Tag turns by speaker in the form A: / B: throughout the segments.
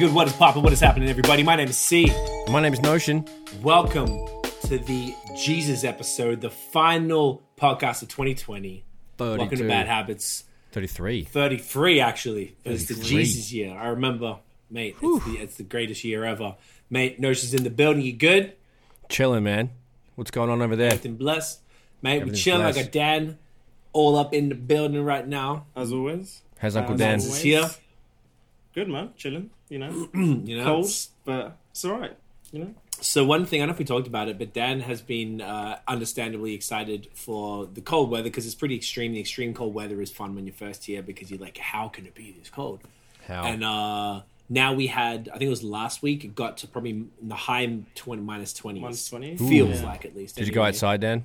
A: What is good? What is poppin'? What is happening, everybody? My name is C.
B: My name is Notion.
A: Welcome to the Jesus episode, the final podcast of 2020. Welcome to Bad Habits
B: 33.
A: 33, actually. It's the Jesus year. I remember, mate, it's the, it's the greatest year ever. Mate, Notion's in the building. You good?
B: Chilling, man. What's going on over there?
A: Everything blessed? Mate, we
B: Everything's
A: chilling. I
B: blessed.
A: got Dan all up in the building right now.
C: as always.
B: How's Uncle
C: As
B: Dan?
A: Is
C: always.
A: here.
C: Good man, chilling. You know,
A: You know,
C: cold, but it's all right. You know,
A: So one thing I don't know if we talked about it, but Dan has been uh, understandably excited for the cold weather because it's pretty extreme. The extreme cold weather is fun when you're first here because you're like, how can it be this cold?
B: How?
A: And uh, now we had, I think it was last week, it got to probably in the high 20, minus 20s.
C: minus twenty.
A: Feels
C: Yeah.
A: like at least.
B: Did you go outside, Dan?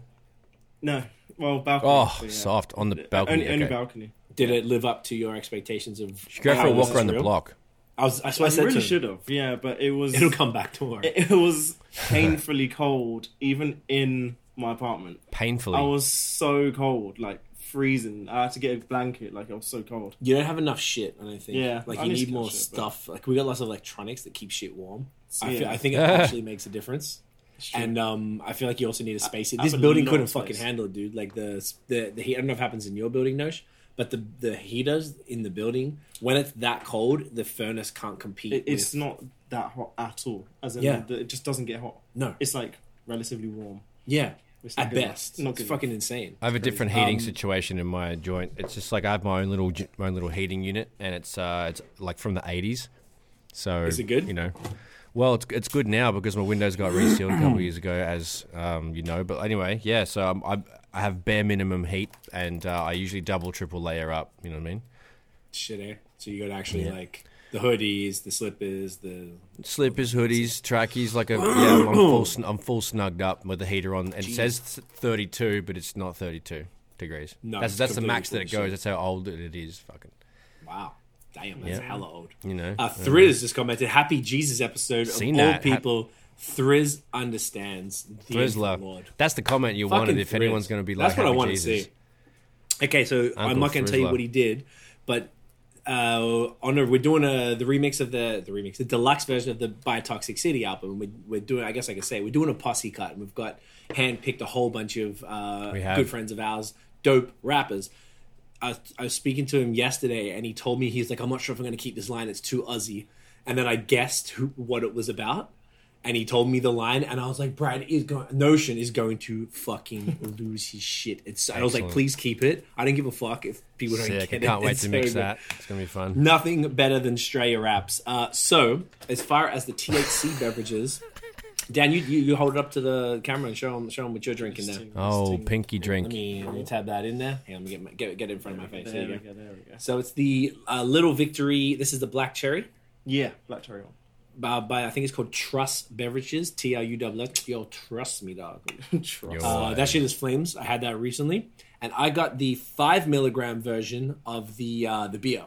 C: No, well, balcony.
B: Oh,
C: so, yeah.
B: soft on the balcony.
C: Only, only balcony.
A: Did it live up to your expectations of?
B: You go for a walk
A: is
B: around the block.
A: I was. That's what I
C: I
A: said
C: really
A: to
C: should have. Yeah, but it was
A: It'll come back tomorrow.
C: it, it was painfully cold, even in my apartment.
B: Painfully.
C: I was so cold, like freezing. I had to get a blanket. Like I was so cold.
A: You don't have enough shit, I don't think.
C: Yeah,
A: like
C: I
A: you
C: need
A: need more
C: get shit, but-
A: stuff. Like we got lots of electronics that keep shit warm. I, feel, I think it actually makes a difference. And um, I feel like you also need a space.
C: I
A: This building couldn't fucking handle it, dude. Like the the the heat. I don't know if it happens in your building, Nosh, but the the heaters in the building when it's that cold, the furnace can't compete.
C: It, it's
A: with-
C: not that hot at all. As in,
A: Yeah.
C: the- it just doesn't get hot.
A: no.
C: It's like relatively warm.
A: Yeah,
C: It's
A: at
C: good
A: best,
C: enough. Not
A: it's fucking insane.
B: I have a different heating
A: Um,
B: situation in my joint. It's just like I have my own little my own little heating unit, and it's uh it's like from the eighties. So
A: Is it good?
B: You know, well it's it's good now because my windows got resealed a couple of years ago, as um you know. But anyway, yeah. So um, I I have bare minimum heat, and uh, I usually double triple layer up. You know what I mean?
A: Shit, eh? So you got actually
B: Yeah.
A: like the hoodies, the slippers, the
B: Slippers, hoodies, trackies, like a yeah. I'm full. I'm full snugged up with the heater on, and it says 32, but it's not 32 degrees.
A: No,
B: that's that's the max that it goes. That's how old it is. Fucking,
A: wow, damn, that's
B: Yeah.
A: hella old.
B: you know.
A: Uh, Thriz just commented, "Happy Jesus episode
B: Seen
A: of all
B: that. Ha-
A: people." Thriz understands. The. Lord.
B: That's the comment you
A: Fucking
B: wanted. If
A: Thriz.
B: anyone's going to be like,
A: That's what I
B: Happy
A: want to see. Okay, so I'm not going to tell you what he did, but uh, on a, we're doing a the remix of the the remix, the deluxe version of the Biotoxic City album. We're, we're doing, I guess I could say, we're doing a posse cut, and we've got handpicked a whole bunch of uh, good friends of ours, dope rappers. I was, I was speaking to him yesterday, and he told me he's like, I'm not sure if I'm going to keep this line. It's too Uzzy. And then I guessed who, what it was about, and he told me the line, and I was like, Brad is going. Notion is going to fucking lose his shit. It's. I was like, please keep it. I don't give a fuck if people don't
B: Sick. I
A: get it.
B: can't wait
A: It's
B: to
A: so
B: mix
A: good.
B: that. It's going to be fun.
A: Nothing better than Straya raps. Uh, so, as far as the THC beverages, Dan, you, you you hold it up to the camera and show them show them what you're drinking there.
B: Oh, pinky
A: Let
B: drink.
A: me, let me tab that in there. Hang on, let me get, my, get get it in front of my face. There
C: There
A: you
C: we
A: go.
C: go. There we go.
A: So it's the uh, Little Victory. This is the black cherry.
C: Yeah, black cherry one.
A: Uh, by I think it's called Trust Beverages. T R U W S. Yo, trust me, dog.
C: Trust.
B: Yo.
A: Uh, that shit is flames. I had that recently, and I got the five milligram version of the uh, the beer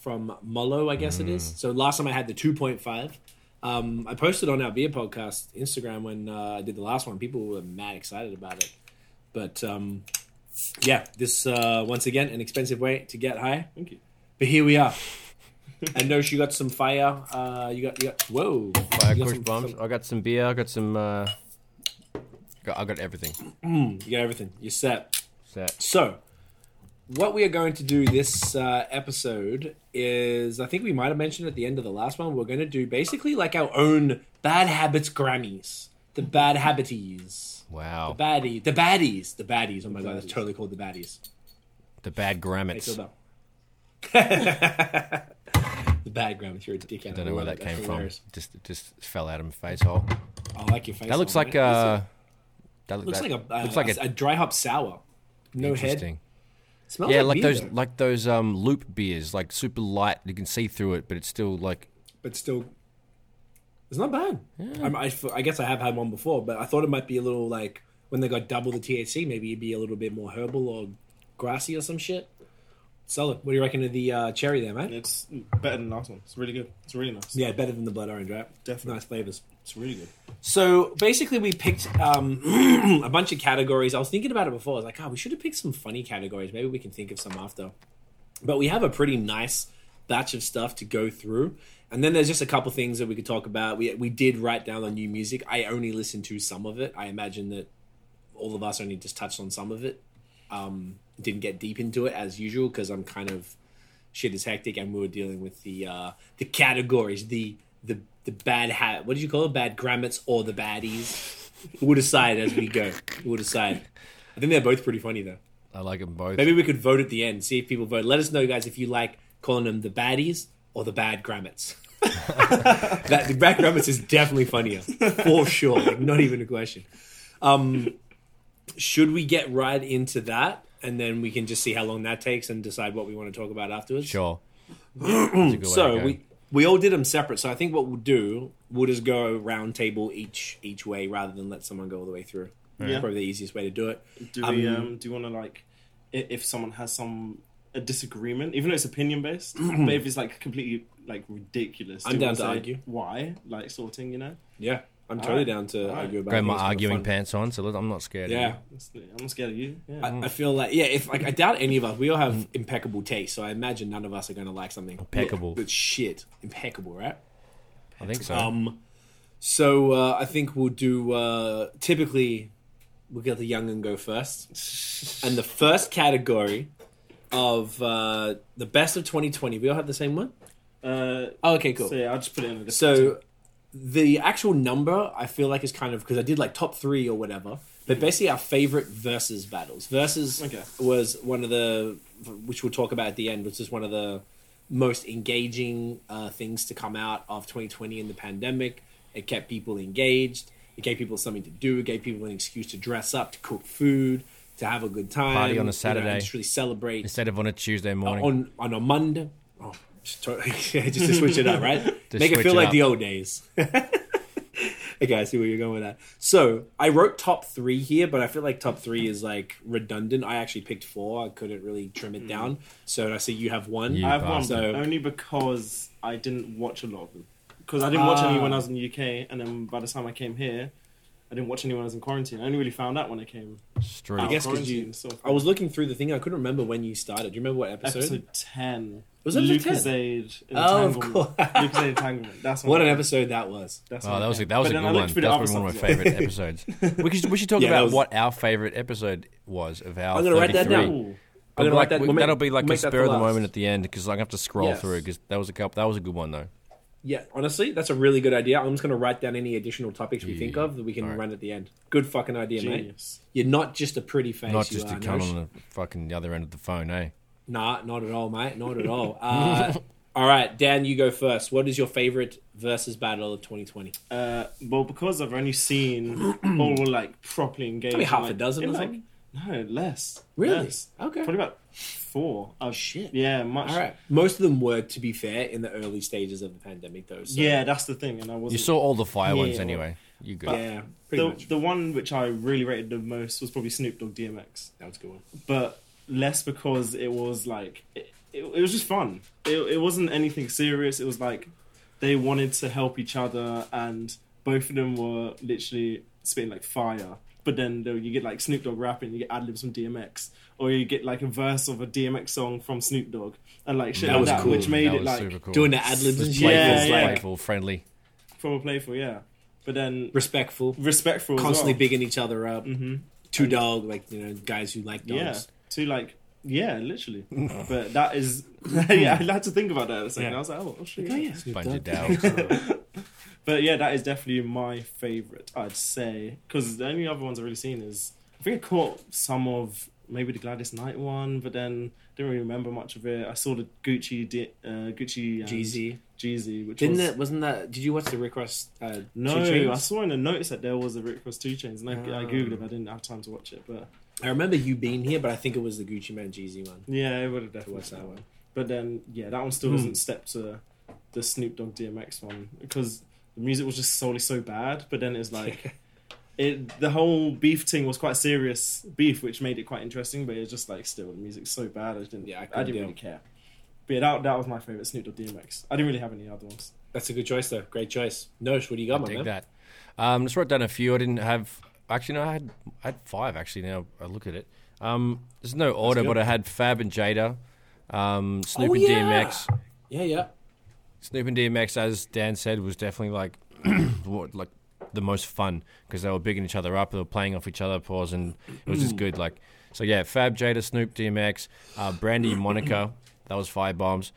A: from Mollo, I guess it is. So last time I had the two point five. Um, I posted on our beer podcast Instagram when uh, I did the last one. People were mad excited about it, but um, yeah, this uh, once again an expensive way to get high.
C: Thank you.
A: But here we are. I know you got some fire. Uh, you got you got whoa.
B: Fire
A: you got some-
B: bombs.
A: some-
B: I got some beer. I got some. Uh, got, I got everything.
A: you got everything. You're set.
B: Set.
A: So, what we are going to do this uh, episode is, I think we might have mentioned at the end of the last one, we're going to do basically like our own bad habits Grammys, the bad habities,
B: Wow.
A: the baddie, the baddies, the baddies. Oh my god, that's totally called the baddies.
B: The bad
A: Hey,
B: grammets.
A: Phil Bell. the bad Grammys. You're a dickhead.
B: I don't know where that came from. Just just fell out of my face hole.
A: I like your face.
B: That looks
A: on
B: like
A: it.
B: uh. That
A: looks
B: that,
A: like a, uh,
B: looks like
A: a,
B: a,
A: a dry hop sour. No head.
B: interesting.
A: Smells
B: Yeah,
A: like,
B: like those
A: though,
B: like those um loop beers, like super light. You can see through it, but it's still like
A: but still, it's not bad. I'm- I, I guess I have had one before, but I thought it might be a little like when they got double the THC, maybe it'd be a little bit more herbal or grassy or some shit. Solid. What do you reckon of the uh, cherry there, man?
C: It's better than the last one. It's really good. It's really nice.
A: Yeah, better than the blood orange, right?
C: Definitely.
A: Nice flavors.
C: It's really good.
A: So basically, we picked um, a bunch of categories. I was thinking about it before. I was like, oh, we should have picked some funny categories. Maybe we can think of some after. But we have a pretty nice batch of stuff to go through. And then there's just a couple things that we could talk about. We we did write down the new music. I only listened to some of it. I imagine that all of us only just touched on some of it. Um, didn't get deep into it as usual because I'm kind of shit is hectic, and we were dealing with the uh, the categories, the the the bad hat. What did you call it? Bad grammars or the baddies? we'll decide as we go. We'll decide. I think they're both pretty funny though.
B: I like them both.
A: Maybe we could vote at the end, see if people vote. Let us know, guys, if you like calling them the baddies or the bad grammars. that the bad grammars is definitely funnier for sure. Like, not even a question. Um, should we get right into that, and then we can just see how long that takes and decide what we want to talk about afterwards?
B: Sure. That's a good way
A: So we we all did them separate. So I think what we'll do, we'll just go round table each each way rather than let someone go all the way through.
C: Yeah.
A: Probably the easiest way to do it.
C: Do we?
A: Um,
C: Um, do you want to like, if someone has some a disagreement, even though it's opinion based, but if it's like completely like ridiculous, do
A: I'm
C: you
A: down
C: wanna
A: argue.
C: Why, like sorting, you know?
A: Yeah, I'm totally
C: right.
A: down to
C: All right.
A: argue about.
B: Got
A: it.
B: my arguing pants on, so I'm not scared. of
A: Yeah,
B: you.
C: I'm not scared of you. Yeah.
A: I, I feel like yeah. If like I doubt any of us, we all have impeccable taste. So I imagine none of us are going to like something
B: Impeccable.
A: But shit, impeccable, right?
B: I think so.
A: Um, so uh, I think we'll do. Uh, typically, we'll get the young and go first. And the first category of uh, the best of 2020. We all have the same one.
C: Uh,
A: Oh, okay, cool.
C: So yeah, I'll just put it in a different.
A: So the actual number I feel like is kind of because I did like top three or whatever, but basically our favorite versus battles. Versus
C: Okay.
A: was one of the which we'll talk about at the end, which is one of the most engaging uh, things to come out of 2020 in the pandemic. It kept people engaged. It gave people something to do. It gave people an excuse to dress up, to cook food, to have a good time,
B: Party on a
A: you know,
B: Saturday.
A: and just really celebrate
B: Instead of on a Tuesday morning.
A: on on a Monday. Oh, just, to, just to switch it up, right?
B: To
A: Make it feel
B: it
A: like the old days. okay, I see where you're going with that. So I wrote top three here, but I feel like top three is like redundant. I actually picked four. I couldn't really trim it down. So I see you have one.
B: You
C: I have one,
B: bastard.
C: but only because I didn't watch a lot of them. Because I didn't watch any
A: Ah.
C: when I was in the UK, and then by the time I came here, I didn't watch anyone when I was in quarantine. I only really found out when I came.
B: Street.
A: I guess
C: of
A: 'cause you-
C: so
A: I was looking through the thing. I couldn't remember when you started. Do you remember what episode?
C: episode ten.
A: Was it episode 10?
C: Lucozade
A: Oh, of
C: Entanglement.
A: course.
C: Lucozade Entanglement. That's
A: what
C: I-
A: an episode that was.
C: That's
B: Oh,
C: what
B: that was a, that was
C: But
B: a good one.
C: through the
B: That's probably one of my
C: stuff as well.
B: favorite episodes. We should we should talk
A: Yeah,
B: about
A: was-
B: what our favorite episode was of our.
A: I'm gonna write that down.
C: Ooh.
A: I'm gonna
B: like,
A: write that-
B: we-
A: we'll make-
B: that'll be like
A: we'll
B: a spur of the
A: the
B: moment at the end because I'm gonna have to scroll
A: Yes.
B: through because that was a couple. That was a good one though.
A: Yeah, honestly, that's a really good idea. I'm just going to write down any additional topics we
B: Yeah.
A: think of that we can
B: Alright.
A: run at the end. Good fucking idea, mate. You're not just a pretty face.
B: Not just to
A: are,
B: come
A: Nosh.
B: on the fucking the other end of the phone, eh?
A: Nah, not at all, mate. Not at all. Uh, all right, Dan, you go first. What is your favorite versus battle of 2020?
C: Uh, well, because I've only seen all like properly engaged.
A: Maybe half
C: like,
A: a dozen
C: in,
A: or
C: like,
A: something?
C: No, less.
A: Really?
C: Less.
A: Okay.
C: Probably about four. Oh
A: shit.
C: Yeah, much.
A: All right. Most of them were, to be fair, in the early stages of the pandemic, though. So,
C: Yeah, that's the thing, and I wasn't.
B: You saw all the fire ones
C: Yeah.
B: anyway. You good?
A: yeah, pretty
C: the
A: much.
C: the one which I really rated the most was probably Snoop Dogg DMX,
A: That was a good one.
C: but less because it was like it, it, it was just fun. It, it wasn't anything serious. It was like they wanted to help each other, and both of them were literally spitting like fire. But then you get like Snoop Dogg rapping, you get ad libs from DMX, or you get like a verse of a DMX song from Snoop Dogg, and like shit
A: That
C: like
A: was
C: that,
A: cool.
C: which made
B: That
C: it like
B: cool.
A: Doing the ad-libs
B: was playful,
C: Yeah, yeah.
B: playful, friendly.
C: proper playful, yeah. But then
A: Respectful.
C: respectful,
A: Constantly
C: as well.
A: bigging each other up.
C: hmm
A: Two dog, like, you know, guys who like dogs.
C: Yeah, to like, yeah, literally. but that is, yeah, I had to think about that a second.
A: Yeah.
C: I was like, oh, oh shit.
A: Oh, yeah. Snoop
B: Bunch of
A: Dogg.
C: But yeah, that is definitely my favorite. I'd say because the only other ones I've really seen is I think I caught some of maybe the Gladys Knight one, but then didn't really remember much of it. I saw the Gucci, di- uh, Gucci,
A: Jeezy.
C: Jeezy, which
A: Didn't
C: was
A: it? Wasn't that? Did you watch the Rick Ross? Uh,
C: no.
A: Two Chainz?
C: I saw in the notice that there was a Rick Ross Two Chainz, and I, I
A: Oh.
C: googled it. but I didn't have time to watch it, but
A: I remember you being here, but I think it was the Gucci Mane Jeezy one.
C: yeah, it would have definitely
A: What's
C: that
A: that
C: one.
A: one?
C: But then, yeah, that one still
A: Hmm.
C: doesn't step to the Snoop Dogg DMX one because the music was just solely so bad. But then it's like, it the whole beef thing was quite serious beef, which made it quite interesting. But it's just like still the music's so bad. I just didn't.
A: Yeah, I
C: I, didn't
A: deal.
C: really care. But yeah, that that was my favorite Snoop Dogg DMX. I didn't really have any other ones.
A: That's a good choice, though. Great choice. Nosh, what do you got,
B: I
A: my
B: dig
A: man?
B: that. Um, just wrote down a few. I didn't have. Actually, no, I had I had five. Actually, now I look at it. Um, there's no order, but I had Fab and Jada, um, Snoop
A: Oh,
B: and
A: yeah.
B: DMX,
A: Yeah, yeah.
B: Snoop and DMX, as Dan said, was definitely like what like the most fun because they were bigging each other up, they were playing off each other, pause, and it was just good. Like so, yeah. Fab, Jada, Snoop, DMX, uh, Brandy, Monica, that was five bombs.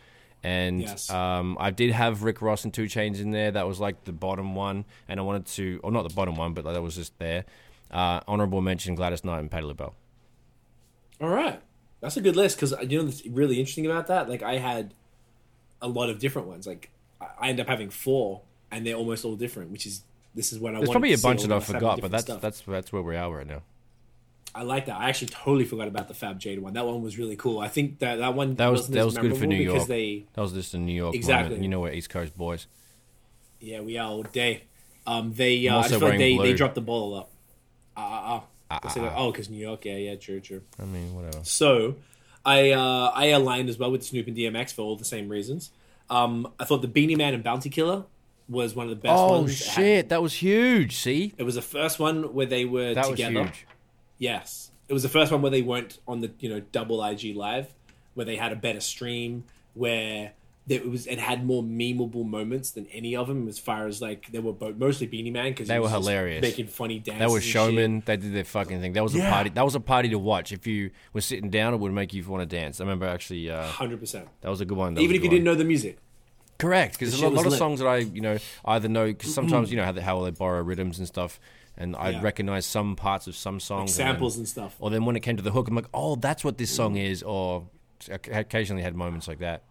B: And
A: Yes.
B: um, I did have Rick Ross and Two Chainz in there. That was like the bottom one, and I wanted to, or not the bottom one, but that was just there. Uh, honorable mention: Gladys Knight and Patti LaBelle.
A: All right, that's a good list because you know what's really interesting about that. Like I had a lot of different ones. Like I- end up having four, and they're almost all different. Which is this is when I
B: There's probably a bunch that I forgot, but that's
A: stuff.
B: that's that's where we are right now.
A: I like that. I actually totally forgot about the Fab Jada one. That one was really cool. I think that that one
B: That was- that was good for New York.
A: they
B: That was just a New York
A: Exactly.
B: moment. You know, we're East Coast boys.
A: yeah we are all day. Um, they uh, I just feel like they, they dropped the ball a lot. Uh, uh, uh.
B: Ah.
A: oh, because New York. Yeah, yeah, true, true.
B: I mean, whatever.
A: So, I uh, I aligned as well with Snoop and DMX for all the same reasons. Um, I thought the Beenie Man and Bounty Killer was one of the best
B: Oh
A: ones.
B: Shit, that was huge. See,
A: It was the first one where they were
B: that was
A: together.
B: huge.
A: Yes, it was the first one where they weren't on the you know double IG live, where they had a better stream, where it was it had more memeable moments than any of them as far as like they were both mostly Beenie Man because
B: They were hilarious.
A: making funny dances.
B: That was showmen. They did their fucking thing. That was a party. That was a party to watch. If you were sitting down, it would make you want to dance. I remember actually. Uh,
A: hundred percent.
B: that was a good one. That
A: Even if you
B: good
A: didn't know the music.
B: Correct, because a lot, lot of songs that I, you know, either know because sometimes you know how they, how they borrow rhythms and stuff, and I'd
A: Yeah.
B: recognize some parts of some songs, and then-
A: samples and stuff.
B: or then when it came to the hook, I'm like, oh, that's what this song is, or occasionally had moments like that.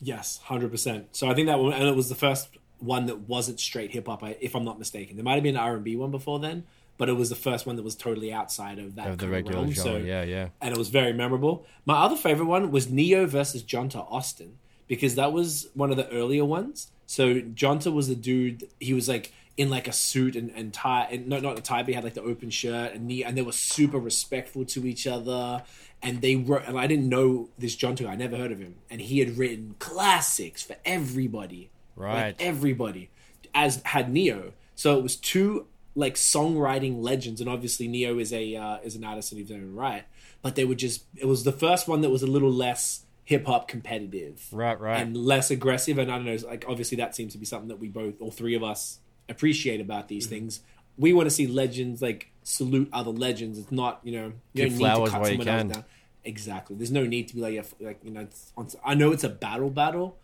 A: Yes, hundred percent. So I think that one, and it was the first one that wasn't straight hip hop, if I'm not mistaken. There might have been an R and B one before then, but it was the first one that was totally outside of that
B: Of the regular
A: realm.
B: genre,
A: So,
B: yeah, yeah.
A: and it was very memorable. My other favorite one was Ne-Yo versus Johntá Austin because that was one of the earlier ones. So Johntá was the dude. He was like in like a suit and, and tie, and no, not a tie, but he had like the open shirt, and he, and they were super respectful to each other. And they wrote, and I didn't know this Johntá guy. I never heard of him, and he had written classics for everybody,
B: Right.
A: Like everybody, as had Ne-Yo. So it was two like songwriting legends, and obviously Ne-Yo is a uh, is an artist in his own right. But they were just it was the first one that was a little less hip hop competitive,
B: Right, right.
A: and less aggressive. And I don't know, like obviously that seems to be something that we both, all three of us, appreciate about these
B: Mm-hmm.
A: things. We want to see legends like salute other legends. It's not you know you
B: Give
A: don't need to cut someone else down. Exactly. There's no need to be like like you know. it's on- I know it's a battle battle.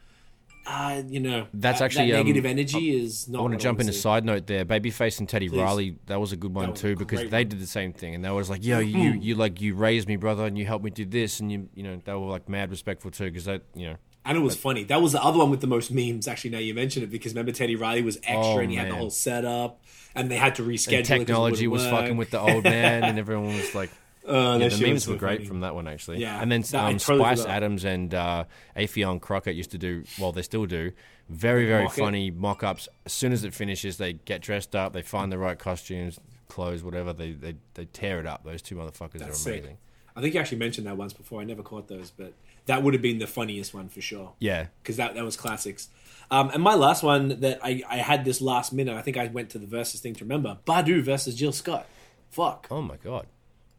A: Uh, you know
B: That's
A: that-
B: actually,
A: that
B: um,
A: negative energy is not.
B: I want to jump in a side note there. Babyface and Teddy
A: Please.
B: Riley, that was a good one too because
A: great
B: they
A: one.
B: did the same thing, and they was like, "Yo, you, you like you raised me, brother, and you helped me do this, and you, you know, they were like mad respectful too because that, you know,
A: And it was funny. That was the other one with the most memes. Actually, now you mention it because remember Teddy Riley was extra
B: Oh,
A: and he had the whole setup, and they had to reschedule.
B: and
A: it 'cause it
B: technology was
A: work.
B: fucking with the old man, and everyone was like,
A: Uh,
B: yeah, the memes were great
A: funny.
B: from that one actually.
A: Yeah.
B: and then um,
A: totally
B: Spice
A: forgot.
B: Adams and uh, Affion Crockett used to do, well, they still do, very very
A: Mock it.
B: funny mock-ups. As soon as it finishes, they get dressed up, they find the right costumes, clothes, whatever. They they, they tear it up. Those two motherfuckers
A: That's
B: are
A: sick.
B: amazing.
A: I think you actually mentioned that once before. I never caught those, but that would have been the funniest one for sure.
B: Yeah,
A: because that, that was classics. Um, and my last one that I, I had this last minute, I think I went to the versus thing to remember. Badu versus Jill Scott. Fuck.
B: Oh my god.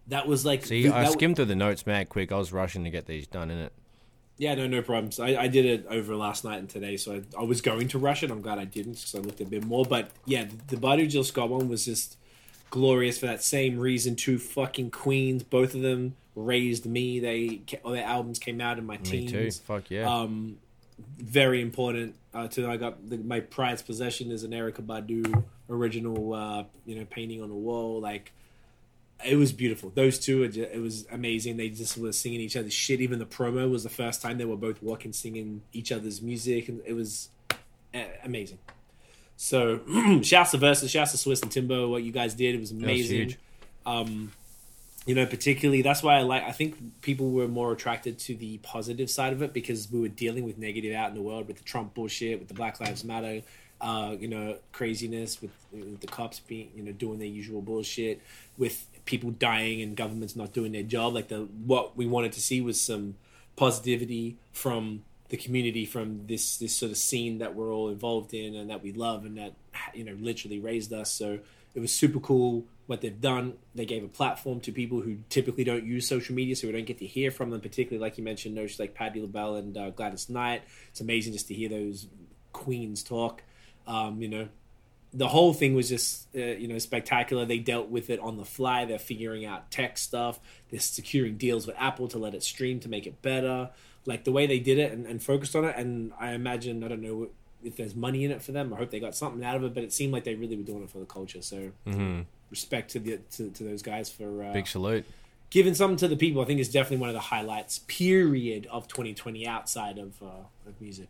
A: That was like.
B: See,
A: th-
B: I skimmed through the notes mad quick. I was rushing to get these done in it.
A: Yeah, no, no problems. I, I did it over last night and today, so I, I was going to rush it. I'm glad I didn't because I looked a bit more. But yeah, the, the Badu Jill Scott one was just glorious for that same reason. Two fucking queens, both of them raised me. They all their albums came out in my
B: Me
A: teens.
B: too. Fuck yeah.
A: Um, very important uh, to I got the, my prized possession is an Erykah Badu original, uh, you know, painting on the wall. Like it was beautiful. Those two, it, ju- it was amazing. They just were singing each other's shit. Even the promo was the first time they were both walking, singing each other's music, and it was uh, amazing. So, shouts to Versus, shouts to Swizz and Timbo. What you guys did, it was
B: was
A: amazing
B: huge.
A: um, you know, particularly that's why I like. I think people were more attracted to the positive side of it because we were dealing with negative out in the world with the Trump bullshit, with the Black Lives Matter, uh, you know, craziness with, with the cops being, you know, doing their usual bullshit, with people dying and governments not doing their job. Like the what we wanted to see was some positivity from the community, from this this sort of scene that we're all involved in and that we love and that you know literally raised us. So it was super cool what they've done. They gave a platform to people who typically don't use social media, so we don't get to hear from them. Particularly, like you mentioned, notions like Patti LaBelle and uh, Gladys Knight. It's amazing just to hear those queens talk. Um, you know, the whole thing was just uh, you know spectacular. They dealt with it on the fly. They're figuring out tech stuff. They're securing deals with Apple to let it stream to make it better. Like the way they did it and, and focused on it. And I imagine I don't know if there's money in it for them. I hope they got something out of it. But it seemed like they really were doing it for the culture. So
B: hmm
A: respect to the to, to those guys for uh,
B: Big salute.
A: giving something to the people. I think is definitely one of the highlights. Period of 2020 outside of uh, of music.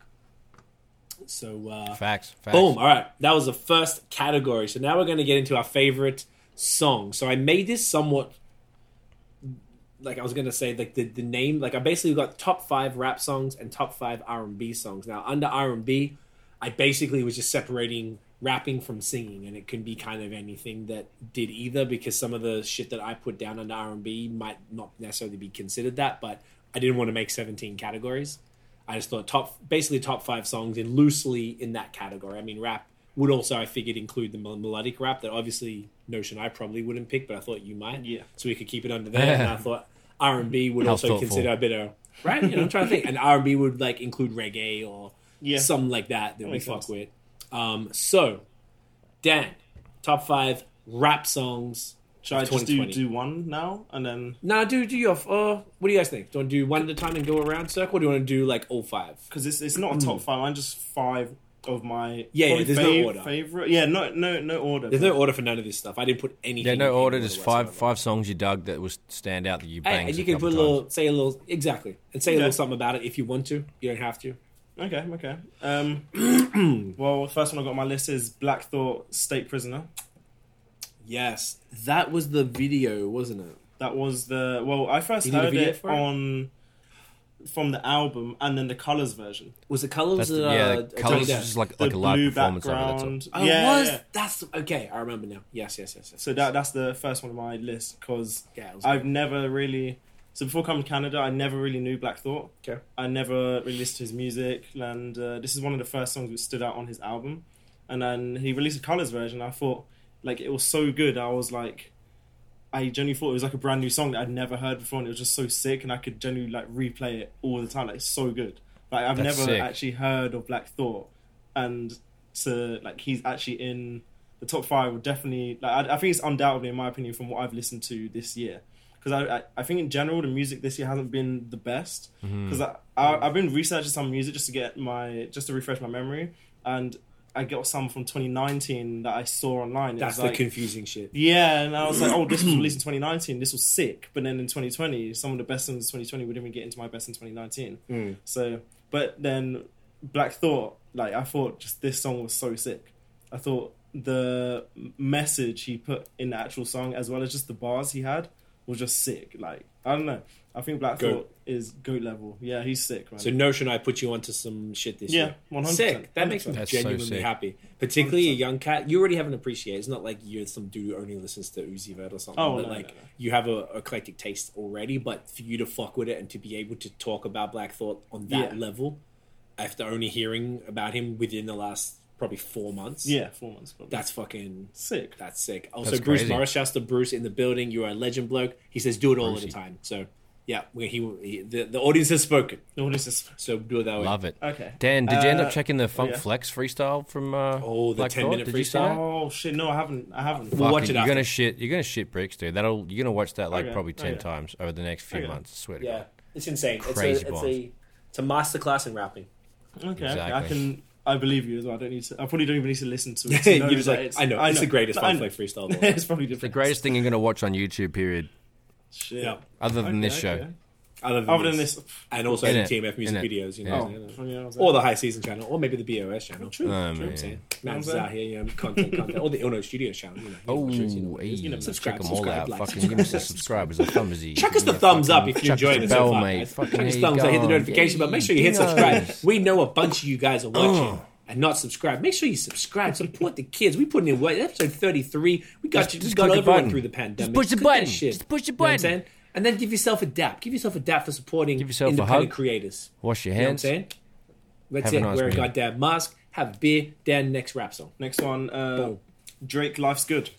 A: So uh,
B: Facts. Facts.
A: Boom. All right. That was the first category. So now we're going to get into our favorite song. So I made this somewhat like I was going to say like the, the name like I basically got top 5 rap songs and top 5 R&B songs. Now under R&B I basically was just separating rapping from singing and it can be kind of anything that did either because some of the shit that I put down under R&B might not necessarily be considered that but I didn't want to make 17 categories. I just thought top, basically top five songs, and loosely in that category. I mean, rap would also, I figured, include the melodic rap that obviously Notion I probably wouldn't pick, but I thought you might.
C: Yeah.
A: So we could keep it under there. and I thought R and B would also
B: thoughtful.
A: consider a bit of right. You know, I'm trying to think, and R and B would like include reggae or
C: Yeah.
A: something like that that we
C: makes
A: fuck
C: sense.
A: with. Um, so, Dan, top five rap songs.
C: Should I just do, do one now and then?
A: Nah, do do your. Uh, what do you guys think? Do you want to do one at a time and go around circle? Or do you want to do like all five?
C: Because it's it's not a top five. I'm just five of my.
A: Yeah, yeah,
C: probably
A: there's no order.
C: Favorite, yeah, no, no, no order.
A: There's no order for none of this stuff. I didn't put anything.
B: Yeah, no
A: any
B: order. Just five
A: whatsoever.
B: five songs you dug that was stand out that you
A: Hey,
B: banged.
A: and you can
B: couple
A: put a little,
B: times.
A: say a little, exactly, and say a
C: Okay.
A: little something about it if you want to. You don't have to.
C: Okay, okay. Um, well, first one I got on my list is Black Thought State Prisoner.
A: Yes, that was the video, wasn't it?
C: That was the well. I first
A: You
C: heard it
A: it?
C: on from the album and then the colors version.
A: Was the colors?
B: That's the,
A: uh,
B: yeah, the colors is
A: Depp?
B: just like
C: The
B: like a live
C: blue
B: performance of it. That's all.
C: background.
A: Oh,
C: yeah,
A: was
C: yeah.
A: that's okay. I remember now. Yes, yes, yes. yes.
C: So that that's the first one on my list because
A: yeah,
C: I've never really. So before coming to Canada, I never really knew Black Thought.
A: Okay.
C: I never really listened to his music, and uh, this is one of the first songs that stood out on his album. And then he released a colors version. I thought, like, it was so good. I was like, I genuinely thought it was like a brand new song that I'd never heard before, and it was just so sick. And I could genuinely like replay it all the time. Like, it's so good. Like, I've
B: That's
C: never
B: sick.
C: actually heard of Black Thought, and to like, he's actually in the top five. Would definitely like. I, I think it's undoubtedly, in my opinion, from what I've listened to this year because I, I I think in general the music this year hasn't been the best
B: Mm-hmm.
C: because I, I I've been researching some music just to get my just to refresh my memory and I got some from 2019 that I saw online. It
A: that's
C: was
A: the confusing shit.
C: yeah, and I was like, oh, this was released in 2019. This was sick. But then in 2020, some of the best songs in 2020 wouldn't even get into my best in 2019.
A: Mm.
C: So, but then Black Thought, like I thought, just this song was so sick. I thought the message he put in the actual song, as well as just the bars he had, was just sick. Like I don't know. I think Black
A: Goat.
C: Thought is goat level. Yeah, he's sick, man.
A: So Notion, I put you onto some shit this year?
C: Yeah,
A: year.
C: 100%.
A: Sick. That makes me
B: That's
A: genuinely
B: sick.
A: happy. Particularly a young cat. You already have an appreciation. It's not like you're some dude who only listens to Uzi Vert or something.
C: Oh,
A: but
C: no,
A: like
C: no, no.
A: you have a eclectic taste already. But for you to fuck with it and to be able to talk about Black Thought on that
C: Yeah.
A: level, after only hearing about him within the last probably four months,
C: yeah, four months. Probably.
A: that's fucking
C: sick.
A: that's sick. Also,
B: That's
A: Bruce
B: crazy.
A: Morris, shouts to Bruce in the building. You are a legend, bloke. He says, "Do it all
B: Brucey.
A: at a time." So, yeah, we- he, he the, the audience has spoken.
C: No, this is
A: So do it that way.
B: Love it.
C: okay.
B: Dan, did you end
C: Uh,
B: up checking the Funk
C: yeah.
B: Flex freestyle from uh,
A: Oh, the
B: Black
A: 10
B: Thought?
A: minute
B: Did you see
A: freestyle?
B: that?
C: Oh shit! No, I haven't. I haven't.
A: We'll watch
B: Fucking-
A: it
B: You're
A: after.
B: gonna shit. You're gonna shit bricks, dude. That'll you're gonna watch that like
C: Okay,
B: probably ten
C: okay.
B: times over the next few
C: Okay.
B: months. I swear to
A: Yeah,
B: God.
A: it's insane.
B: Crazy
A: it's a, it's a it's a masterclass in rapping.
C: Okay,
B: Exactly.
C: I can. I believe you as well. I don't need to. I probably don't even need to listen to it.
A: You're
C: to know
A: just like,
C: it's-
A: I know, it's the greatest
C: I
A: fun
C: know.
A: play freestyle. of all.
C: it's probably
B: The greatest thing you're gonna watch on YouTube. Period.
C: Shit.
A: Yeah.
B: Other than
C: Okay,
B: this show.
C: okay.
A: Other than,
C: Other than
A: this.
C: this,
A: and also
B: Innit?
A: the TMF music
B: Innit?
A: videos, you
B: Yeah.
A: know,
C: oh,
A: you know.
C: funny, I was
A: or the High Season channel, or maybe the BOS channel.
C: Oh, true.
B: Oh,
C: true.
B: man.
A: You know what I'm saying?
C: Yeah.
A: Man's
C: Yeah.
A: out here, you know, content, content, or the Illinois Studios channel. You know,
B: Oh,
A: you know, you
B: hey,
A: you know,
B: check
A: subscribe,
B: them all
A: subscribe,
B: out.
A: like,
B: fucking give us a
A: like,
B: subscribe as a thumbsy.
A: Chuck us the thumbs up if you're
B: chuck
A: enjoying
B: the
A: it so
B: bell,
A: far.
B: mate.
A: guys.
B: Fucking
A: Chuck us
B: here
A: thumbs up, hit the notification bell. Make sure you hit subscribe. We know a bunch of you guys are watching
B: Oh.
A: and not subscribed. Make sure you subscribe. Support the kids. We putting in work. Episode 33. We got
B: Just-
A: you.
B: just
A: we got
B: click the
A: everyone
B: button.
A: through the pandemic.
B: Just push the
A: Click that
B: button.
A: shit.
B: Just push the
A: You know what I'm
B: button.
A: saying? And then give yourself a dap. Give yourself a dap for supporting
B: Give yourself a
A: independent
B: hug.
A: creators.
B: Wash your
A: You know what I'm
B: hands.
A: saying? That's
B: Have a
A: it.
B: nice
A: Wear a
B: meal.
A: goddamn mask. Have a beer. Dan, next rap song.
C: Next one, uh,
A: Boom.
C: Drake, "Life's Good."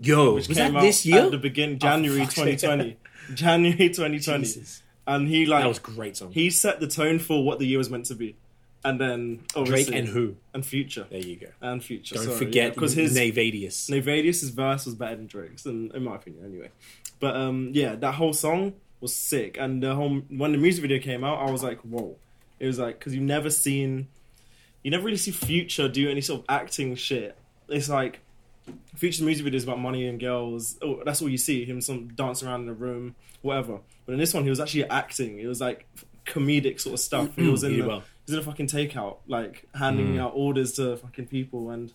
A: Yo,
C: which
A: was
C: came
A: that
C: out
A: this year?
C: at the beginning January
A: fuck's sake.
C: 2020. January 2020,
A: Jesus.
C: and he like
A: That was a great song.
C: he set the tone for what the year was meant to be, and then
A: Drake and who?
C: and Future
A: There you go.
C: and Future.
A: Don't
C: sorry,
A: forget
C: because his
A: Nayvadius.
C: Nayvadius' verse was better than Drake's, in, in my opinion, anyway. But um, yeah, that whole song was sick, and the whole when the music video came out, I was like, whoa! It was like because you've never seen, you never really see Future do any sort of acting shit. It's like Future's music video is about money and girls. Oh, that's all you see him some dancing around in a room, whatever. But in this one, he was actually acting. It was like comedic sort of stuff. He was in
A: He
C: the,
A: well.
C: he was in a fucking takeout, like handing
B: Mm.
C: out orders to fucking people, and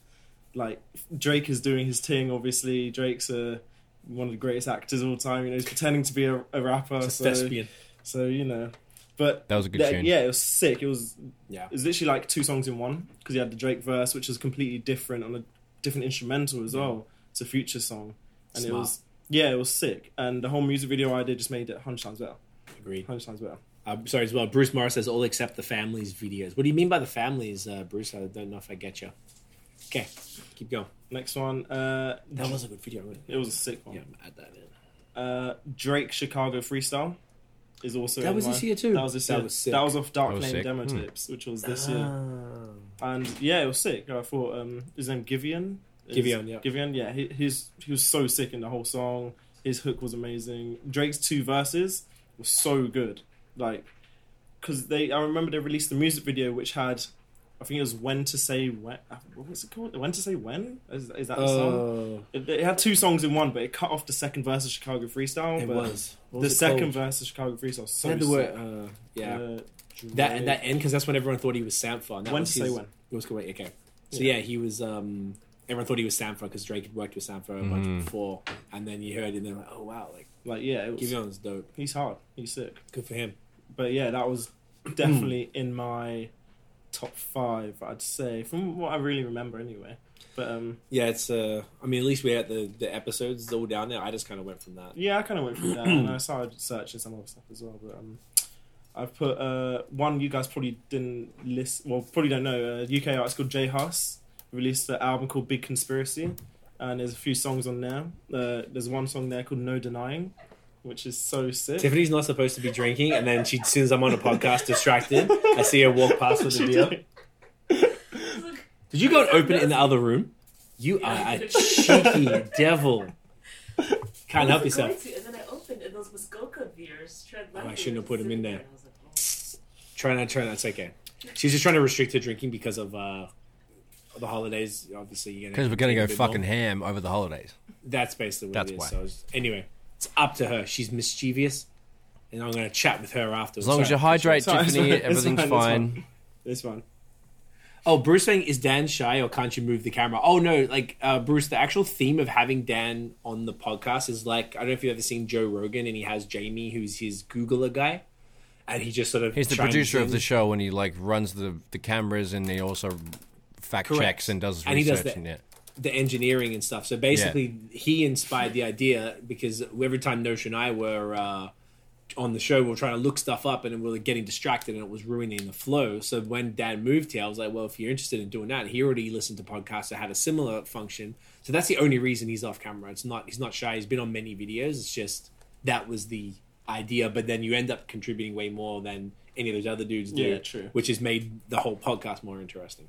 C: like Drake is doing his thing. Obviously, Drake's uh, one of the greatest actors of all time. You know, he's pretending to be a, a rapper.
A: It's a
C: so,
A: thespian.
C: so you know, but
B: That was a good
C: yeah,
B: tune.
C: yeah, it was sick. It was
A: Yeah.
C: it was literally like two songs in one because he had the Drake verse, which is completely different on a different instrumental as well. It's a future song, and it was yeah, it was sick. And the whole music video I did just made it hundred times better.
A: Agreed.
C: Hundred times better.
A: Uh, sorry as well. Bruce Morris says all except the families videos. What do you mean by the families, uh, Bruce? I don't know if I get you. Okay, keep going.
C: Next one, uh,
A: That was a good video. Wasn't it?
C: it was a sick one.
A: Yeah, I'm add that in.
C: Uh, Drake Chicago Freestyle is also
A: That
C: in
A: was
C: my-
A: this year too.
C: That was this
A: That
C: year.
A: was sick.
C: That was off Dark
B: That was
C: Lane
B: sick.
C: demo
B: Hmm.
C: tapes, which was this year.
A: Ah.
C: And yeah, it was sick. I thought um, his name Giveon. Is-
A: Giveon, yeah.
C: Giveon, yeah. He, his he was so sick in the whole song. His hook was amazing. Drake's two verses were so good. Like, because they, I remember they released the music video which had, I think it was when to say when. uh, What was it called? When to say when? Is, is that the song?
A: Oh,
C: It, it had two songs in one, but it cut off the second verse of Chicago Freestyle.
A: it
C: but
A: was. What
C: the
A: was it
C: second
A: called?
C: verse of Chicago Freestyle. was So
A: Had the word, uh, yeah.
C: Uh,
A: that
C: Drake-
A: that end because that's when everyone thought he was Sampha. And that
C: when
A: was
C: to say when?
A: It was Kuwait. Okay. So
C: Yeah.
A: yeah. he was. um Everyone thought he was Sampha because Drake had worked with Sampha a bunch
B: Mhm.
A: before, and then you heard it, and they're like, "Oh wow, like
C: Like yeah, it was,
A: Giveon's dope.
C: he's hard. He's sick.
A: Good for him."
C: but yeah, that was definitely in my top five. I'd say from what I really remember, anyway. But um,
A: Yeah, it's. uh I mean, at least we had the the episodes all down there. I just kind of went from that.
C: yeah, I kind of went from that, and I started searching some other stuff as well. But um, I've put uh, one you guys probably didn't list. Well, probably don't know. Uh, UK artist called J Hus released an album called Big Conspiracy, and there's a few songs on there. Uh, there's one song there called No Denying, which is so sick.
A: Tiffany's not supposed to be drinking, and then she, as soon as I'm on a podcast, distracted, I see her walk past with a beer.
C: did.
A: Did you go and open it in the other room? You are a cheeky devil. Can't help yourself.
D: to, and then I opened, and those Muskoka beers. tried
A: Oh, I shouldn't have put them in there.
D: and I was like, oh.
A: Try not, try not. It's okay. She's just trying to restrict her drinking because of uh, the holidays. Obviously, you're
B: Because we're gonna go fucking
A: more.
B: ham over the holidays.
A: That's basically what
B: That's
A: it is.
B: why.
A: So it's- anyway, it's up to her. She's mischievous, and I'm going to chat with her afterwards.
B: As long as you hydrate,
C: Sorry,
B: Tiffany,
C: fine, it's
B: everything's
C: fine, it's
B: fine.
C: This one.
A: Oh, Bruce saying is Dan shy or can't you move the camera? Oh no, like uh, Bruce, the actual theme of having Dan on the podcast is like I don't know if you've ever seen Joe Rogan and he has Jamie, who's his Googler guy, and he just sort of
B: He's the
A: chimes
B: producer of the show, and he like runs the the cameras, and he also fact
A: Correct.
B: checks and does
A: And he does
B: research. and yeah.
A: The engineering and stuff. So basically, he inspired the idea because every time Notion and I were uh, on the show, we were trying to look stuff up and we were getting distracted and it was ruining the flow. So when Dad moved here, I was like, well, if you're interested in doing that, he already listened to podcasts that had a similar function. So that's the only reason he's off camera. It's not he's not shy. He's been on many videos. It's just that was the idea. But then you end up contributing way more than any of those other dudes do,
C: Yeah, true.
A: which has made the whole podcast more interesting.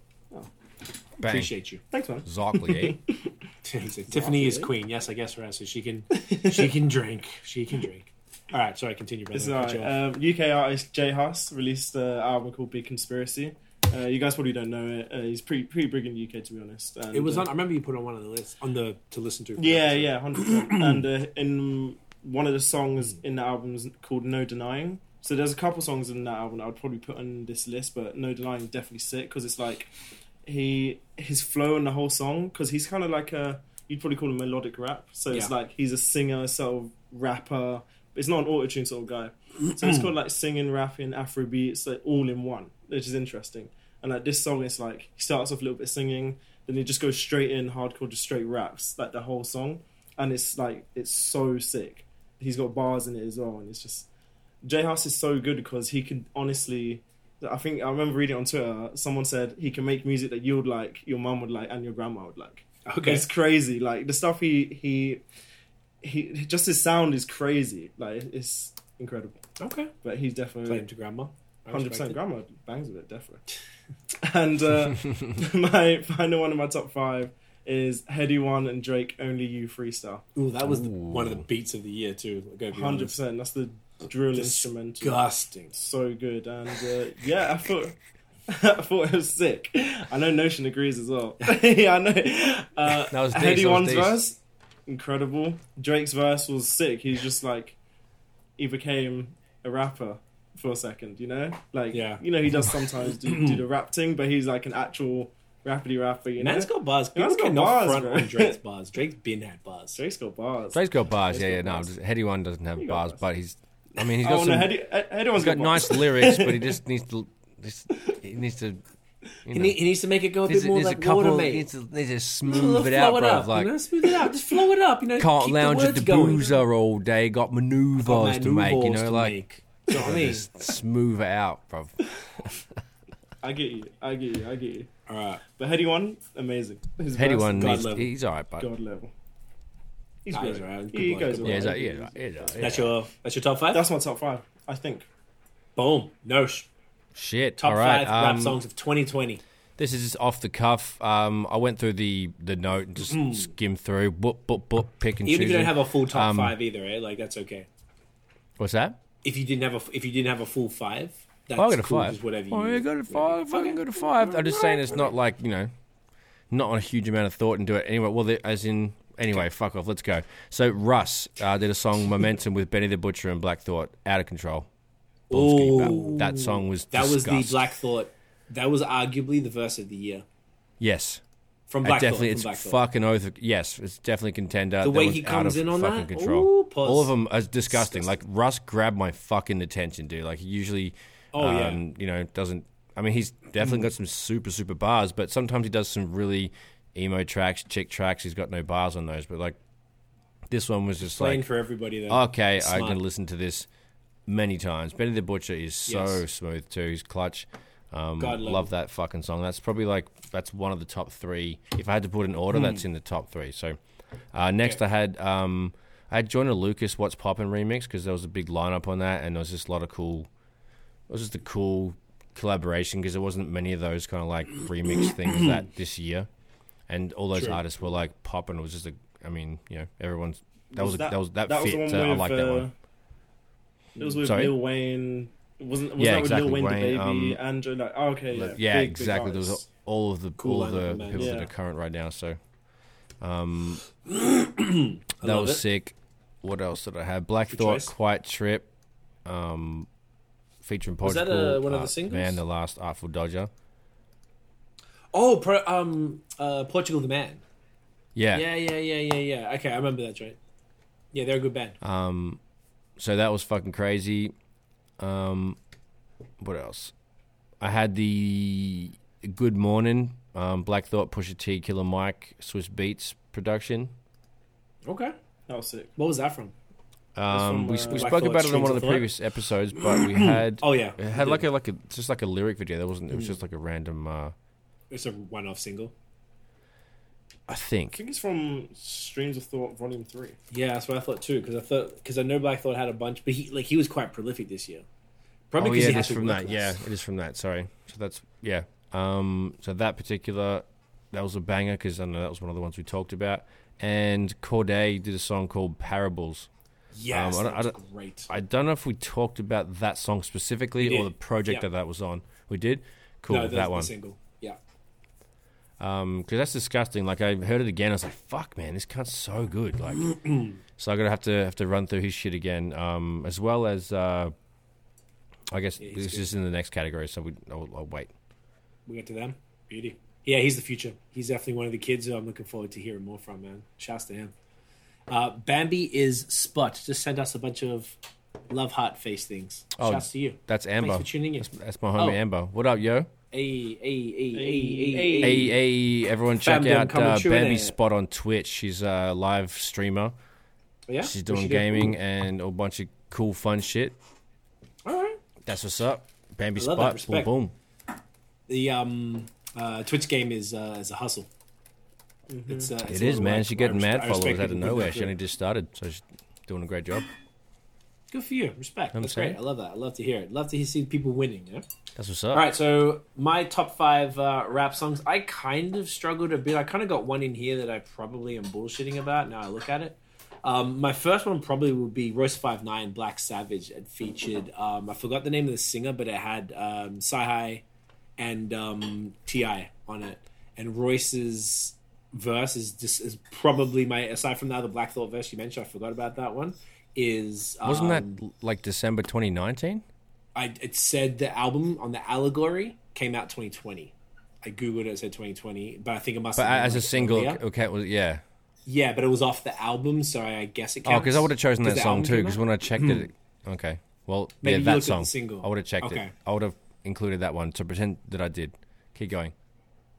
B: Bang.
A: Appreciate you.
C: Thanks, man.
B: Zockley, eh?
A: Tiffany is queen. Yes, I guess for us, so she can she can drink. She can drink. All right, sorry. Continue, brother.
C: It's
A: Cut
C: alright. Um, UK artist J Hus released an album called Big Conspiracy. Uh, you guys probably don't know it. Uh, he's pretty pretty big in the UK, to be honest. And,
A: it was
C: uh,
A: on. I remember you put on one of the lists on the to listen to. for
C: Yeah,
A: episode.
C: yeah, hundred percent. And uh, in one of the songs in the album is called "No Denying." So there's a couple songs in that album that I'd probably put on this list, but "No Denying" is definitely sick because it's like he his flow in the whole song because he's kind of like a you'd probably call him melodic rap. So it's
A: Yeah.
C: like he's a singer, sort of rapper. It's not an auto tune sort of guy. So it's called like singing, rapping, Afro beats, like all in one, which is interesting. And like this song, it's like he starts off a little bit singing, then he just goes straight in hardcore, just straight raps like the whole song, and it's like it's so sick. He's got bars in it as well, and it's just J Hus is so good because he can honestly. I think I remember reading on Twitter. Someone said he can make music that you would like, your mum would like, and your grandma would like.
A: Okay.
C: It's crazy. Like the stuff he he he just his sound is crazy. Like it's incredible.
A: Okay.
C: But he's definitely
A: Claim to grandma.
C: Hundred percent. Grandma bangs with it, definitely. and uh, my final one in my top five is Headie One and Drake Only You Freestyle.
A: Ooh, that was the, one of the beats of the year too. I gotta be
C: Hundred percent. That's the drill instrumental.
A: Disgusting.
C: So good. And uh, yeah, I thought. I thought it was sick. I know Notion agrees as well. yeah, I know. Uh,
B: That was decent,
C: Headie
B: that was
C: One's verse, incredible. Drake's verse was sick. He's just like, he became a rapper for a second, you know? Like,
A: Yeah.
C: you know, he does sometimes do, do the rap thing, but he's like an actual rappity rapper, you know?
A: Man's got bars.
C: Man's
A: People
C: got
A: cannot
C: bars,
A: front
C: bro.
A: on Drake's bars. Drake's been had bars.
C: Drake's got bars.
B: Drake's got bars.
C: Drake's
B: Yeah,
C: got
B: yeah. No,
C: bars.
B: just, Headie One doesn't have
C: He
B: bars,
C: bars.
B: but he's. I mean, he's got
C: oh,
B: some.
C: no, Headie, Headie One's
B: he's got
C: bars.
B: nice lyrics, but he just needs to. Just, he needs to. You
A: He, need, he needs to make it go a bit
B: there's, a-
A: more
B: there's
A: like
B: a couple.
A: water,
B: He
A: mate.
B: needs to, needs to smooth it out, bro.
A: up,
B: Like
A: you know, smooth it out. Just flow it up. You know,
B: can't
A: keep
B: lounge
A: the
B: at the
A: going.
B: boozer all day. Got maneuvers
A: Got
B: to make. You know, like
A: you know what I mean?
B: just smooth it out, bro.
C: I get you. I get you. I get you.
A: All right.
C: But Headie One, amazing. His Headie
B: One,
A: God
B: needs,
A: level.
B: he's alright, but
C: God level. He's
A: Nah,
C: great.
A: he's alright. Good
C: He
A: one,
C: goes
A: good
C: well.
B: yeah, he's like, yeah, yeah, yeah, yeah.
A: That's your that's your top five.
C: That's my top five, I think.
A: Boom. No. sh-
B: shit.
A: Top
B: all right,
A: five rap
B: um,
A: songs of 2020.
B: This is just off the cuff. Um, I went through the the note and just skimmed through, boop boop boop, pick and
A: Mm. Even if
B: choose.
A: you don't have a full top
B: Um,
A: five either, eh? Like that's okay.
B: What's that?
A: If you didn't have a if you didn't have a full five, that's
B: Oh, I got a
A: cool,
B: five.
A: Just whatever you.
B: Oh, yeah, go to five. Fucking
A: Okay.
B: go to five. I'm just saying it's not like you know, not on a huge amount of thought and do it anyway. Well, the- as in anyway, fuck off. Let's go. So Russ uh, did a song "Momentum" with Benny the Butcher and Black Thought. Out of control. Boom, skinny bap.
A: Ooh.
B: That song was
A: That was the. Black Thought. That was arguably the verse of the year
B: Yes,
A: from Black
B: definitely.
A: Thought.
B: it's
A: Black Thought.
B: fucking oath. Yes, it's definitely contender.
A: The
B: That
A: way he comes in on
B: fucking
A: that,
B: control.
A: ooh.
B: All of them are disgusting. Like Russ grabbed my fucking attention, dude. Like he usually,
A: Oh, yeah.
B: um, you know, doesn't. I mean, he's definitely got some super super bars, but sometimes he does some really emo tracks, chick tracks. He's got no bars on those, but like this one was just
A: Playing
B: like,
A: for everybody though.
B: okay, I can listen to this many times. Benny the Butcher is so
A: Yes.
B: smooth too. He's clutch. Um,
A: God love
B: love that fucking song. That's probably like that's one of the top three. If I had to put an order, that's in the top three. So uh, next. I had um, I had Joyner Lucas "What's Poppin" remix because there was a big lineup on that, and there was just a lot of cool. It was just a cool collaboration because there wasn't many of those kind of like remix things that this year, and all those
A: True.
B: artists were like popping. It was just a. I mean, you know, everyone's that was,
C: Was
B: a,
C: that-
B: that was that,
C: That was
B: fit. so I
C: with.
B: like that
C: uh,
B: one.
C: It was with
B: Sorry?
C: Lil Wayne. Wasn't was
B: Yeah,
C: that with
B: exactly,
C: Lil Wayne,
B: Wayne,
C: DaBaby,
B: um,
C: Andrew? Like, oh, okay, yeah,
B: Yeah,
C: big, big
B: exactly. There was all of the
A: Cool
B: all of the
A: man.
B: people that are current right now. So, um, that was
A: it.
B: sick. What else did I have? Black
A: Good
B: Thought,
A: choice.
B: Quiet Trip, um, featuring
A: Was that,
B: Portugal.
A: uh, one of the
B: uh,
A: singles?
B: Man, the last Artful Dodger.
A: Oh, pro, um, uh, Portugal the Man.
B: Yeah.
A: Yeah, yeah, yeah, yeah, yeah. Okay, I remember that joint. Yeah, they're a good band.
B: Um, so that was fucking crazy. Um, what else? I had the Good Morning, um, Black Thought, Pusha T, Killer Mike, Swizz Beatz production.
A: Okay.
C: That was sick.
A: What was that from?
B: Um,
C: from,
B: we
C: uh,
B: we spoke
A: Thought,
B: about it on one of
A: of
B: the
A: Thought?
B: previous episodes, but we had
A: Oh yeah,
B: it had
A: we
B: like a like a just like a lyric video. There wasn't. It was just like a random. Uh,
A: it's a one-off single.
B: I think.
C: I
B: think.
C: think it's from Streams of Thought Volume Three.
A: Yeah, that's what I thought too. Because I thought because I know Black Thought had a bunch, but he like he was quite prolific this year. Probably
B: oh
A: because
B: yeah,
A: he
B: it
A: to
B: from
A: work
B: that. Yeah, it is from that. Sorry. So that's yeah. Um, so that particular that was a banger because I know that was one of the ones we talked about. And Cordae did a song called Parables.
A: Yes,
B: Um, I don't- I don't-
A: great.
B: I don't know if we talked about that song specifically or the project
A: Yeah.
B: that that was on. We did. Cool.
A: no, that's
B: that
A: the
B: one.
A: single. Yeah,
B: Um, because that's disgusting. Like I heard it again, I was like, "Fuck, man, this cunt's so good." Like, so I'm gonna have to have to run through his shit again, um, as well as uh, I guess
A: Yeah,
B: this
A: good.
B: is in the next category. So we, I'll, I'll wait.
A: we get to them. Beauty. Yeah, he's the future. He's definitely one of the kids who I'm looking forward to hearing more from. Man, shouts to him. Uh, Bambi is Spot. Just send us a bunch of love heart face things.
B: Oh,
A: Shouts to you.
B: That's Amber.
A: Thanks for tuning in.
B: That's, that's my homie
A: Oh.
B: Amber. What up, yo?
A: Hey, hey, hey, hey,
C: Hey,
A: hey,
B: Hey, hey, everyone, check out
A: coming
B: uh,
A: through in
B: Bambi
A: it.
B: Spot on Twitch. She's a live streamer.
A: Yeah,
B: She's doing gaming and a bunch of cool, fun shit.
A: All right.
B: That's what's up. Bambi
A: I love that.
B: Spot. Boom, boom.
A: The um, uh, Twitch game is uh, is a hustle. It's, uh, it's
B: It
A: a
B: is,
A: lot of
B: man.
A: work.
B: She's getting mad followers out of nowhere. She only just started, so she's doing a great job.
A: Good for you. Respect.
B: I'm
A: That's
B: saying.
A: great. I love that. I love to hear it. Love to see people winning. Yeah.
B: That's what's up.
A: All right, so my top five uh, rap songs. I kind of struggled a bit. I kind of got one in here that I probably am bullshitting about. Now I look at it. Um, my first one probably would be Royce Five Nine, Black Savage. It featured. Um, I forgot the name of the singer, but it had um, Sci and um, Ti on it. And Royce's verse is just is probably my aside from the other Black Thought verse you mentioned. I forgot about that one. Is
B: Wasn't
A: um,
B: that like December 2019?
A: I it said the album on the allegory came out 2020. I googled it, it said 2020, but I think it must.
B: But
A: have been,
B: as a single,
A: earlier.
B: okay, well, yeah.
A: yeah, but it was off the album, so I guess it.
B: Oh,
A: Counts.
B: because I would have chosen that song too. Because when I checked it, okay. Well,
A: Maybe
B: yeah, that
A: looked at the
B: song.
A: single.
B: I would have checked
A: Okay.
B: it. I would have included that one to pretend that I did. Keep going.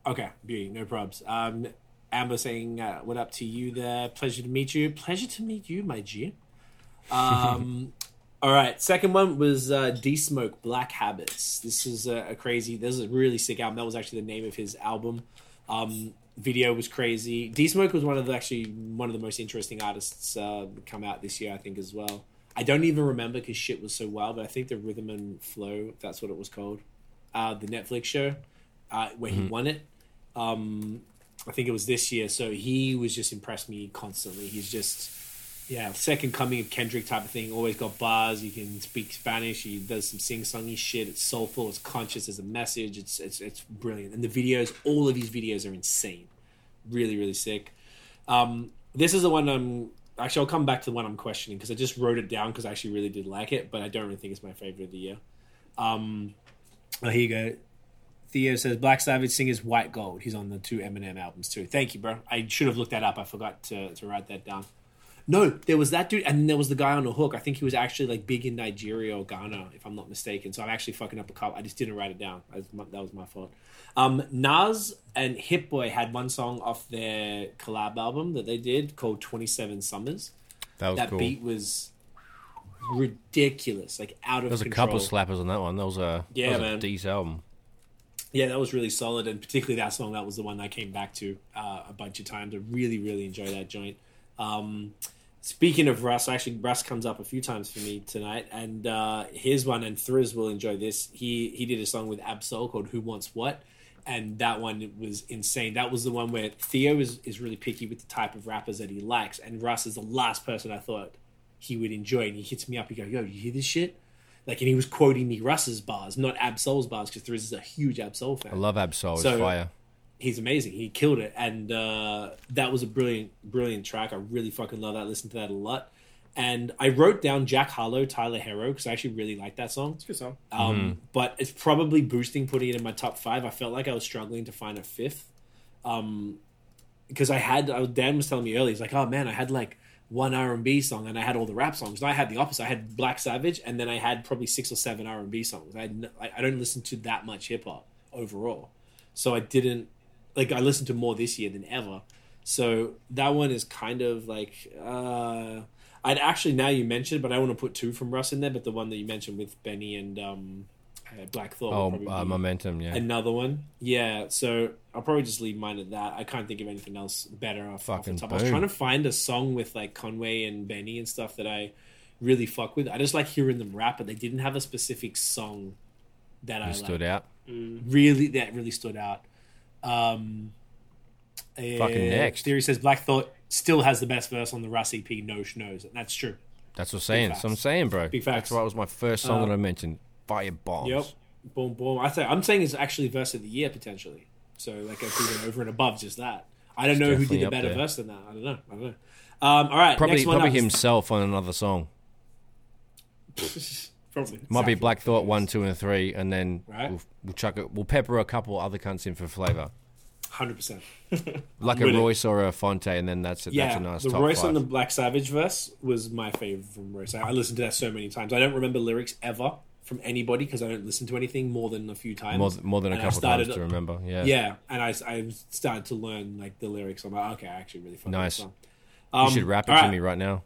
A: Okay, beauty, no probs. Um, Amber saying, uh, "What up to you there? Pleasure to meet you. Pleasure to meet you, my G." Um, all right, second one was uh, D Smoke Black Habits. This is a, a crazy. This is a really sick album. That was actually the name of his album. Um, video was crazy. D Smoke was one of the actually one of the most interesting artists uh, come out this year, I think, as well. I don't even remember because shit was so wild, but I think the Rhythm and Flow, that's what it was called, uh, the Netflix show, uh, where he won it. Um, I think it was this year. So he was just impressed me constantly. He's just, yeah, second coming of Kendrick type of thing. Always got bars. You can speak Spanish. He does some sing songy shit. It's soulful. It's conscious. There's a message. It's it's it's brilliant. And the videos, all of these videos are insane. Really, really sick. Um, this is the one I'm actually. I'll come back to the one I'm questioning because I just wrote it down because I actually really did like it, but I don't really think it's my favorite of the year. Um, oh, here you go. Theo says Black Savage singers White Gold. He's on the two Eminem albums too. Thank you, bro. I should have looked that up. I forgot to, to write that down. No, there was that dude, and then there was the guy on the hook. I think he was actually like big in Nigeria or Ghana, if I'm not mistaken. So I'm actually fucking up a couple. I just didn't write it down. That was my, that was my fault. Um, Nas and Hit Boy had one song off their collab album that they did called 27 Summers.
B: That was
A: that
B: cool.
A: beat was ridiculous, like out of
B: There was a couple slappers on that one. That was a
A: Yeah,
B: that was
A: man.
B: a decent album.
A: Yeah, that was really solid, and particularly that song. That was the one I came back to uh, a bunch of times. I really, really enjoy that joint. Um, speaking of Russ, actually, Russ comes up a few times for me tonight, and uh, here's one, and Thriz will enjoy this. He he did a song with Absol called "Who Wants What," and that one was insane. That was the one where Theo is is really picky with the type of rappers that he likes, and Russ is the last person I thought he would enjoy. And he hits me up. He goes, "Yo, you hear this shit?" Like, and he was quoting me Russ's bars, not Absol's bars, because Thriz is a huge Absol fan
B: I love Absol. It's
A: So-
B: fire.
A: He's amazing. He killed it, and uh, that was a brilliant, brilliant track. I really fucking love that. Listen to that a lot. And I wrote down Jack Harlow, Tyler Herro, because I actually really like that song.
C: It's a good song.
A: Um, But it's probably boosting putting it in my top five. I felt like I was struggling to find a fifth. Um, because I had, I, Dan was telling me earlier, he's like, oh man, I had like one R and B song, and I had all the rap songs. And I had the opposite. I had Black Savage, and then I had probably six or seven R and B songs. I, had, n- I I don't listen to that much hip hop overall, so I didn't like. I listened to more this year than ever. So that one is kind of like. uh I'd actually now you mentioned, but I want to put two from Russ in there. But the one that you mentioned with Benny and um, uh, Black Thought.
B: Oh, uh, momentum. Yeah.
A: another one. Yeah, so I'll probably just leave mine at that. I can't think of anything else better off, off the
B: Fucking
A: top. I was trying to find a song with like Conway and Benny and stuff that I really fuck with. I just like hearing them rap, but they didn't have a specific song that I
B: It
A: like.
B: stood out.
A: Really, that really stood out. Um,
B: Fucking
A: uh,
B: next.
A: Theory says Black Thought still has the best verse on the Russ EP. No knows, and that's true.
B: That's what I'm saying. That's what I'm saying, bro.
A: Big facts.
B: That's why it was my first song
A: Uh,
B: that I mentioned. Fire bombs.
A: Yep. Boom, boom. I say I'm saying it's actually verse of the year potentially. So like it's even over and above just that. I don't
B: It's
A: know who did a better verse than that. I don't know. I don't know. Um, all right,
B: Probably,
A: next one
B: probably
A: up.
B: himself on another song.
C: Probably.
B: Might be Black Thought one, two, and three, and then
A: Right.
B: we'll, we'll chuck it. We'll pepper a couple other cunts in for flavor,
A: Hundred percent.
B: like a
A: it.
B: Royce or a Fonte, and then that's it.
A: Yeah,
B: that's a nice
A: the Royce
B: five.
A: on the Black Savage verse was my favorite from Royce. I, listened to that so many times. I don't remember lyrics ever from anybody because I don't listen to anything more than a few times.
B: more, more than a
A: And
B: couple
A: started-
B: times to remember. Yeah.
A: Yeah, and I, I started to learn like the lyrics. I'm like, okay, I actually really
B: Nice.
A: Song.
B: you
A: Um,
B: should rap it to
A: right.
B: me right now.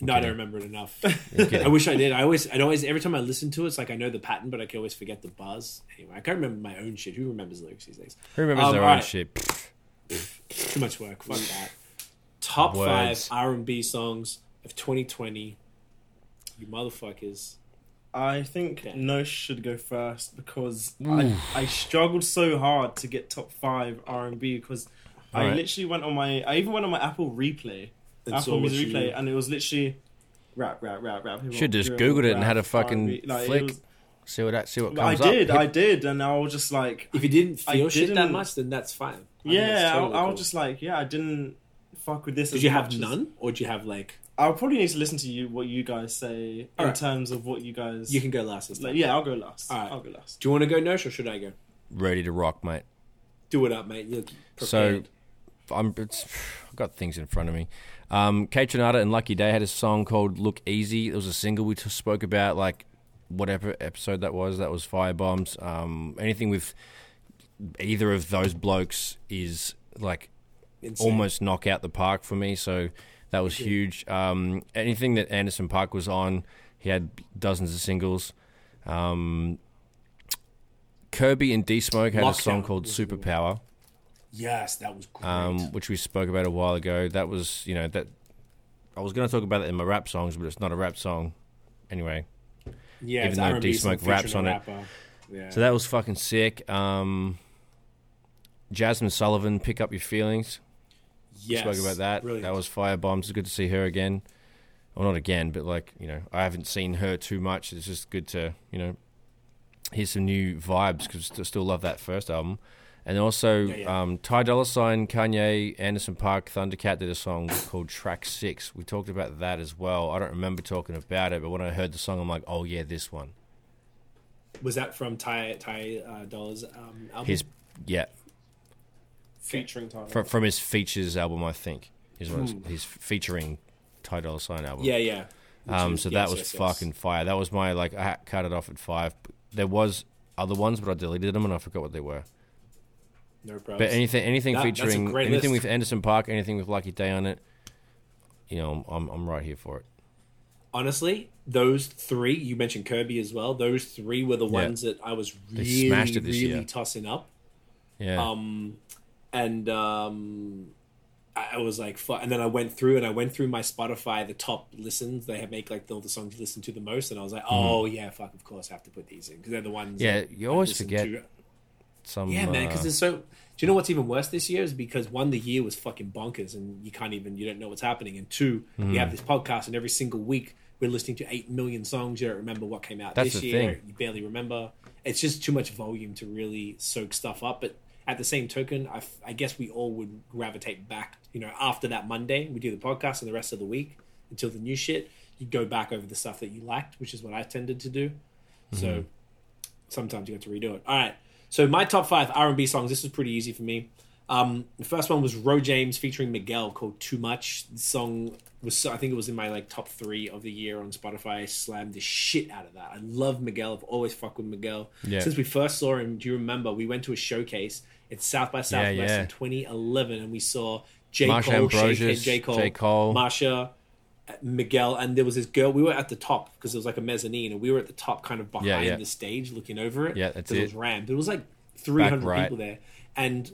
A: No, I don't remember it enough.
B: kidding.
A: I wish I did. I always, I always, every time I listen to it, it's like I know the pattern, but I can always forget the buzz. Anyway, I can't remember my own shit. Who remembers lyrics these days?
B: Who remembers
A: Um,
B: their own shit?
A: too much work. Fuck that. Top
B: Words.
A: five R and B songs of 2020. You motherfuckers.
C: I think
A: Yeah.
C: Nosh should go first because I, I struggled so hard to get top five R and B because I
B: Alright.
C: literally went on my I even went on my Apple Replay,
A: And saw
C: Apple Music
A: you-
C: Replay, and it was literally rap, rap, rap, rap. hip-hop,
B: Should just
C: drill,
B: Googled it and had a fucking
C: Like,
B: flick.
C: was-
B: See what that see what comes up.
C: I did,
B: Hit-
C: I did, and I was just like,
A: If you didn't
C: I
A: feel shit that
C: didn't-
A: much, then that's fine. I think that's
C: yeah,
A: totally
C: I, I
A: cool.
C: was just like, yeah, I didn't fuck with this.
A: Did
C: as
A: you have
C: as-
A: none, or did you have like?
C: I'll probably need to listen to you what you guys say in
A: Alright.
C: terms of what you guys.
A: You can go last this time.
C: like, yeah, I'll go last.
A: Alright.
C: I'll go last.
A: Do you want to go Nosh or should I go?
B: ready to rock, mate.
A: Do it up, mate. You look
B: So- I'm it's, I've got things in front of me. Um, Kaytranada and Lucky Daye had a song called "Look Easy." It was a single we spoke about, like whatever episode that was. That was Firebombs. Um, anything with either of those blokes is like
A: Insane.
B: almost knock out the park for me. So that was huge. Um, anything that Anderson Paak was on, he had dozens of singles. Um, Kirby and D Smoke had a song called. Superpower
A: Yes, that was great.
B: um, which we spoke about a while ago. That was, you know, that I was going to talk about it in my rap songs, but it's not a rap song. Anyway,
A: yeah,
B: even though
A: R&B song
B: D-Smoke raps on it.
A: Yeah.
B: so that was fucking sick. Um, Jazmine Sullivan, pick up your feelings.
A: yes,
B: Spoke about that.
A: Brilliant.
B: That was Firebombs. It's good to see her again. Well, not again, but like you know, I haven't seen her too much. It's just good to you know hear some new vibes because I still love that first album. And also,
A: Yeah, yeah.
B: Um, Ty Dolla Sign, Kanye, Anderson Paak, Thundercat did a song called Track Six. We talked about that as well. I don't remember talking about it, but when I heard the song, I'm like, oh yeah, this one.
A: was that from Ty Ty uh, Dollars um, album?
B: His yeah,
C: Featuring Tyler.
B: from, from his features album, I think is what
A: Hmm.
B: his featuring Ty Dolla Sign album.
A: yeah, yeah.
B: Um,
A: is-
B: so
A: yes,
B: that was
A: yes, yes.
B: fucking fire. That was my like I cut it off at five. There was other ones, but I deleted them and I forgot what they were.
A: No problems.
B: But anything, anything
A: That-
B: featuring anything
A: list.
B: with Anderson Paak, anything with Lucky Daye on it, you know, I'm I'm right here for it.
A: honestly, those three you mentioned Kirby as well. Those three were the
B: Yeah.
A: ones that I was really,
B: smashed it this
A: really
B: year.
A: tossing up.
B: Yeah,
A: Um, and um, I was like, fu- and then I went through and I went through my Spotify, the top listens. They have make like all the songs you listen to the most, and I was like, oh yeah, fuck, of course, I have to put these in because they're the ones.
B: Mm-hmm. Yeah,
A: that
B: you always forget
A: to.
B: Some.
A: Yeah, man,
B: uh,
A: because there's so. Do you know what's even worse this year is because one, the year was fucking bonkers, and you can't even you don't know what's happening, and 2
B: Mm-hmm.
A: we have this podcast, and every single week we're listening to eight million songs. You don't remember what came out
B: That's
A: this year.
B: thing.
A: You barely remember. It's just too much volume to really soak stuff up. But at the same token, I, f- I guess we all would gravitate back. You know, after that Monday, we do the podcast, and the rest of the week until the new shit, you go back over the stuff that you liked, which is what I tended to do. So sometimes you have to redo it. All right. So my top five R and B songs. This was pretty easy for me. Um, the first one was Ro James featuring Miguel called "Too Much." The song was so, I think it was in my like top three of the year on Spotify. I slammed the shit out of that. I love Miguel. I've always fucked with Miguel
B: Yeah.
A: since we first saw him. Do you remember? We went to a showcase at South by Southwest
B: yeah.
A: in 2011, and we saw J
B: Marsha
A: Cole,
B: Ambrosius,
A: J Cole,
B: J. Cole.
A: Marsha. Miguel and there was this girl. We were at the top because it was like a mezzanine, and we were at the top, kind of behind
B: Yeah, yeah.
A: the stage, looking over it.
B: Yeah, that's it.
A: It was rammed. It was like three hundred
B: right.
A: people there, and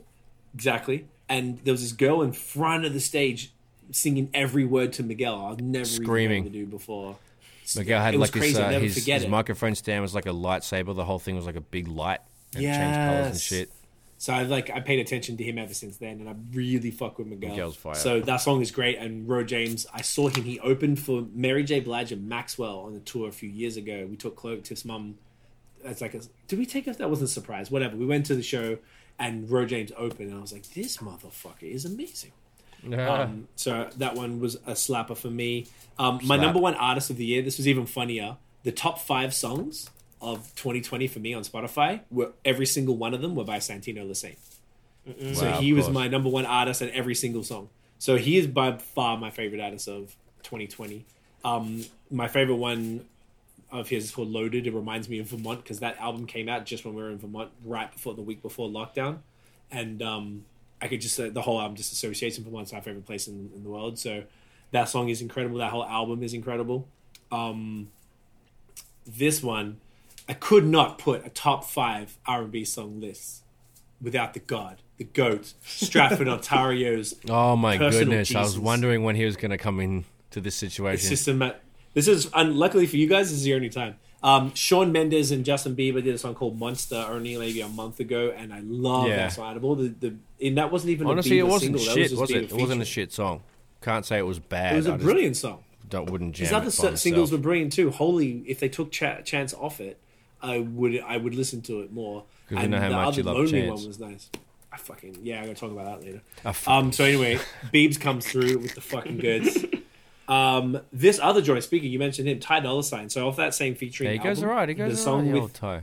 A: exactly. And there was this girl in front of the stage singing every word to Miguel. I've never
B: Screaming.
A: to do before.
B: Miguel had like this. Uh, his his microphone stand was like a lightsaber. The whole thing was like a big light. And it changed colors and shit.
A: So I like I paid attention to him ever since then, and I really fuck with Miguel.
B: Miguel's fire.
A: So that song is great. And Ro James, I saw him. He opened for Mary J. Blige and Maxwell on the tour a few years ago. We took Chloe Tiff's mum. That's like a. Did we take us? That wasn't a surprise. Whatever. We went to the show, and Ro James opened, and I was like, "This motherfucker is amazing." Um, so that one was a slapper for me. Um, my
B: Slap.
A: number one artist of the year. This was even funnier. The top five songs of 2020 for me on Spotify were every single one of them were by Santino Le Saint. So
B: Wow,
A: he was my number one artist on every single song. So he is by far my favorite artist of 2020. Um, my favorite one of his is called Loaded. It reminds me of Vermont because that album came out just when we were in Vermont, right before the week before lockdown, and um, I could just uh, the whole album just associates him Vermont's my favorite place in, in the world. So that song is incredible. That whole album is incredible. Um, this one, I could not put a top five R and B song list without the God, the goat, Stratford Ontario's
B: Oh my goodness! I was wondering when he was going to come in to this situation.
A: system. This is unluckily for you guys. This is the only time. Um, Shawn Mendes and Justin Bieber did a song called "Monster" only maybe a month ago, and I love
B: Yeah.
A: that song. Out of all the, the and that wasn't even
B: Honestly,
A: a
B: it wasn't
A: single.
B: shit,
A: was,
B: was it? It wasn't a shit song. Can't say it was bad.
A: It was
B: I
A: a
B: just
A: brilliant song.
B: Don't wouldn't jam
A: His other
B: by
A: s-
B: myself.
A: singles were brilliant too. Holy, if they took Ch- Chance off it, I would I would listen to it more.
B: 'Cause we
A: And
B: know how
A: the
B: much
A: other
B: you love
A: lonely
B: Chance.
A: one was nice. I fucking yeah, I'm gonna talk about that later.
B: I
A: Um, so anyway, Beebs comes through with the fucking goods. Um, this other joint speaker, you mentioned him, Ty Dolla Sign. So off that same featuring,
B: yeah, he goes alright. He goes
A: the song with
B: tie.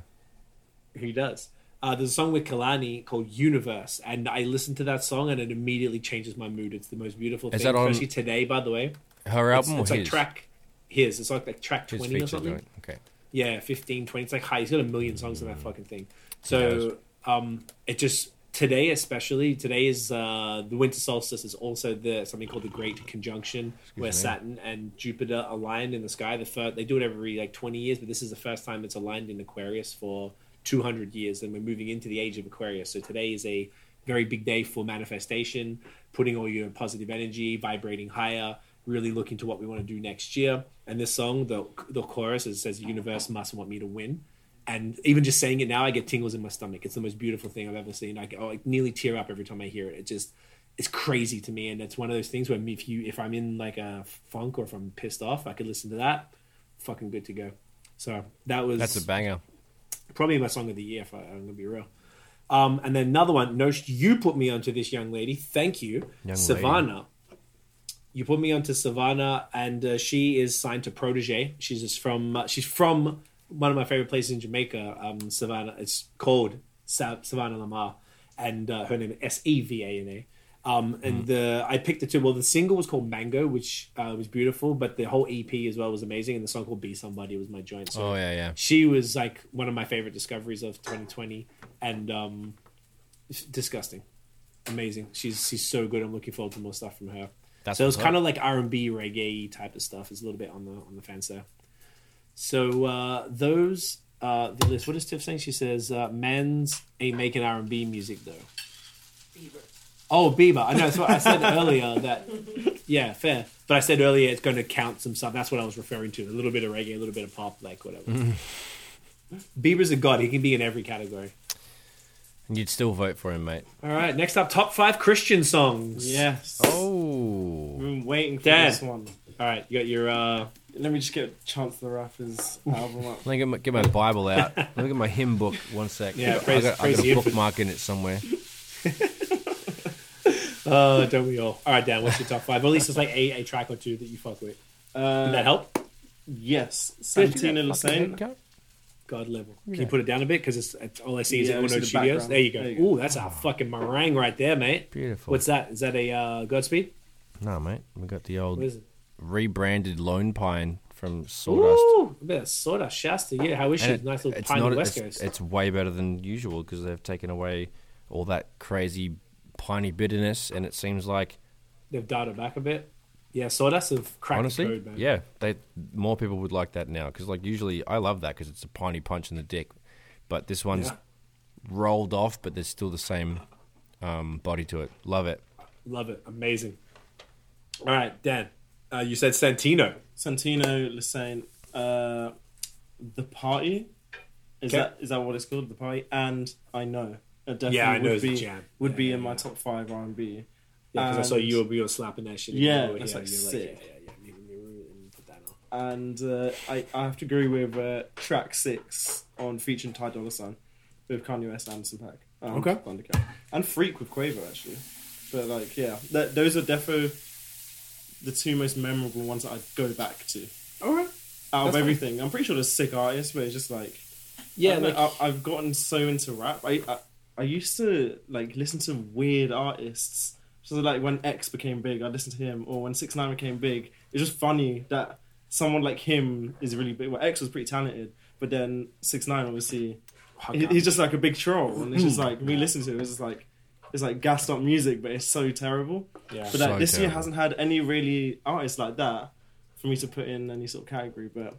A: he does. Uh, there's a song with Kehlani called Universe, and I listened to that song and it immediately changes my mood. It's the most beautiful
B: Is
A: thing,
B: that on-
A: especially today. By the way,
B: Her
A: it's,
B: album
A: it's
B: or
A: like
B: his?
A: track his. It's like like track
B: his
A: twenty or something.
B: joint. Okay.
A: Yeah, 15, 20. It's like hi, He's got a million songs in that fucking thing. So um, it just today, especially today is uh, the winter solstice. Is also the something called the Great Conjunction, where
B: me.
A: Saturn and Jupiter aligned in the sky. The first, they do it every like twenty years, but this is the first time it's aligned in Aquarius for two hundred years, and we're moving into the age of Aquarius. So today is a very big day for manifestation, putting all your positive energy, vibrating higher, really looking to what we want to do next year. And this song, the the chorus, it says, "The universe must want me to win." And even just saying it now, I get tingles in my stomach. It's the most beautiful thing I've ever seen. I, get- oh, I nearly tear up every time I hear it. It just, it's crazy to me, and it's one of those things where if you, if I'm in like a funk or if I'm pissed off, I could listen to that. Fucking good to go. So that was
B: That's a banger.
A: probably my song of the year. If I, I'm gonna be real. Um, and then another one, Nosh, you put me onto this young lady. Thank you,
B: Young
A: Sevana. You put me onto Sevana, and uh, she is signed to Protoje. She's just from uh, she's from one of my favorite places in Jamaica, um, Savannah. It's called Sa- Savannah Lamar, and uh, her name is S E V A N A. Um, and
B: Mm.
A: the I picked the two. Well, the single was called Mango, which uh, was beautiful, but the whole EP as well was amazing. And the song called Be Somebody was my joint. So
B: Oh yeah, yeah.
A: she was like one of my favorite discoveries of 2020 and um disgusting amazing she's she's so good i'm looking forward to more stuff from her
B: That's
A: so it's kind of like r&b reggae type of stuff it's a little bit on the on the fence there so uh those uh the list what is tiff saying she says uh men's ain't making r&b music though
D: Bieber.
A: Oh, Bieber. I know. That's what I said earlier. That yeah, fair. But I said earlier it's going to count some stuff. That's what I was referring to. A little bit of reggae, a little bit of pop, like whatever. Bieber's a god. He can be in every category.
B: And you'd still vote for him, mate.
A: All right. Next up, top five Christian songs.
C: Yes.
B: Oh.
C: I've been waiting for
A: Dan.
C: this one.
A: All right. You got your. uh
C: Let me just get Chance the Rapper's album up.
B: Let me get my, get my Bible out. Let me get my hymn book. One sec.
A: Yeah,
B: I
A: praise-
B: got, I
A: praise
B: got
A: the
B: a
A: infant.
B: bookmark in it somewhere.
A: Uh, don't we all? All right, Dan. What's your top five? Or at least it's like a, a track or two that you fuck with.
C: Uh,
A: Did that help?
C: Yes.
B: Did you
C: Santina
B: get fucking Le Saint.
A: God level. Can you put it down a bit? Because it's, it's all I see is
C: Yeah,
A: it
C: we see
A: Uno
C: the
A: Studios.
C: background.
A: There you go.
C: There you go.
A: Ooh, that's a fucking meringue right there, mate.
B: Beautiful.
A: What's that? Is that a uh, Godspeed?
B: No, mate. We got the old
A: What is it?
B: rebranded Lone Pine from Sawdust.
A: Ooh, a bit of soda, Shasta. Yeah, how is she?
B: It-
A: nice little pine on
B: not.
A: the West
B: it's,
A: Coast.
B: it's way better than usual because they've taken away all that crazy piney bitterness, and it seems like
A: They've dialed it back a bit. Yeah, sawdust have cracked
B: honestly,
A: the code, man.
B: yeah, they more people would like that now because like usually I love that because it's a piney punch in the dick, but this one's
A: Yeah.
B: rolled off, but there's still the same um, body to it. Love it.
A: Love it. Amazing. All right, Dan. Uh, you said Santino.
C: Santino Le Saint. Uh, the Party. Is
A: Okay.
C: that is that what it's called? The Party. And I know. Definitely
A: Yeah, I know
C: would be,
A: jam.
C: Would
A: Yeah,
C: be
A: yeah,
C: in my top five R and B.
A: Yeah, because I saw you were, you were slapping that shit.
C: Yeah, that's, like,
A: and
C: sick.
A: yeah, yeah, yeah.
C: And uh, I, I have to agree with uh, track six on featuring Ty Dolla Sign with Kanye West, Anderson Paak, um,
A: Okay.
C: Thundercat, and Freak with Quavo actually. But like, yeah, th- those are defo the two most memorable ones that I'd go back to
A: All right.
C: out
A: That's
C: of
A: fine.
C: everything. I'm pretty sure there's sick artists, but it's just like
A: Yeah,
C: I don't know,
A: like,
C: I, I've gotten so into rap. I, I I used to like listen to weird artists. So like when X became big, I listened to him, or when Six Nine became big. It's just funny that someone like him is really big. Well, X was pretty talented, but then Six Nine obviously he- he's just like a big troll, and it's just hmm. like we listen to it. It's just like it's like gassed up music, but it's so terrible.
A: yeah.
C: But like,
B: So
C: this year hasn't had any really artists like that for me to put in any sort of category. But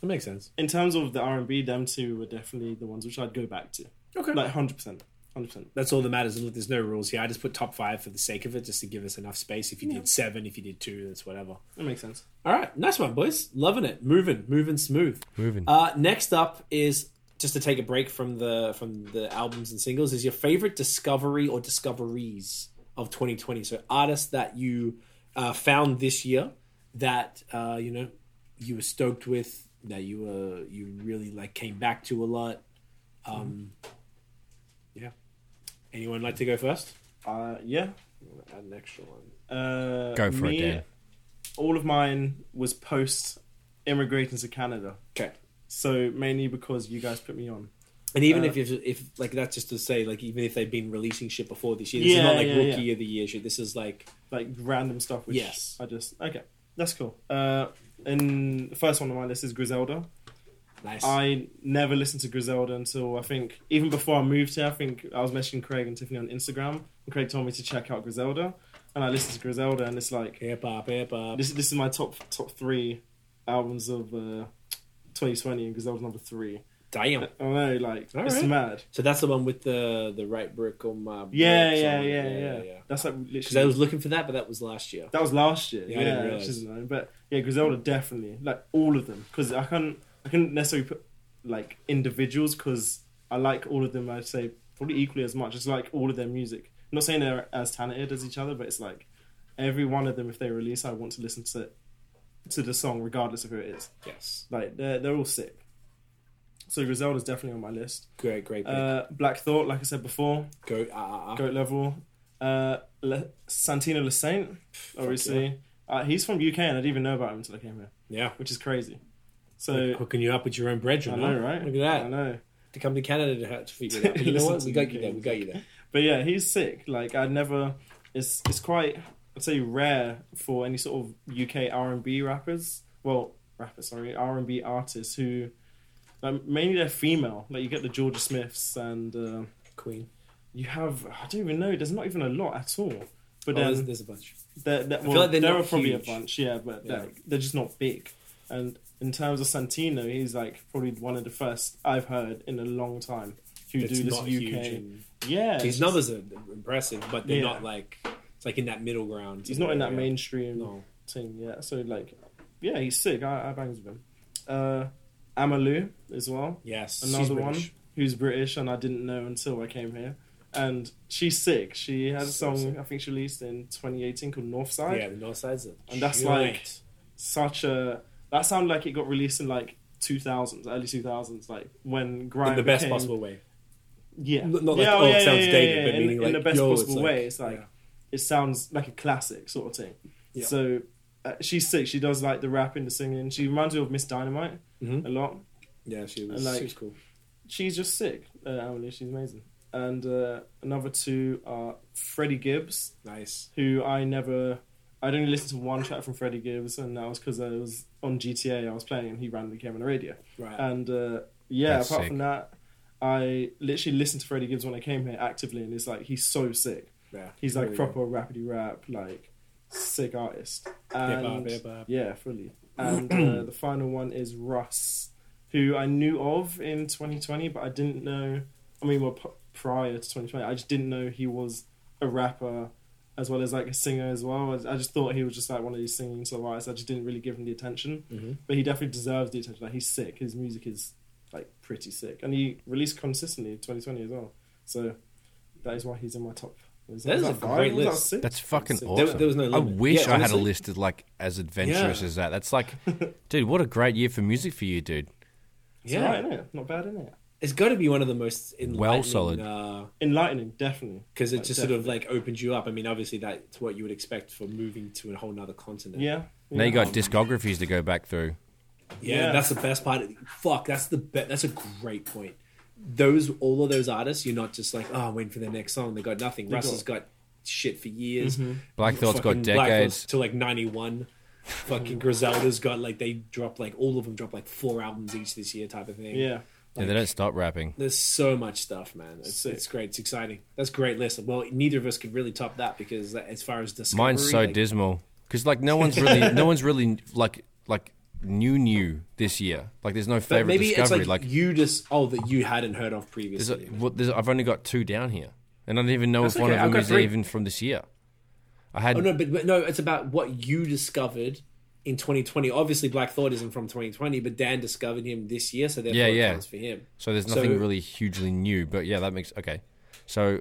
A: that makes sense.
C: in terms of the R and B, them two were definitely the ones which I'd go back to.
A: Okay.
C: Like hundred percent. hundred percent.
A: That's all that matters. And look, there's no rules here. I just put top five for the sake of it, just to give us enough space. If you did seven, if you did two, that's whatever.
C: That makes sense.
A: All right, nice one, boys. Loving it. Moving, moving smooth.
B: Moving.
A: Uh, next up is just to take a break from the from the albums and singles. Is your favorite discovery or discoveries of 2020? So artists that you uh, found this year that uh, you know you were stoked with, that you were you really like came back to a lot. Um, yeah. Anyone like to go first?
C: Uh, yeah.
A: Add an extra one.
C: Uh,
B: Go for
C: me,
B: it, Dan.
C: All of mine was post immigrating to Canada.
A: Okay.
C: So mainly because you guys put me on.
A: And even
C: Uh,
A: if, if if like that's just to say like even if they've been releasing shit before this year, this
C: Yeah,
A: is not like
C: yeah,
A: rookie
C: yeah.
A: of the year shit. This is like
C: like random stuff. Which
A: Yes.
C: I just okay. That's cool. Uh, and the first one on my list is Griselda.
A: nice.
C: I never listened to Griselda until I think even before I moved here. I think I was messaging Craig and Tiffany on Instagram, and Craig told me to check out Griselda, and I listened to Griselda, and it's like
A: hip hop, hip hop.
C: this. This is my top top three albums of uh, 2020, and Griselda's number three.
A: Damn.
C: I know, like
A: All
C: it's
A: right.
C: mad.
A: So that's the one with the the right brick on my brick
C: Yeah,
A: song.
C: yeah, yeah, yeah, That's like
A: Because. I was looking for that, but that was last year.
C: That was last year.
A: Yeah,
C: Yeah,
A: I didn't
C: which isn't. But yeah, Griselda definitely like all of them because I can't I couldn't necessarily put like individuals because I like all of them. I'd say probably equally as much. It's like all of their music. I'm not saying they're as talented as each other, but it's like every one of them. If they release, I want to listen to to the song regardless of who it is.
A: Yes.
C: Like they're they're all sick. So Griselda's definitely on my list.
A: Great, great pick.
C: Uh, Black Thought, like I said before,
A: Go. Uh, uh, uh.
C: goat level. Uh, Le- Santino Le Saint, obviously. Uh, he's from UK and I didn't even know about him until I came here,
A: Yeah.
C: which is crazy. So
A: Hooking you up with your own bread, you
C: I
A: know?
C: right?
A: Look at that.
C: I know.
A: To come to Canada to, have to figure it out. But you know what? We got you there. We got you there.
C: But yeah, he's sick. Like I'd never. It's it's quite I'd say rare for any sort of UK R and B rappers. Well, rappers, sorry, R and B artists who. Like, mainly they're female. Like you get the Jorja Smiths, and uh,
A: Queen.
C: you have I don't even know. There's not even a lot at all. But
A: Oh, there's,
C: then
A: there's a bunch.
C: They're, they're,
A: feel
C: well,
A: like they're
C: there are probably
A: huge.
C: a bunch, yeah, but
A: Yeah.
C: They're, they're just not big. And in terms of Santino, he's like probably one of the first I've heard in a long time who
A: It's
C: do this
A: not
C: UK.
A: And
C: yeah,
A: his numbers are impressive, but they're
C: Yeah.
A: not like. Like in that middle ground.
C: he's not in that
A: Yeah.
C: mainstream
A: No.
C: thing yet. So like, yeah, he's sick. I, I bangs with him. Uh, Ama Lou as well,
A: Yes.
C: another one who's British, and I didn't know until I came here. And she's sick. She has a song
A: sick.
C: I think she released in 2018 called Northside.
A: Yeah, the North Side's a
C: And that's like- such a that sounded like it got released in like 2000s early 2000s like when grime
A: in the best
C: became-
A: possible way.
C: yeah
A: Not like,
C: yeah,
A: oh, it sounds
C: yeah,
A: dated,
C: yeah,
A: but
C: in,
A: meaning
C: in
A: like,
C: the best
A: yo,
C: possible
A: like-
C: way it's like
A: yeah.
C: It sounds like a classic sort of thing
A: Yeah.
C: so uh, she's sick she does like the rapping the singing she reminds me of Ms. Dynamite
A: Mhm.
C: a lot
A: Yeah, she was,
C: And, like,
A: she was cool.
C: she's just sick uh, Emily she's amazing and uh, another two are Freddie Gibbs
A: Nice.
C: who I never. I'd only listened to one track from Freddie Gibbs, and that was because I was on GTA. I was playing, and he randomly came on the radio.
A: Right.
C: And uh, yeah,
B: That's
C: apart
B: sick.
C: from that, I literally listened to Freddie Gibbs when I came here actively, and it's like he's so sick.
A: Yeah.
C: He's like
A: Really
C: proper rapidy rap, like sick artist.
A: Hip hop,
C: And
A: hip hop.
C: yeah, fully. And uh, the final one is Russ, who I knew of in 2020, but I didn't know. I mean, well, p- prior to 2020, I just didn't know he was a rapper as well as like a singer as well. I I just thought he was just like one of these singing sort of artists. I just didn't really give him the attention,
A: hmm
C: but he definitely deserves the attention. Like he's sick. His music is like pretty sick, and he released consistently in 2020 as well. So that is why he's in my top. Was
A: That is a
C: five?
A: great
C: Was that
A: list.
B: That's fucking awesome.
A: There- there was no
B: I wish
A: Yeah,
B: I had a list as like as adventurous
A: Yeah.
B: as that. That's like, dude, what a great year for music for you, dude.
C: It's
A: Yeah.
C: alright, innit? Not bad, innit? it?
A: It's got to be one of the most enlightening,
B: Well solid.
C: Enlightening, definitely.
A: because it
C: Like,
A: just sort of like opens you up. I mean, obviously that's what you would expect for moving to a whole nother continent.
C: Yeah.
B: Now you got
A: Um,
B: discographies to go back through.
A: yeah,
C: Yeah.
A: That's the best part. Of, fuck, that's the be- that's a great point. Those all of those artists, you're not just like, oh, I'm waiting for the next song. They got nothing.
C: They
A: Russ
C: got-
A: has got shit for years. Mm-hmm.
B: Black Thought's got
A: Fucking Black
B: decades.
A: To like '91. Fucking mm-hmm. Griselda's got like they drop like all of them drop like four albums each this year type of thing.
C: Yeah.
B: Yeah, they don't stop rapping.
A: There's so much stuff, man. It's,
C: Sick.
A: it's great. It's exciting. That's a great list. Well, neither of us could really top that because as far as discovery,
B: Mine's so
A: like,
B: dismal because like no one's really, no one's really like like new new this year. Like there's no
A: But
B: favorite
A: maybe it's
B: discovery.
A: like,
B: like
A: you just oh that you hadn't heard of
B: there's
A: previously.
B: a, well, there's, I've only got two down here, and I don't even know
A: That's
B: if one of
A: I've
B: them is
A: three.
B: even from this year. I had
A: oh no, but, but no, it's about what you discovered in 2020. Obviously, Black Thought isn't from 2020, but Dan discovered him this year, so therefore
B: Yeah,
A: it
B: yeah.
A: counts for him.
B: so there's
A: so-
B: nothing really hugely new. But yeah, that makes okay. So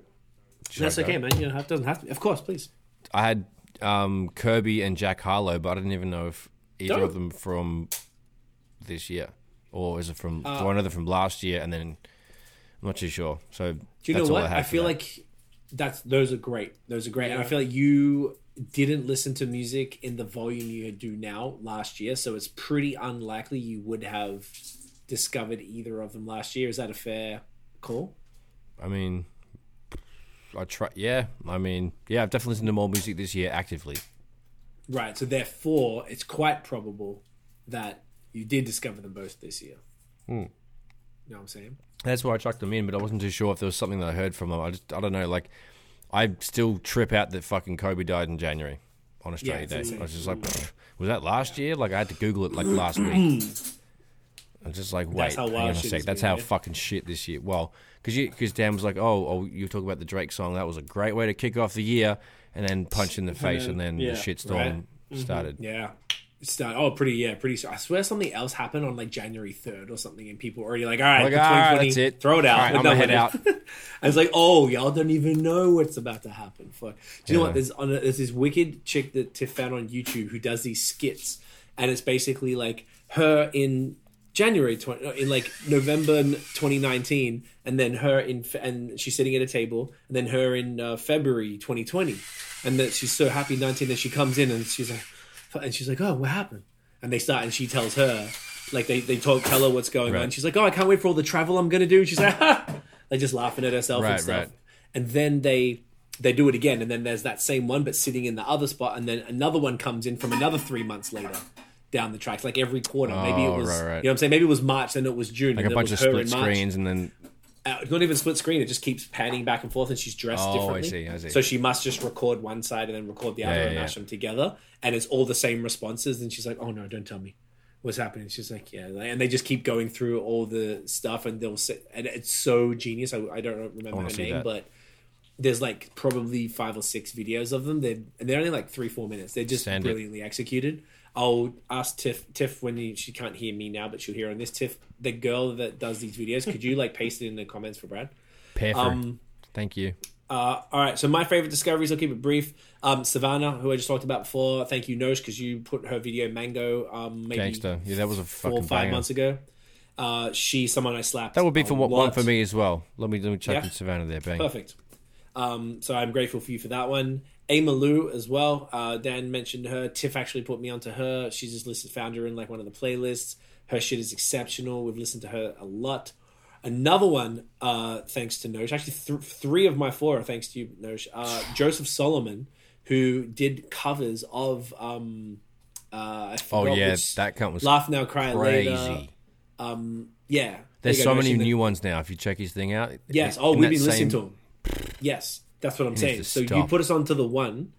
A: That's okay, man. You know, it doesn't have to. Of course, please.
B: I had um, Kirby and Jack Harlow, but I didn't even know if either
A: Dope.
B: of them from this year or is it from?
A: Uh,
B: do I know them from last year? And then I'm not too sure. So
A: Do you
B: that's
A: know
B: all
A: what?
B: I,
A: I, feel
B: that.
A: like that's those are great. Those are great, and I feel like you didn't listen to music in the volume you do now last year, so it's pretty unlikely you would have discovered either of them last year. Is that a fair call?
B: I mean, I try. Yeah, I mean, yeah, I've definitely listened to more music this year actively.
A: Right. So therefore, it's quite probable that you did discover them both this year.
B: Hmm.
A: You know what I'm saying?
B: That's why I chucked them in, but I wasn't too sure if there was something that I heard from them. I just, I don't know. Like, I still trip out that fucking Kobe died in January on Australia
A: it's
B: Day.
A: insane.
B: I was just like, was that last year? Like, I had to Google it like last week. I'm just like, wait, hang on a sec. That's
A: been,
B: how fucking shit this year. Well, because because Dan was like, oh, oh, you talk about the Drake song. That was a great way to kick off the year, and then punch in the face, and then
C: yeah,
B: the shitstorm
A: right. Mm-hmm.
B: started.
A: Yeah. Start, oh, pretty, yeah, pretty. I swear something else happened on like January 3rd or something, and people were already like, all right,
B: Like, all ah,
A: right,
B: that's it.
A: throw it out.
B: Right, I'm gonna head
A: it. I was like, oh, y'all don't even know what's about to happen. Fuck. Do you know what? There's, on a, there's this wicked chick that Tiff found on YouTube who does these skits, and it's basically like her in January 20, in like November 2019, and then her in, and she's sitting at a table, and then her in uh, February 2020, and that she's so happy 19 that she comes in and she's like, and she's like, oh, what happened? And they start, and she tells her, like they they talk, tell her what's going
B: Right.
A: on. She's like, oh, I can't wait for all the travel I'm gonna do. And She's like, like just laughing at herself
B: Right,
A: and stuff.
B: right.
A: And then they they do it again, and then there's that same one, but sitting in the other spot, and then another one comes in from another three months later down the tracks, like every quarter. Maybe it
B: Oh,
A: was,
B: right, right.
A: you know what I'm saying? Maybe it was March, then it was June,
B: Like
A: and
B: a bunch of split screens, and then
A: Uh, not even split screen; it just keeps panning back and forth, and she's dressed
B: Oh, I
A: differently.
B: see, I see.
A: So she must just record one side and then record the other
B: Yeah,
A: and mash
B: yeah.
A: them together, and it's all the same responses. And she's like, "Oh no, don't tell me." What's happening? She's like, yeah, and they just keep going through all the stuff, and they'll sit, and it's so genius. I, I don't remember
B: wanna
A: her name,
B: that.
A: but there's like probably five or six videos of them. They're and they're only like three four minutes. They're just brilliantly executed. I'll ask Tiff Tiff when you, she can't hear me now, but she'll hear on this. Tiff, the girl that does these videos, could you like paste it in the comments for Brad?
B: Pepper.
A: Um,
B: Thank you.
A: uh, all right, so my favorite discoveries, I'll keep it brief. Um, Sevana, who I just talked about before. Thank you, Nosh, because you put her video Mango um, maybe
B: Gangster. Yeah, that was a
A: four or
B: fucking
A: five
B: banger.
A: months ago. Uh, she's someone I slapped.
B: That would be for what one for me as well. Let me let me check
A: Yeah.
B: in Sevana there, bang.
A: Perfect. Um, so I'm grateful for you for that one. Ama Lou as well. Uh, Dan mentioned her. Tiff actually put me onto her. She's just listed, found her in like one of the playlists. Her shit is exceptional. We've listened to her a lot. Another one, uh, thanks to Nosh. Actually, th- three of my four are thanks to you, Nosh. Uh, Joseph Solomon, who did covers of. Um, uh, I
B: Oh yeah,
A: which-
B: that cunt was
A: Laugh Now Cry
B: crazy.
A: Later. Um, yeah,
B: There's
A: There
B: so
A: go,
B: many new ones now. If you check his thing out,
A: Yes. Oh, we've been listening to him. Yes, that's what I'm saying. So you put us onto the one.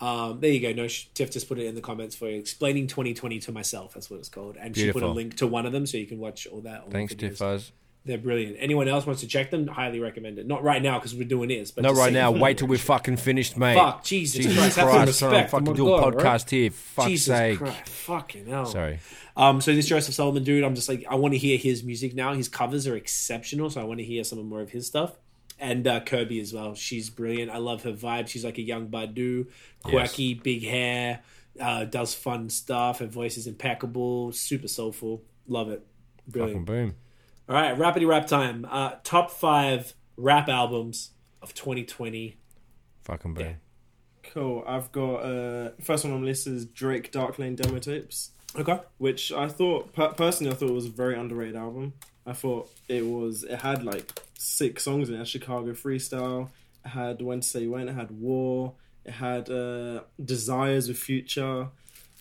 A: Um, there you go. No, Tiff just put it in the comments for you. Explaining 2020 to myself. That's what it's called. And she put a link to one of them, so you can watch all that. All
B: Thanks,
A: videos. They're brilliant. Anyone else wants to check them? Highly recommend it. Not right now because we're doing this. But
B: No, right now. Wait till we're fucking finished, mate.
A: Fuck, Jesus,
B: Jesus
A: Christ, have some respect. Oh
B: fucking
A: my
B: do a podcast
A: right?
B: here. Fuck's
A: Jesus
B: sake.
A: Christ, fucking hell.
B: Sorry.
A: Um, so this Joseph Solomon dude, I'm just like, I want to hear his music now. His covers are exceptional, so I want to hear some more of his stuff. And uh, Kirby as well. She's brilliant. I love her vibe. She's like a young Badu, quirky, big hair, uh, does fun stuff. Her voice is impeccable, super soulful. Love it.
B: Fucking
A: Brilliant.
B: boom.
A: All right, rapidy rap time. Uh, top five rap albums of 2020.
B: Fucking boom.
A: Yeah.
C: Cool. I've got uh first one on the list is Drake Dark Lane demo tapes,
A: Okay.
C: which I thought per- personally I thought it was a very underrated album. I thought it was it had like six songs in it. It Chicago Freestyle, it had When to Say When, it had War, it had uh Desires with Future.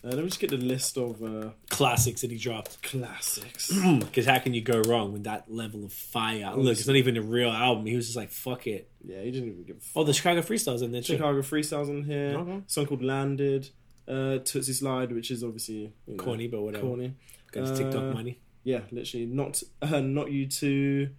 C: Uh, let me just get the list of uh,
A: Classics that he dropped.
C: classics.
A: Because how can you go wrong with that level of fire? Look, it's not even a real album. He was just like, fuck it.
C: yeah, he didn't even give.
A: Oh, the Chicago Freestyles in there too.
C: Chicago Freestyles in here.
A: Okay.
C: Song called Landed. Uh, Toosie Slide, which is obviously you know,
A: Corny, but whatever.
C: corny.
A: Got his TikTok
C: Uh,
A: money.
C: Yeah, literally. Not uh, not you two.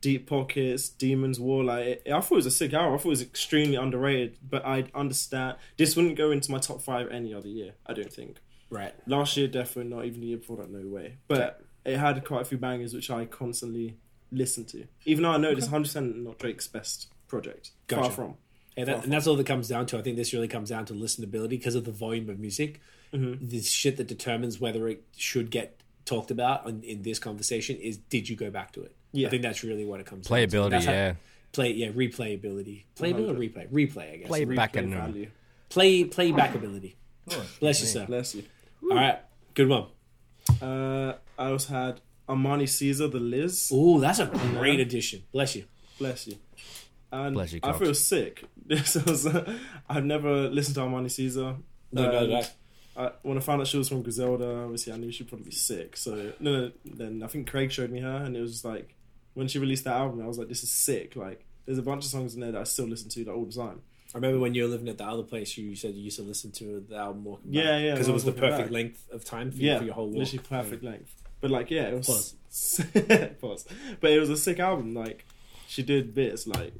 C: Deep Pockets, Demons War. Like it, I thought it was a sick album. I thought it was extremely underrated. But I understand this wouldn't go into my top five any other year. I don't think.
A: Right.
C: Last year, definitely not. Even the year before that, no way. But it had quite a few bangers which I constantly listened to. Even though I know it's 100 percent not Drake's best project. Far from.
A: Yeah, that, and that's all that comes down to. I think this really comes down to listenability because of the volume of music.
C: Mm-hmm.
A: The shit that determines whether it should get talked about in, in this conversation is did you go back to it?
C: Yeah.
A: I think that's really what it comes down to.
B: Playability,
A: That's how-
B: yeah.
A: Play, yeah, replayability. Playability or replay? Replay, I guess.
B: Play-
A: Re-
B: Back
C: Replay
B: in them.
C: Uh, value.
A: play, play back ability. Bless you, sir.
C: Bless you.
A: All right, good one.
C: Uh, I also had Armani Caesar, the Liz.
A: Ooh, that's a uh, great addition. Bless you.
C: Bless you. And
B: Bless you,
C: I feel sick. This was, uh, I've never listened to Armani Caesar.
A: No, no, no.
C: I, when I found out she was from Griselda, obviously I knew she'd probably be sick. So no, no, then I think Craig showed me her, and it was just like when she released that album, I was like, this is sick. Like there's a bunch of songs in there that I still listen to like all the time.
A: I remember when you were living at the other place, you said you used to listen to the album Walking
C: Yeah, yeah,
A: because it was the perfect
C: back.
A: length of time for,
C: yeah,
A: for your whole walk.
C: literally perfect length. But like, yeah, it was
A: Pause.
C: Pause. But it was a sick album. Like she did bits like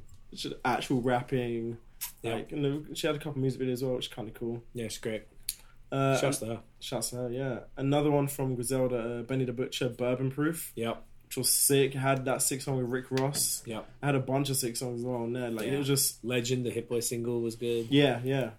C: actual rapping.
A: Yeah.
C: Like and she had a couple music videos as well, which is kind of cool.
A: Yeah, it's great.
C: Uh,
A: Shouts to her.
C: Shouts to her, yeah. Another one from Griselda, uh, Benny the Butcher, Burden of Proof,
A: Yep,
C: which was sick. Had that sick song with Rick Ross.
A: Yeah.
C: I had a bunch of sick songs well on there. Like
A: Yeah.
C: it was just,
A: Legend, the Hit Boy single was good.
C: yeah, yeah.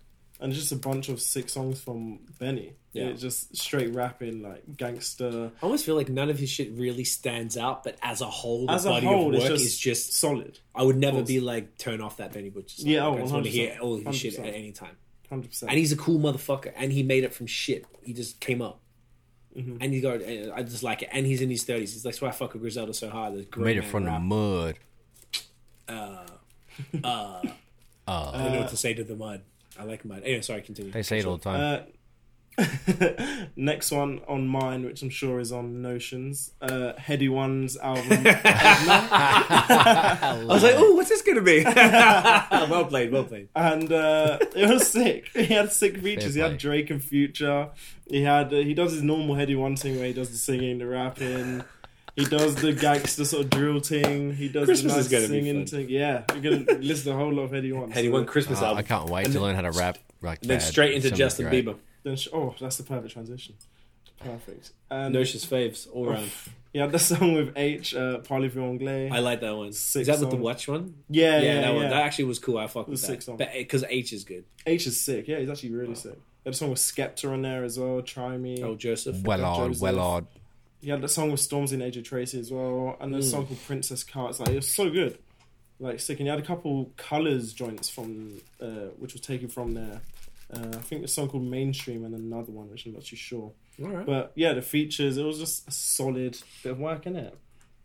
C: And just a bunch of sick songs from Benny.
A: Yeah.
C: Yeah. just straight rapping, like gangster.
A: I almost feel like none of his shit really stands out, but as a whole, the
C: As a
A: body
C: whole,
A: of work
C: just,
A: is just.
C: solid.
A: I would never be like turn off that Benny Butcher. Song.
C: Yeah, oh,
A: I just want to hear all of his shit
C: 100%.
A: at any time.
C: 100%.
A: And he's a cool motherfucker, and he made it from shit. He just came up.
C: Mm-hmm.
A: And he's got, uh, I just like it. And he's in his thirties. He's that's why I fuck with Griselda so hard. This grown
B: Made it
A: man
B: from the
A: rap.
B: mud.
A: Uh, uh, I don't know what to say to the mud. I like mud. Anyway, sorry, continue.
B: They say it all the time.
C: Next one on mine, which I'm sure is on Notions, uh, Headie One's album.
A: I was like, oh, what's this gonna be? well played, well played.
C: and uh, it was sick. He had sick features. He had Drake and Future. He had uh, he does his normal Headie One thing where he does the singing, the rapping. He does the gangster sort of drill thing. He does
A: Christmas
C: the nice
A: gonna
C: singing thing. Yeah, you're gonna listen to a whole lot of Headie One. Headie
A: One Christmas
B: Uh,
A: album.
B: I can't wait
A: And
B: to
A: then-
B: learn how to rap like
A: Then
B: that.
A: straight into
B: It's
A: Justin
B: great.
A: Bieber.
C: Then sh- oh, that's the perfect transition. Perfect. And
A: Notion's faves all around.
C: he had the song with Aitch, uh, Parlez-vous anglais.
A: I like that one.
C: Sick
A: is that with the watch one?
C: yeah,
A: Yeah,
C: yeah,
A: that
C: yeah.
A: one. That actually was cool. I fuck with
C: was
A: that.
C: sick song.
A: But because Aitch is good.
C: Aitch is sick. Yeah, he's actually really sick. He had a song with Skepta on there as well. Try me.
A: Oh, Joseph.
B: Well odd, well odd.
C: He had the song with Stormzy and AJ Tracey as well, and
A: the
C: a song called Princess Car. It's like it was so good, like sick. And he had a couple colors joints from, uh, which was taken from there. Uh, I think a song called Mainstream and another one, which I'm not too sure.
A: All right.
C: But yeah, the features. It was just a solid bit of work in it,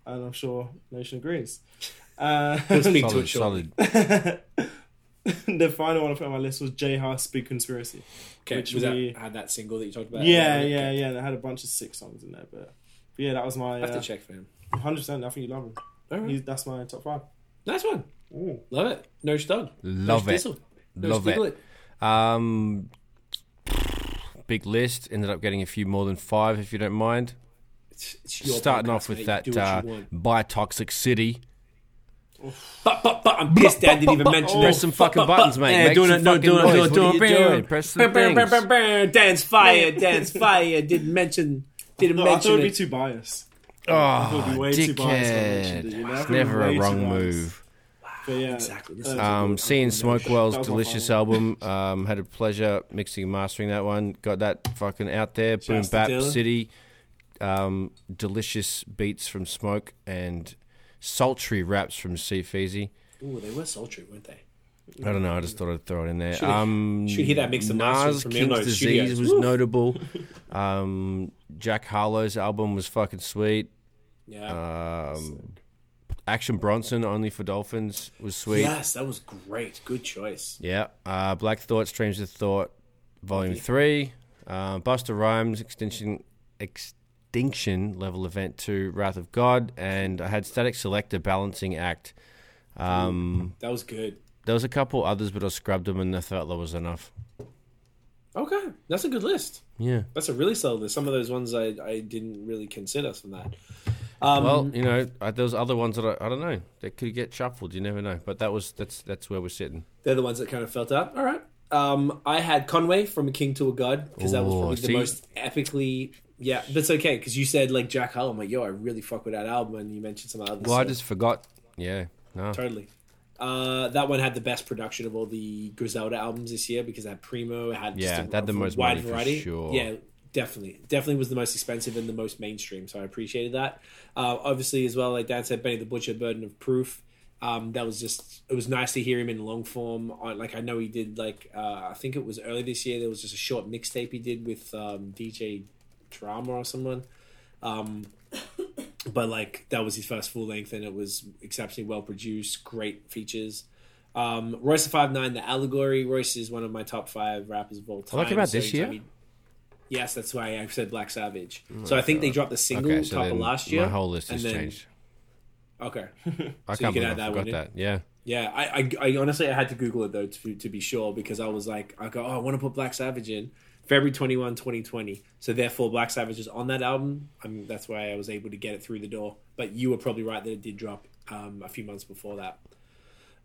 C: and I'm sure Nation agrees. Uh,
A: We'll speak to
B: Solid,
A: it
B: solid.
C: the final one I put on my list was J Hus Big Conspiracy.
A: Okay,
C: which
A: was
C: we-
A: that had that single that you talked about?
C: Yeah,
A: Okay.
C: yeah, yeah. And it had a bunch of sick songs in there, but, but yeah, that was my
A: I have
C: uh,
A: to check for him.
C: hundred percent. I think you love him.
A: All right.
C: He's, that's my top five.
A: Nice one.
C: Ooh.
A: Love it. No stud.
B: Love
A: no
B: it.
A: Stizzle. No
B: Love
A: Stickle
B: it. Um, big list. Ended up getting a few more than five, if you don't mind.
A: It's, it's your
B: Starting
A: podcast,
B: off with
A: mate.
B: that
A: Do
B: uh,
A: you.
B: Buy Toxic City.
A: But, but, but, I'm pissed Dan didn't even mention
B: Press some fucking
A: But, but,
B: buttons, mate.
A: Yeah,
B: Make
A: doing it, no, doing it, doing it, doing it,
B: you
A: doing
B: doing?
A: it.
B: Press the
A: Brr, brr, brr,
B: things.
A: brr, brr. Dance fire, dance fire. Didn't mention, didn't
C: No, I thought
A: mention
C: it'd be too biased. thought it'd
B: Oh,
C: be way too biased when
B: dickhead.
C: it, you know?
B: It's never a wrong move.
C: But yeah,
A: Exactly. This
C: uh,
A: is-
B: Um, seeing Smokewell's
C: That was my
B: delicious album. Um, had a pleasure mixing and mastering that one. Got that fucking out there. Boom
A: Shouts to
B: Bap City. Um, delicious beats from Smoke and sultry raps from C Feezy.
A: Ooh, they were sultry, weren't they?
B: I don't know. I just thought I'd throw it in there.
A: Should-
B: um,
A: should hear that mixed and mastered
B: Nas
A: from
B: King's
A: Inroads
B: Disease
A: Studios.
B: was
A: Woo.
B: notable. um, Jack Harlow's album was fucking sweet.
A: Yeah.
B: Um, Action Bronson, Only for Dolphins, was sweet.
A: yes, that was great. Good choice.
B: Yeah. Uh, Black Thought, Streams of Thought, Volume 3. Uh, Busta Rhymes, Extinction Extinction Level Event 2, Wrath of God. And I had Statik Selektah, Balancing Act. Um,
A: That was good.
B: there was a couple others, but I scrubbed them and I thought that was enough.
A: Okay, that's a good list.
B: Yeah.
A: That's a really solid list. Some of those ones I, I didn't really consider from that. Um,
B: Well, you know, uh, those other ones that I, I don't know. that could get shuffled. You never know. But that was that's that's where we're sitting.
A: they're the ones that kind of felt out. All right. Um, I had Conway from A King to a God because that was probably
B: see?
A: the most epically. Yeah, that's okay because you said like Jack Harlow. I'm like, yo, I really fuck with that album, and you mentioned some others.
B: Well, I just forgot. Yeah. No.
A: totally. Uh, that one had the best production of all the Griselda albums this year because it had Primo, it had
B: Yeah, that the most
A: wide variety.
B: sure.
A: Yeah, definitely, definitely was the most expensive and the most mainstream. So I appreciated that. Uh, obviously, as well, like Dan said, Benny the Butcher, Burden of Proof. Um, that was just it was nice to hear him in long form. On, like I know he did like uh, I think it was early this year. There was just a short mixtape he did with um, DJ Drama or someone. Um, but like that was his first full length, and it was exceptionally well produced, great features. Um, Royce Five Nine, the Allegory. Royce is one of my top five rappers of all time.
B: Oh, that came out
A: So
B: this year?
A: anytime he- yes, that's why I said Black Savage. so I think they dropped the single
B: Okay, so
A: top of last year.
B: my whole list has
A: then-
B: changed.
A: Okay,
B: I
A: so you
B: can't
A: can
B: believe
A: add
B: I
A: that one in?
B: that. Yeah.
A: yeah, I, I, I honestly I had to Google it though to to be sure because I was like, I go, oh, I want to put Black Savage in February 21, 2020. So therefore, Black Savage is on that album. I mean, that's why I was able to get it through the door. But you were probably right that it did drop um, a few months before that.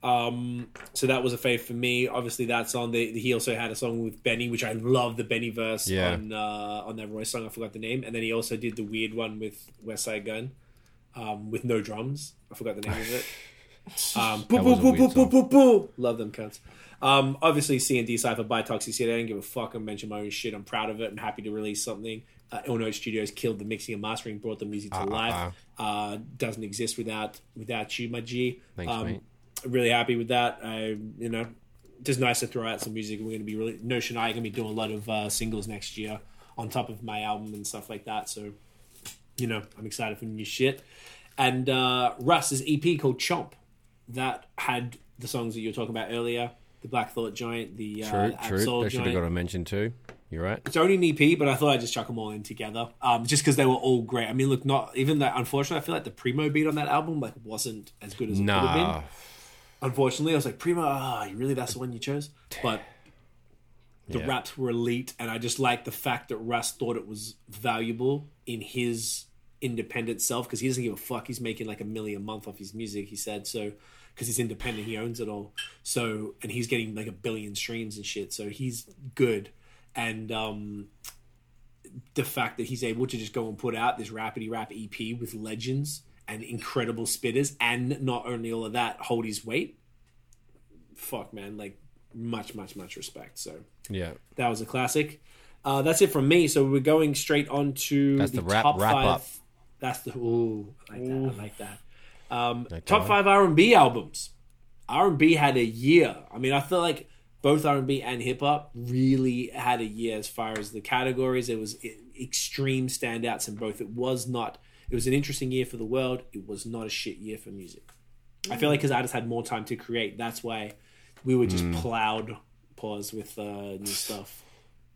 A: Um, so that was a fave for me. Obviously, that song. The, he also had a song with Benny, which I love the Benny verse
B: Yeah.
A: on uh, on that Royce song. I forgot the name, and then he also did the weird one with Westside Gunn, um, with no drums. I forgot the name of it. Um, boo, boo, boo, boo, boo, boo, boo. Love them cunts. Um, obviously, C and D Cypher by Toxicity. I don't give a fuck. I mention my own shit. I'm proud of it. I'm happy to release something. Uh, Ill Note Studios killed the mixing and mastering, brought the music to
B: Uh, uh,
A: life. Uh, doesn't exist without without you, my G.
B: Thanks,
A: um,
B: mate.
A: Really happy with that. I, you know, just nice to throw out some music. We're going to be really Notion. I going to be doing a lot of uh, singles next year on top of my album and stuff like that. So, you know, I'm excited for new shit. And uh, Russ's EP called Chomp that had the songs that you were talking about earlier, the Black Thought joint, the uh,
B: True, true.
A: Absol
B: They should have got a mention too. You're right.
A: It's only an EP, but I thought I'd just chuck them all in together, um, just because they were all great. I mean, look, not even that. Unfortunately, I feel like the primo beat on that album like wasn't as good as it could have been. Unfortunately, I was like, Primo, ah, really? That's the one you chose? But the
B: Yeah.
A: raps were elite, and I just like the fact that Russ thought it was valuable in his independent self because he doesn't give a fuck. He's making like a million a month off his music. He said so because he's independent. He owns it all. So and he's getting like a billion streams and shit. So he's good, and um, the fact that he's able to just go and put out this rapidy rap EP with legends and incredible spitters, and not only all of that, hold his weight. Fuck, man! Like much, much, much respect. So
B: Yeah.
A: that was a classic. Uh, that's it from me. So we're going straight on to
B: That's the wrap-
A: top
B: wrap
A: five.
B: up.
A: That's the ooh, I like that. I like that. Um,
B: Like
A: top five R and B albums. R and B had a year. I mean, I feel like both R and B and hip hop really had a year as far as the categories. It was extreme standouts in both. It was not. It was an interesting year for the world. It was not a shit year for music. I feel like because artists had more time to create, that's why we were just plowed pause with uh, new stuff.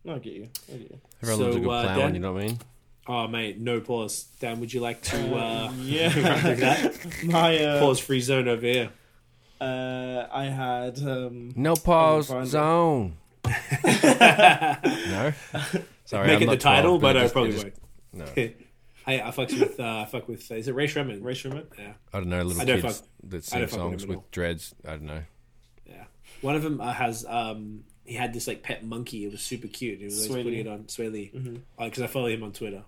C: No, I get you. I get you.
B: Everyone
A: So,
B: loves a good
A: uh,
B: plowing,
A: Dan-
B: you know what I mean?
A: Oh mate, no pause. Dan, would you like to uh,
C: Yeah. My uh,
A: Pause free zone over here.
C: uh, I had um,
B: No pause zone. no? Sorry,
A: Make
B: I'm
A: it the
B: not 12,
A: title, but, I probably
B: just-
A: won't.
B: No.
A: I, I fucks with uh, I fuck with is it Rae Sremmurd?
C: Ray Sherman.
A: Yeah,
B: I don't know, little
A: I don't
B: kids
A: fuck-
B: that
A: I
B: sing
A: don't with
B: songs with
A: all.
B: dreads. I don't know.
A: yeah. One of them uh, has um he had this like pet monkey. It was super cute. He was always
C: Sway
A: putting it on Swae Lee
C: Mm-hmm.
A: because I follow him on Twitter.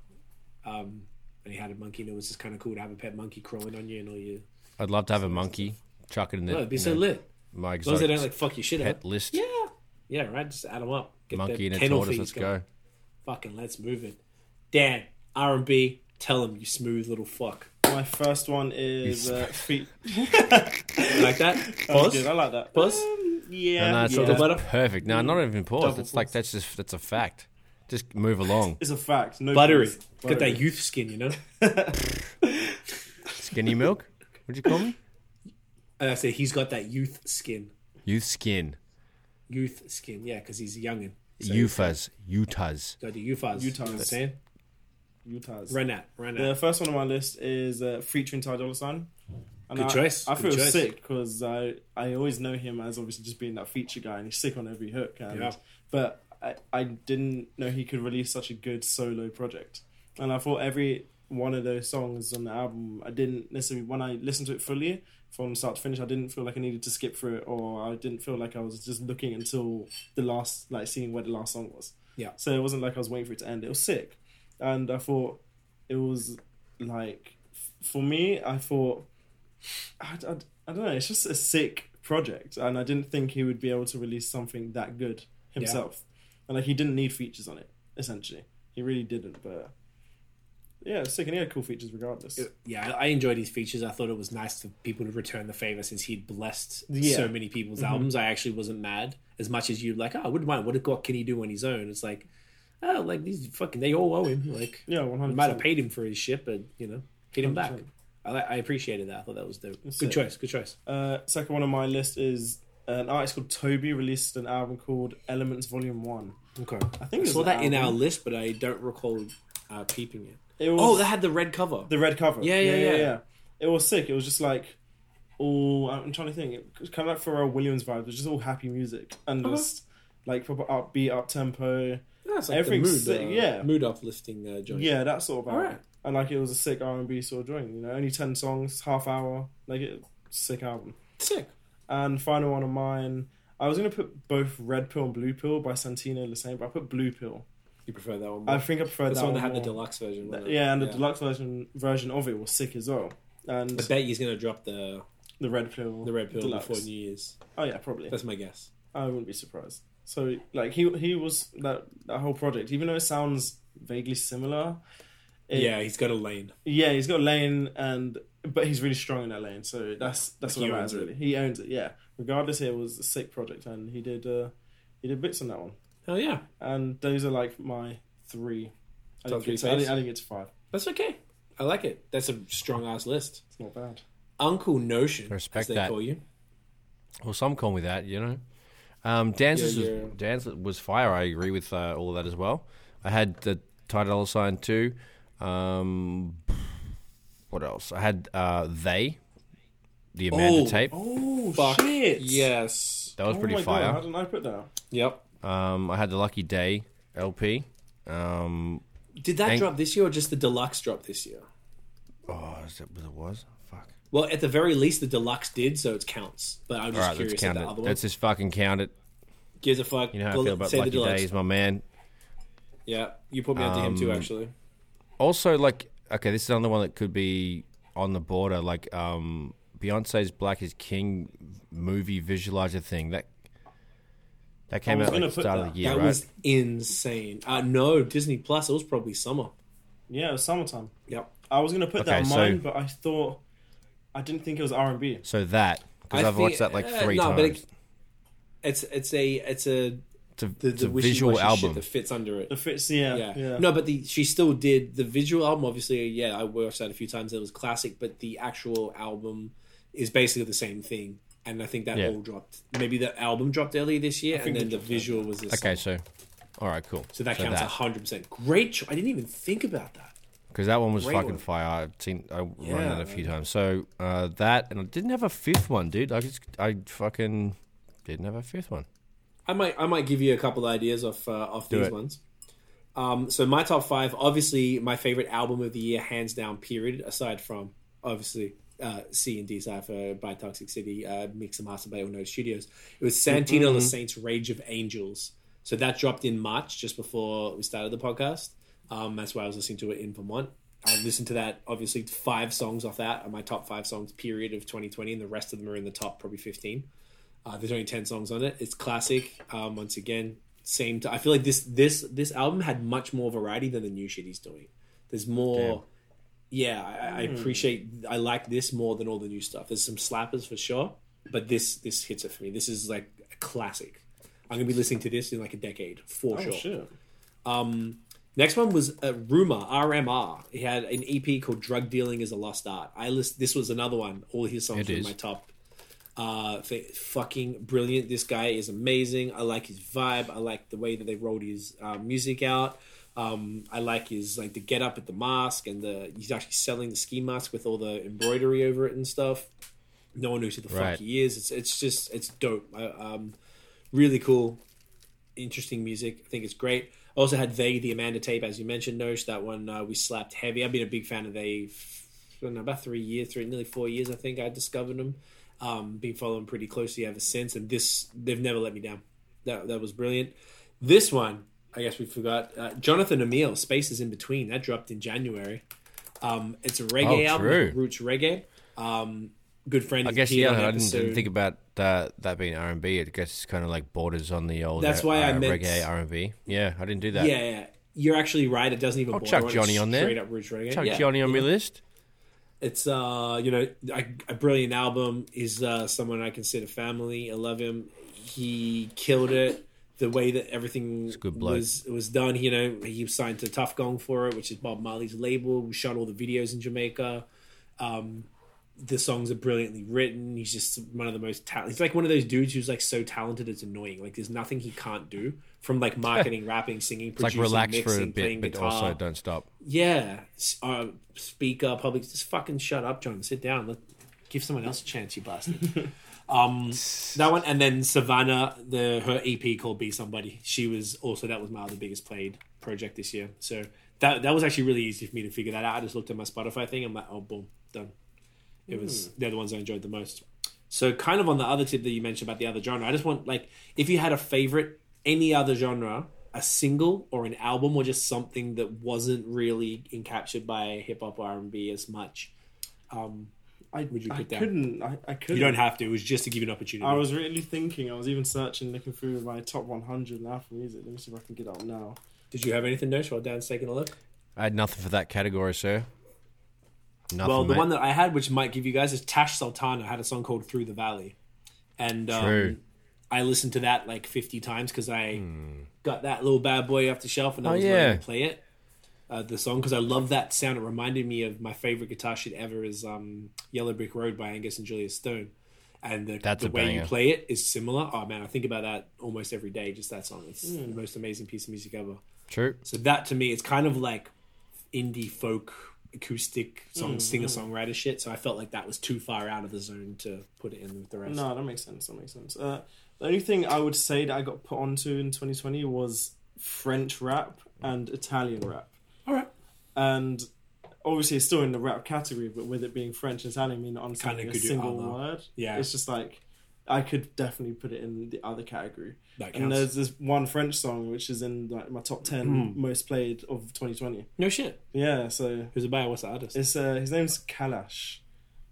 A: Um, and he had a monkey, and it was just kind of cool to have a pet monkey crawling on you and all you.
B: I'd love to have a monkey. Chuck it in the,
A: Oh, it'd be
B: you
A: so
B: know,
A: lit.
B: my
A: As long as they don't like fuck your shit up.
B: pet
A: up.
B: list.
A: Yeah, yeah, right. Just add them up. Get
B: Monkey and a
A: kennel
B: tortoise.
A: fees
B: Let's
A: going.
B: go.
A: Fucking let's move it. Dan R and B. Tell him you smooth little fuck.
C: My first one is uh, feet.
A: Like that?
C: That
A: Pause.
C: good. I like that.
A: Pause?
C: Um, yeah.
B: No, no, it's,
A: Yeah.
B: that's
A: Butter?
B: perfect. No, not even pause.
C: Double
B: It's like that's just that's a fact. Just move along.
C: It's a fact. No
A: Buttery.
C: pause.
A: Got that youth skin, you know.
B: Skinny milk. What'd you call me?
A: And I say he's got that youth skin.
B: Youth skin.
A: Youth skin, yeah, because he's youngin. So
B: Ufas. Utahs.
A: Got the Ufas. You know what I'm
C: Utahs.
A: saying?
C: Utahs.
A: Run
C: The first one on my list is uh, featuring Ty Dolla Sign. And
A: Good
C: I,
A: choice,
C: I feel
A: choice.
C: sick because I I always know him as obviously just being that feature guy, and he's sick on every hook. And,
A: Yeah.
C: But I, I didn't know he could release such a good solo project, and I thought every one of those songs on the album, I didn't necessarily when I listened to it fully from start to finish, I didn't feel like I needed to skip through it, or I didn't feel like I was just looking until the last, like seeing where the last song was.
A: Yeah.
C: So it wasn't like I was waiting for it to end. It was sick, and I thought it was like for me. I thought I, I, I don't know. It's just a sick project, and I didn't think he would be able to release something that good himself. And like he didn't need features on it. Essentially, he really didn't. But yeah, sick, and he had cool features regardless.
A: Yeah, I enjoyed his features. I thought it was nice for people to return the favor since he'd blessed
C: Yeah.
A: so many people's mm-hmm. albums. I actually wasn't mad as much as you like. Oh, I wouldn't mind. What, what can he do on his own? It's like, oh, like these fucking they all owe him. Like,
C: yeah, hundred.
A: might have paid him for his shit, but you know, paid him back.
C: 100%.
A: I, I appreciated that. I thought that was dope.
C: That's
A: Good
C: it.
A: choice. Good choice.
C: Uh, second one on my list is an artist called Toby released an album called Elements Volume One.
A: Okay.
C: I think
A: I saw that
C: an
A: in our list, but I don't recall uh, peeping it.
C: It was
A: Oh, that had the red cover.
C: the red cover.
A: Yeah, yeah, yeah.
C: yeah It was sick. It was just like all. I'm trying to think. It was kind of like Pharrell Williams vibe. It was just all happy music and
A: Uh-huh.
C: just like proper upbeat, up tempo.
A: That's like
C: Everything's
A: the mood,
C: sick,
A: uh,
C: yeah.
A: mood uplifting uh, joint.
C: Yeah, that sort of album.
A: Alright.
C: And like it was a sick R and B sort of joint. You know, only ten songs, half hour. Like it, sick album.
A: sick.
C: And final one of mine. I was gonna put both Red Pill and Blue Pill by Santino the same, but I put Blue Pill.
A: You prefer that one?
C: I think I prefer
A: That's
C: that
A: the one that had the deluxe version.
C: Yeah, and the deluxe version version of it was sick as well. And
A: I bet he's gonna drop the
C: the red pill,
A: the red pill
C: deluxe.
A: before New Year's.
C: Oh yeah, probably.
A: That's my guess.
C: I wouldn't be surprised. So like he he was that that whole project, even though it sounds vaguely similar. it-
A: yeah, he's got a lane.
C: yeah, he's got a lane, and but he's really strong in that lane. So that's that's what
A: he
C: matters really. He owns it. Yeah. Regardless, it was a sick project, and he did uh he did bits on that one.
A: Hell yeah,
C: And those are like my three. I
A: Top
C: didn't,
A: three
C: get to, I, didn't,
A: faves?
C: I didn't get to five.
A: that's okay. I like it. That's a strong ass list.
C: It's not bad.
A: Uncle Notion,
B: Respect
A: as they
B: that.
A: call you.
B: Well, some call me that, you know. Um, Dances,
A: Yeah, yeah.
B: Was, Dance was fire. I agree with uh, all of that as well. I had the Ty Dolla Sign too. Um, what else? I had uh, They, the Amanda
A: Oh,
B: tape.
C: Oh
A: Fuck
C: shit!
A: yes.
B: That was
C: Oh
B: pretty
C: my God, how
B: fire.
C: didn't I put that?
A: Yep.
B: Um, I had the Lucky Daye LP. Um,
A: Did that
B: Thank-
A: drop this year or just the deluxe drop this year?
B: oh, is that what it was? Fuck.
A: Well, at the very least, the deluxe did, so it counts. But I'm just
B: right,
A: curious
B: about
A: at the
B: it.
A: other one.
B: Let's just fucking count it.
A: Gives a fuck.
B: You know how I feel about
A: say the
B: Lucky
A: deluxe.
B: My man.
A: Yeah, you put me onto him too,
B: Um,
A: actually.
B: also like okay this is another one that could be on the border like um beyonce's black is king movie visualizer thing that that came
C: was
B: out like the start
C: that.
B: of the year
A: that
B: right
A: was insane. Uh, no, Disney Plus. It was probably summer.
C: Yeah, it was summertime.
A: Yep.
C: I was gonna put that
B: Okay,
C: on
B: so-
C: mine, but I thought I didn't think it was R and B.
B: so that because
A: I
B: i've watched that like
A: uh,
B: three
A: no, but
B: times
A: it- It's it's a it's a
B: it's a,
A: the,
B: it's
A: the
B: a visual album
A: shit that fits under it.
C: The fits, yeah,
A: yeah.
C: yeah.
A: No, but the she still did the visual album. Obviously, yeah, I watched that a few times. It was classic, but the actual album is basically the same thing. And I think that
B: Yeah.
A: all dropped. Maybe the album dropped earlier this year, and then the
C: dropped
A: visual was this.
B: okay so all right cool
A: so that counts hundred percent. Great. Cho- I didn't even think about that.
B: Because that one was fucking fire i've seen i run
A: Yeah,
B: that a few times so uh that and i didn't have a fifth one dude i just i fucking didn't have a fifth one
A: I might I might give you a couple ideas off uh, off
B: Do
A: these
B: it.
A: ones. Um, so my top five, obviously my favorite album of the year, hands down. Period. Aside from obviously uh, C and D Cipher by Toxic City, uh, mix and master by Unknown Studios. It was Santino Le Saint's Rage of Angels. So that dropped in March, just before we started the podcast. Um, that's why I was listening to it in Vermont. I listened to that. Obviously, five songs off that are my top five songs. Period of 2020, and the rest of them are in the top probably 15. Uh, there's only ten songs on it. It's classic. Um, once again, same. T- I feel like this this this album had much more variety than the new shit he's doing. There's more. Yeah, I, I appreciate. I like this more than all the new stuff. There's some slappers for sure, but this this hits it for me. This is like a classic. I'm gonna be listening to this in like a decade for
C: Oh
A: sure.
C: shit!
A: Um, next one was uh, Rumor RMR. He had an EP called "Drug Dealing is a Lost Art." I list. This was another one. All his songs were in my top. Uh, f- fucking brilliant. This guy is amazing. I like his vibe. I like the way that they wrote his uh, music out. Um, I like his like the get up at the mask and the he's actually selling the ski mask with all the embroidery over it and stuff. No one knows who the
B: Right.
A: fuck he is. It's it's just it's dope. I, um, really cool. interesting music. I think it's great. Also had they the Amanda tape, as you mentioned, Nosh. That one uh, we slapped heavy. I've been a big fan of they. I about three years, three nearly four years. I think I discovered them. Um, been following pretty closely ever since, and this they've never let me down. That that was brilliant. This one, I guess we forgot. Uh, Jonathan Emile, Spaces in Between. That dropped in January. Um, it's a reggae
B: Oh,
A: album, roots reggae. Um, good friend.
B: I guess yeah. I didn't, didn't think about that that being R and B. I guess it's kind of like borders on the old.
A: That's
B: uh,
A: why I
B: uh,
A: meant-
B: reggae R and B. Yeah, I didn't do that.
A: Yeah, yeah, you're actually right. It doesn't even.
B: I'll
A: border
B: chuck. Johnny on there.
A: Straight up roots reggae.
B: Chuck
A: Yeah,
B: Johnny on
A: you
B: my list.
A: It's uh, you know, a, a brilliant album. Is uh, someone I consider family. I love him. He killed it. The way that everything
B: good
A: was was done, you know, he was signed to Tuff Gong for it, which is Bob Marley's label. We shot all the videos in Jamaica. Um, the songs are brilliantly written. He's just one of the most talented. He's like one of those dudes who's like so talented it's annoying. Like there's nothing he can't do from like marketing, rapping, singing,
B: It's like
A: producing,
B: relax for a
A: mixing, playing
B: but
A: guitar.
B: also don't stop.
A: Yeah, uh, speaker, public. Just fucking shut up, John. Sit down. Let give someone else a chance, you bastard. um, that one, and then Sevana, the her EP called "Be Somebody." She was also that was my other biggest played project this year. So that that was actually really easy for me to figure that out. I just looked at my Spotify thing. I'm like, oh, boom, done. It was they're the ones I enjoyed the most. So kind of on the other tip that you mentioned about the other genre, I just want like if you had a favorite any other genre, a single or an album or just something that wasn't really encaptured by hip hop R and B as much. Um,
C: I,
A: Would you
C: I
A: put down?
C: couldn't. I, I couldn't.
A: you don't have to. It was just to give you an opportunity.
C: I was really thinking. I was even searching, looking through my top 100 in Afro music. Let me see if I can get it up now.
A: Did you have anything, Nosh, while Dan's taking a look?
B: I had nothing for that category, sir. Nothing.
A: well, the
B: mate.
A: one that I had, which might give you guys, is Tash Sultana had a song called "Through the Valley," and um, I listened to that like fifty times because I got that little bad boy off the shelf and I.
B: Oh,
A: was
B: yeah.
A: ready to play it. Uh, the song because I love that sound. It reminded me of my favorite guitar shit ever is um, "Yellow Brick Road" by Angus and Julia Stone, and the, the way you play it is similar. Oh man, I think about that almost every day. Just that song. It's
B: Hmm.
A: the most amazing piece of music ever.
B: True.
A: So that to me, it's kind of like indie folk acoustic song singer songwriter shit. So I felt like that was too far out of the zone to put it in with the rest.
C: No, that makes sense. That makes sense. Uh, the only thing I would say that I got put onto in 2020 was French rap and Italian rap.
A: All right.
C: And obviously, it's still in the rap category, but with it being French and Italian, I mean, on a single word,
A: Yeah.
C: it's just like I could definitely put it in the other category. And there's this one French song which is in like my top 10
A: Hmm.
C: most played of 2020.
A: No shit.
C: Yeah, so
A: Who's it by? What's the artist?
C: it's uh, his name's Kalash,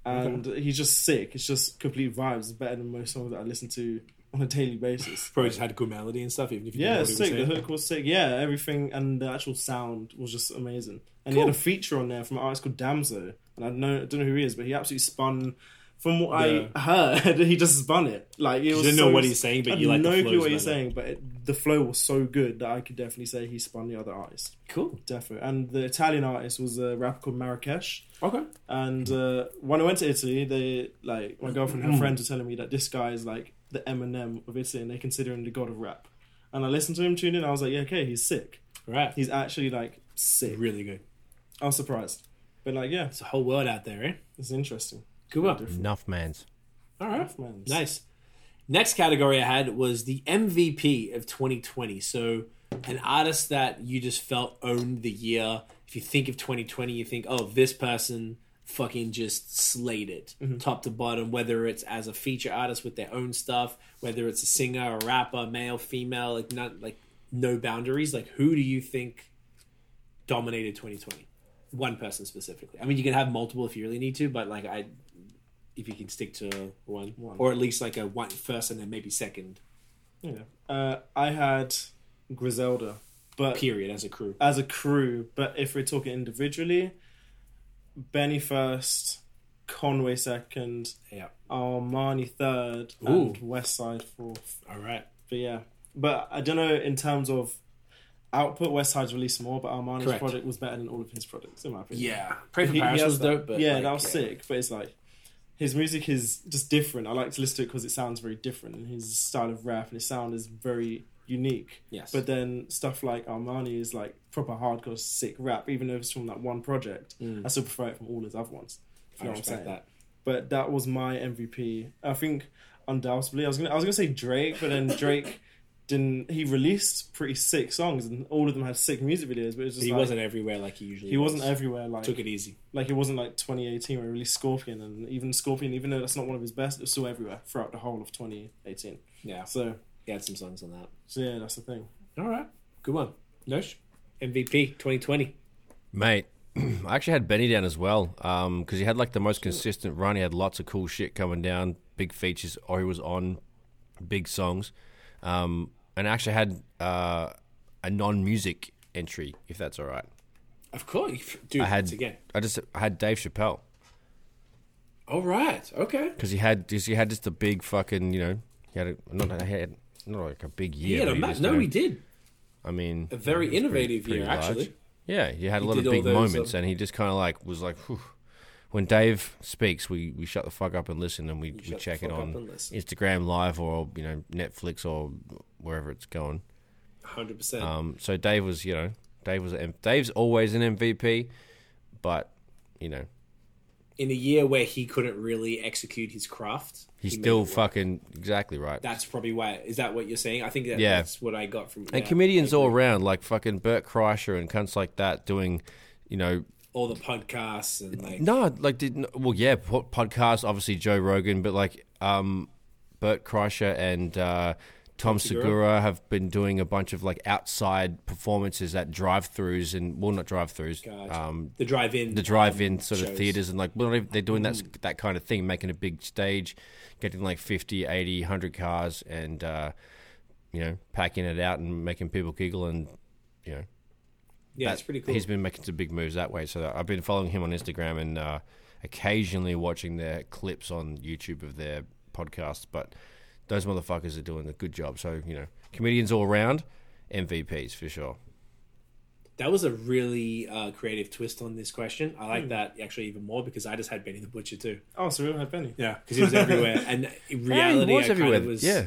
C: and he's just sick. It's just complete vibes. It's better than most songs that I listen to on a daily basis.
A: Probably just had a good melody and stuff. Even if you
C: Yeah,
A: didn't know
C: it's
A: what he
C: sick. The hook was sick. Yeah, everything and the actual sound was just amazing. And he had a feature on there from an artist called Damso, and I know I don't know who he is, but he absolutely spun. From what
A: Yeah.
C: I heard, he just spun it. Like it
A: You
C: was
A: didn't know what he's saying, but
C: I
A: you like
C: had
A: the
C: no clue what he's saying, but it, the flow was so good that I could definitely say he spun the other artist.
A: Cool.
C: Definitely. And the Italian artist was a rapper called Marracash.
A: Okay.
C: And uh, when I went to Italy, they like my girlfriend and her friends were telling me that this guy is like the Eminem of Italy, and they consider him the god of rap. And I listened to him tune in. I was like, yeah, okay, he's sick.
A: Right.
C: He's actually like sick.
A: really good.
C: I was surprised, but like, yeah,
A: It's a whole world out there, eh?
C: it's interesting.
A: Good.
B: Enough, man's.
A: All right.
C: Man,
A: Nice. Next category I had was the MVP of 2020. So, an artist that you just felt owned the year. If you think of 2020, you think, oh, this person fucking just slayed it mm-hmm. top to bottom, whether it's as a feature artist with their own stuff, whether it's a singer, a rapper, male, female, like not like no boundaries. Like, who do you think dominated 2020? One person specifically. I mean, you can have multiple if you really need to, but like, I if you can stick to one,
C: One.
A: or at least like a one first and then maybe second
C: Yeah. Uh, I had Griselda, but
A: period as a crew.
C: as a crew. But if we're talking individually, Benny first, Conway second,
A: Yeah.
C: Armani third,
A: Ooh.
C: and West Side fourth.
A: All right.
C: But yeah, but I don't know in terms of output. West Side's released more, but Armani's
A: Correct.
C: project was better than all of his projects, in my opinion.
A: Yeah. Pray for
C: He- he
A: Paris
C: has
A: was dope, but
C: yeah,
A: like,
C: that was sick. But it's like his music is just different. I like to listen to it because it sounds very different, and his style of rap and his sound is very unique.
A: Yes.
C: But then stuff like Armani is like proper hardcore sick rap, even though it's from that one project.
A: Mm.
C: I still prefer it from all his other ones. If
A: I
C: you know what I'm saying.
A: that.
C: But that was my MVP. I think undoubtedly I was gonna I was gonna say Drake, but then Drake didn't. He released pretty sick songs, and all of them had sick music videos. But it was just
A: he
C: like,
A: wasn't everywhere like he usually.
C: He wasn't everywhere. Like
A: Took it easy.
C: like it wasn't like 2018 where he released Scorpion, and even Scorpion, even though that's not one of his best, it was still everywhere throughout the whole of 2018.
A: Yeah,
C: So,
A: he had some songs on that.
C: so yeah, that's the thing.
A: All right, good one. Nosh, MVP 2020.
B: Mate, I actually had Benny down as well um, because he had like the most consistent run. He had lots of cool shit coming down, big features, or he was on big songs, um, and I actually had uh, a non-music entry, if that's all right.
A: Of course, dude.
B: I had
A: again.
B: I just I had Dave Chappelle
A: All right. Okay.
B: because he had just, he had just a big fucking you know he had a, not he had not like a big year.
A: Yeah,
B: but he
A: ma- no, he did
B: I mean,
A: a very innovative
B: pretty-
A: year,
B: large.
A: actually.
B: Yeah, he had a
A: He
B: lot of big moments,
A: um,
B: and he just kind of like was like, Whew. When Dave speaks, we, we shut the fuck up and listen, and we, we check it on. Instagram Live or you know Netflix or wherever it's going.
A: Hundred percent.
B: Um, so Dave was, you know, Dave was Dave's always an MVP, but you know
A: In a year where he couldn't really execute his craft,
B: he's
A: he
B: still fucking exactly right.
A: That's probably why. Is that what you're saying? I think that,
B: Yeah.
A: that's what I got from.
B: and
A: yeah,
B: comedians all around, like fucking Bert Kreischer and cunts like that, doing, you know,
A: all the podcasts and like
B: No, like did well, yeah, po- podcast obviously Joe Rogan, but like um, Bert Kreischer and uh, Tom
A: Segura.
B: Segura have been doing a bunch of like outside performances at drive-throughs and well, not drive-throughs,
A: Gotcha.
B: um,
A: the drive-in,
B: the drive-in
A: um,
B: sort of theaters and like well, they- they're doing that that kind of thing, making a big stage, getting like 50, 80, 100 cars and uh, you know packing it out and making people giggle and you know
A: Yeah,
B: that-
A: it's pretty cool.
B: He's been making some big moves that way. So I've been following him on Instagram and uh, occasionally watching their clips on YouTube of their podcasts. But those motherfuckers are doing a good job. So you know, comedians all around, MVPs for sure.
A: That was a really uh, creative twist on this question. I like that actually even more because I just had Benny the Butcher too.
C: Oh, so we all had Benny.
A: Yeah, because he was everywhere, and in reality,
B: yeah, he was
A: I kind
B: everywhere.
A: of was.
B: Yeah,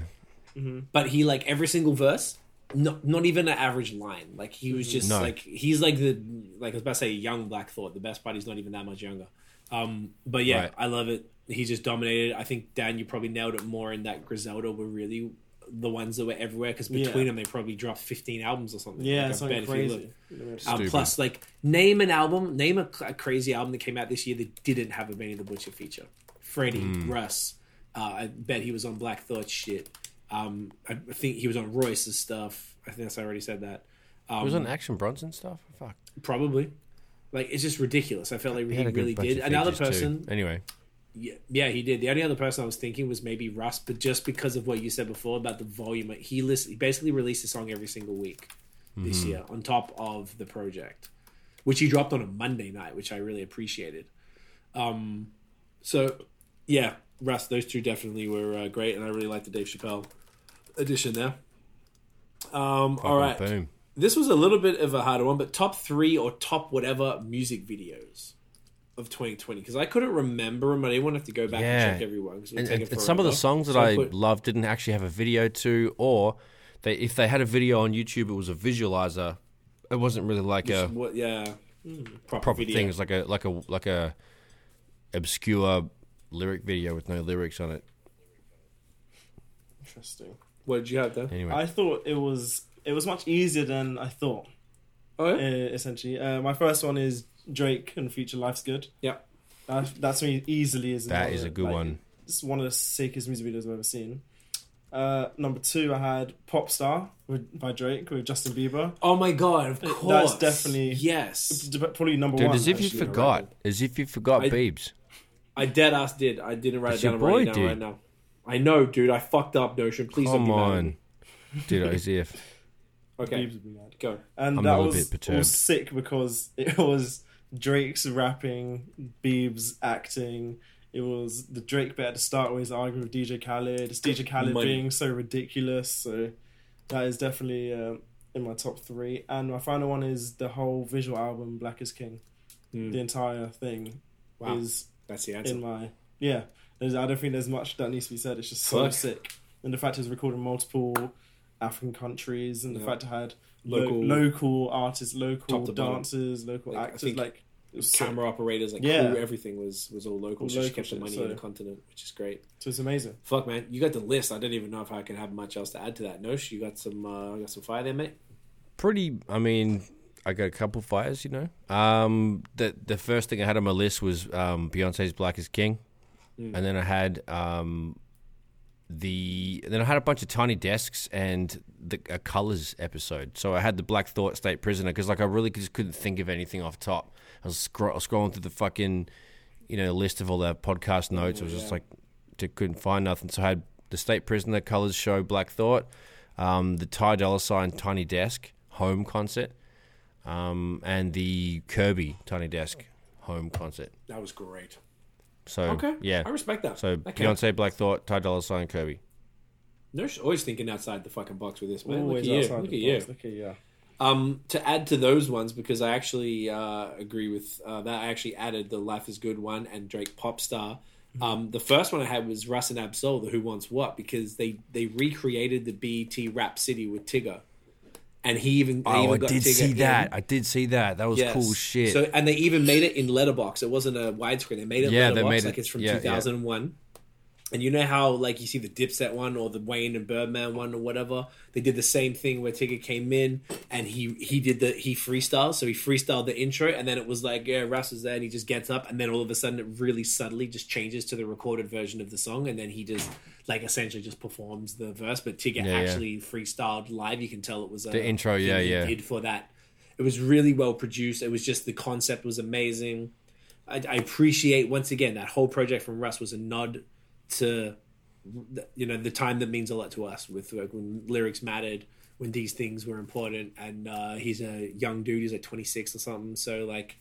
A: but he like every single verse, not not even an average line. Like he was just
B: No.
A: like he's like the like I was about to say young Black Thought. The best part, he's not even that much younger. Um, but yeah,
B: Right.
A: I love it. He just dominated. I think Dan, you probably nailed it more in that Griselda were really the ones that were everywhere because between
C: Yeah.
A: them they probably dropped 15 albums or something.
C: Yeah,
A: Like, I
C: something
A: bet you look.
C: crazy.
A: Um, plus, like, name an album, name a, a crazy album that came out this year that didn't have a Benny the Butcher feature. Freddie,
B: Hmm.
A: Russ, uh, I bet he was on Black Thought shit. Um, I think he was on Royce's stuff. I think that's I already said that. Um,
B: he was on Action Bronson stuff. Fuck,
A: probably. Like it's just ridiculous. I felt like he,
B: good
A: really did. Another
B: features, too.
A: person,
B: Anyway,
A: yeah, yeah, he did. The only other person I was thinking was maybe Russ, but just because of what you said before about the volume, he list, he basically released a song every single week this
B: Mm-hmm.
A: year on top of the project, which he dropped on a Monday night, which I really appreciated. Um, so yeah, Russ, those two definitely were uh, great, and I really liked the Dave Chappelle edition there. Um, all right,
B: boom.
A: this was a little bit of a harder one, but top three or top whatever music videos of 2020 because I couldn't remember them. I didn't want to have to go back
B: Yeah.
A: and check everyone because
B: And, and- some of the songs that
A: So
B: I
A: put-
B: loved didn't actually have a video to, or they if they had a video on YouTube, it was a visualizer. It wasn't really like a
A: what, yeah, proper,
B: proper thing. It was like a like a like a obscure lyric video with no lyrics on it.
C: Interesting.
A: What did you have there?
B: Anyway,
C: I thought it was it was much easier than I thought.
A: Oh
C: Uh, essentially, uh, my first one is Drake and Future Life's Good.
A: yeah.
C: That, that's me easily is
B: that is a good
C: like,
B: one.
C: It's one of the sickest music videos I've ever seen. Uh, number two, I had Pop Star with, by Drake with Justin Bieber.
A: Oh my god, of course.
C: That's definitely-
A: yes.
C: Probably number
B: Dude,
C: one.
B: as if you forgot. As if you forgot
A: I-
B: Beebs.
A: I dead ass did. I didn't write
B: It's
A: it down. I'm
B: your
A: writing it down
B: dude.
A: right now. I know, dude. I fucked up, Notion. Please don't
B: Come
A: be
B: on.
A: me.
B: Dude, as if.
A: Okay,
C: Biebs would be mad.
A: go.
C: And
B: I'm
C: that
B: a little
C: was,
B: bit perturbed.
C: was sick because it was Drake's rapping, Biebs acting. It was the Drake bit at the start where he's arguing with DJ Khaled. It's DJ Khaled
A: Money.
C: being so ridiculous. So that is definitely um, in my top three. And my final one is the whole visual album, Black is King.
A: Hmm.
C: The entire thing
A: Wow,
C: is
A: that's the answer.
C: in my yeah. There's, I don't think there's much that needs to be said. It's just so
A: Fuck.
C: sick, and the fact it's recorded in multiple African countries, and the
A: Yeah.
C: fact it had
A: Local-
C: local local artists, local
A: Top to bottom.
C: dancers, local
A: Like,
C: actors.
A: think-
C: like was sick.
A: camera operators, like
C: Yeah.
A: crew, everything was was all local.
C: All
A: so she
C: local
A: kept the money
C: so-
A: in the continent, which is great.
C: So it's amazing.
A: Fuck man, you got the list. I don't even know if I can have much else to add to that. Nosh, you got some uh, got some fire there, mate.
B: Pretty. I mean, I got a couple fires. You know. Um, the the first thing I had on my list was um, Beyonce's Black is King,
A: Mm.
B: and then I had um, the then I had a bunch of tiny desks and the a colors episode. So I had the Black Thought State Prisoner because like I really just couldn't think of anything off top. I was scro- scrolling through the fucking you know list of all the podcast notes. I was just like, t- couldn't find nothing. So I had the State Prisoner Colors Show Black Thought, um, the Ty Dolla Sign Tiny Desk Home Concert, um, and the Kirby Tiny Desk Home Concert.
A: That was great.
B: So
A: Okay,
B: yeah.
A: I respect that.
B: So
A: That counts.
B: Beyonce, Black Thought, Ty Dolla Sign, Kirby.
A: Nosh always thinking outside the fucking box with this man. Look
C: Always
A: at you. Look
C: the
A: at you.
C: Look at you.
A: Um, to add to those ones, because I actually uh, agree with uh, that. I actually added the Life is Good one and Drake Popstar. Um, the first one I had was Russ and Absol, the Who Wants What, because they they recreated the BET Rap City with Tigger, and he even they
B: Oh,
A: even
B: I did see
A: in.
B: that. I did see that. That was
A: Yes.
B: cool shit.
A: So and they even made it in letterbox. It wasn't a widescreen. They made it
B: Yeah, they
A: letterbox
B: made it-
A: like it's from
B: yeah, yeah.
A: 2001. And you know how like you see the Dipset one or the Wayne and Birdman one or whatever. They did the same thing where Tigger came in and he he did the he freestyled. So he freestyled the intro and then it was like yeah Russ is there and he just gets up and then all of a sudden it really subtly just changes to the recorded version of the song and then he just like essentially just performs the verse. But Tigger
B: Yeah, yeah.
A: actually freestyled live. You can tell it was a
B: The intro, yeah,
A: he
B: yeah.
A: did for that. It was really well produced. It was just the concept was amazing. I, I appreciate once again that whole project from Russ was a nod to you know the time that means a lot to us with like, when lyrics mattered when these things were important and uh, he's a young dude he's like 26 or something so like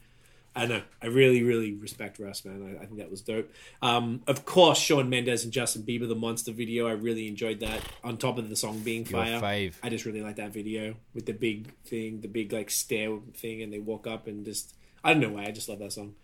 A: I don't know. I really, really respect Russ, man. I, I think that was dope. Um, of course, Shawn Mendes and Justin Bieber, the monster video. I really enjoyed that. On top of the song being fire. I just really like that video with the big thing, the big like stair thing, and they walk up and just. I don't know why. I just love that song.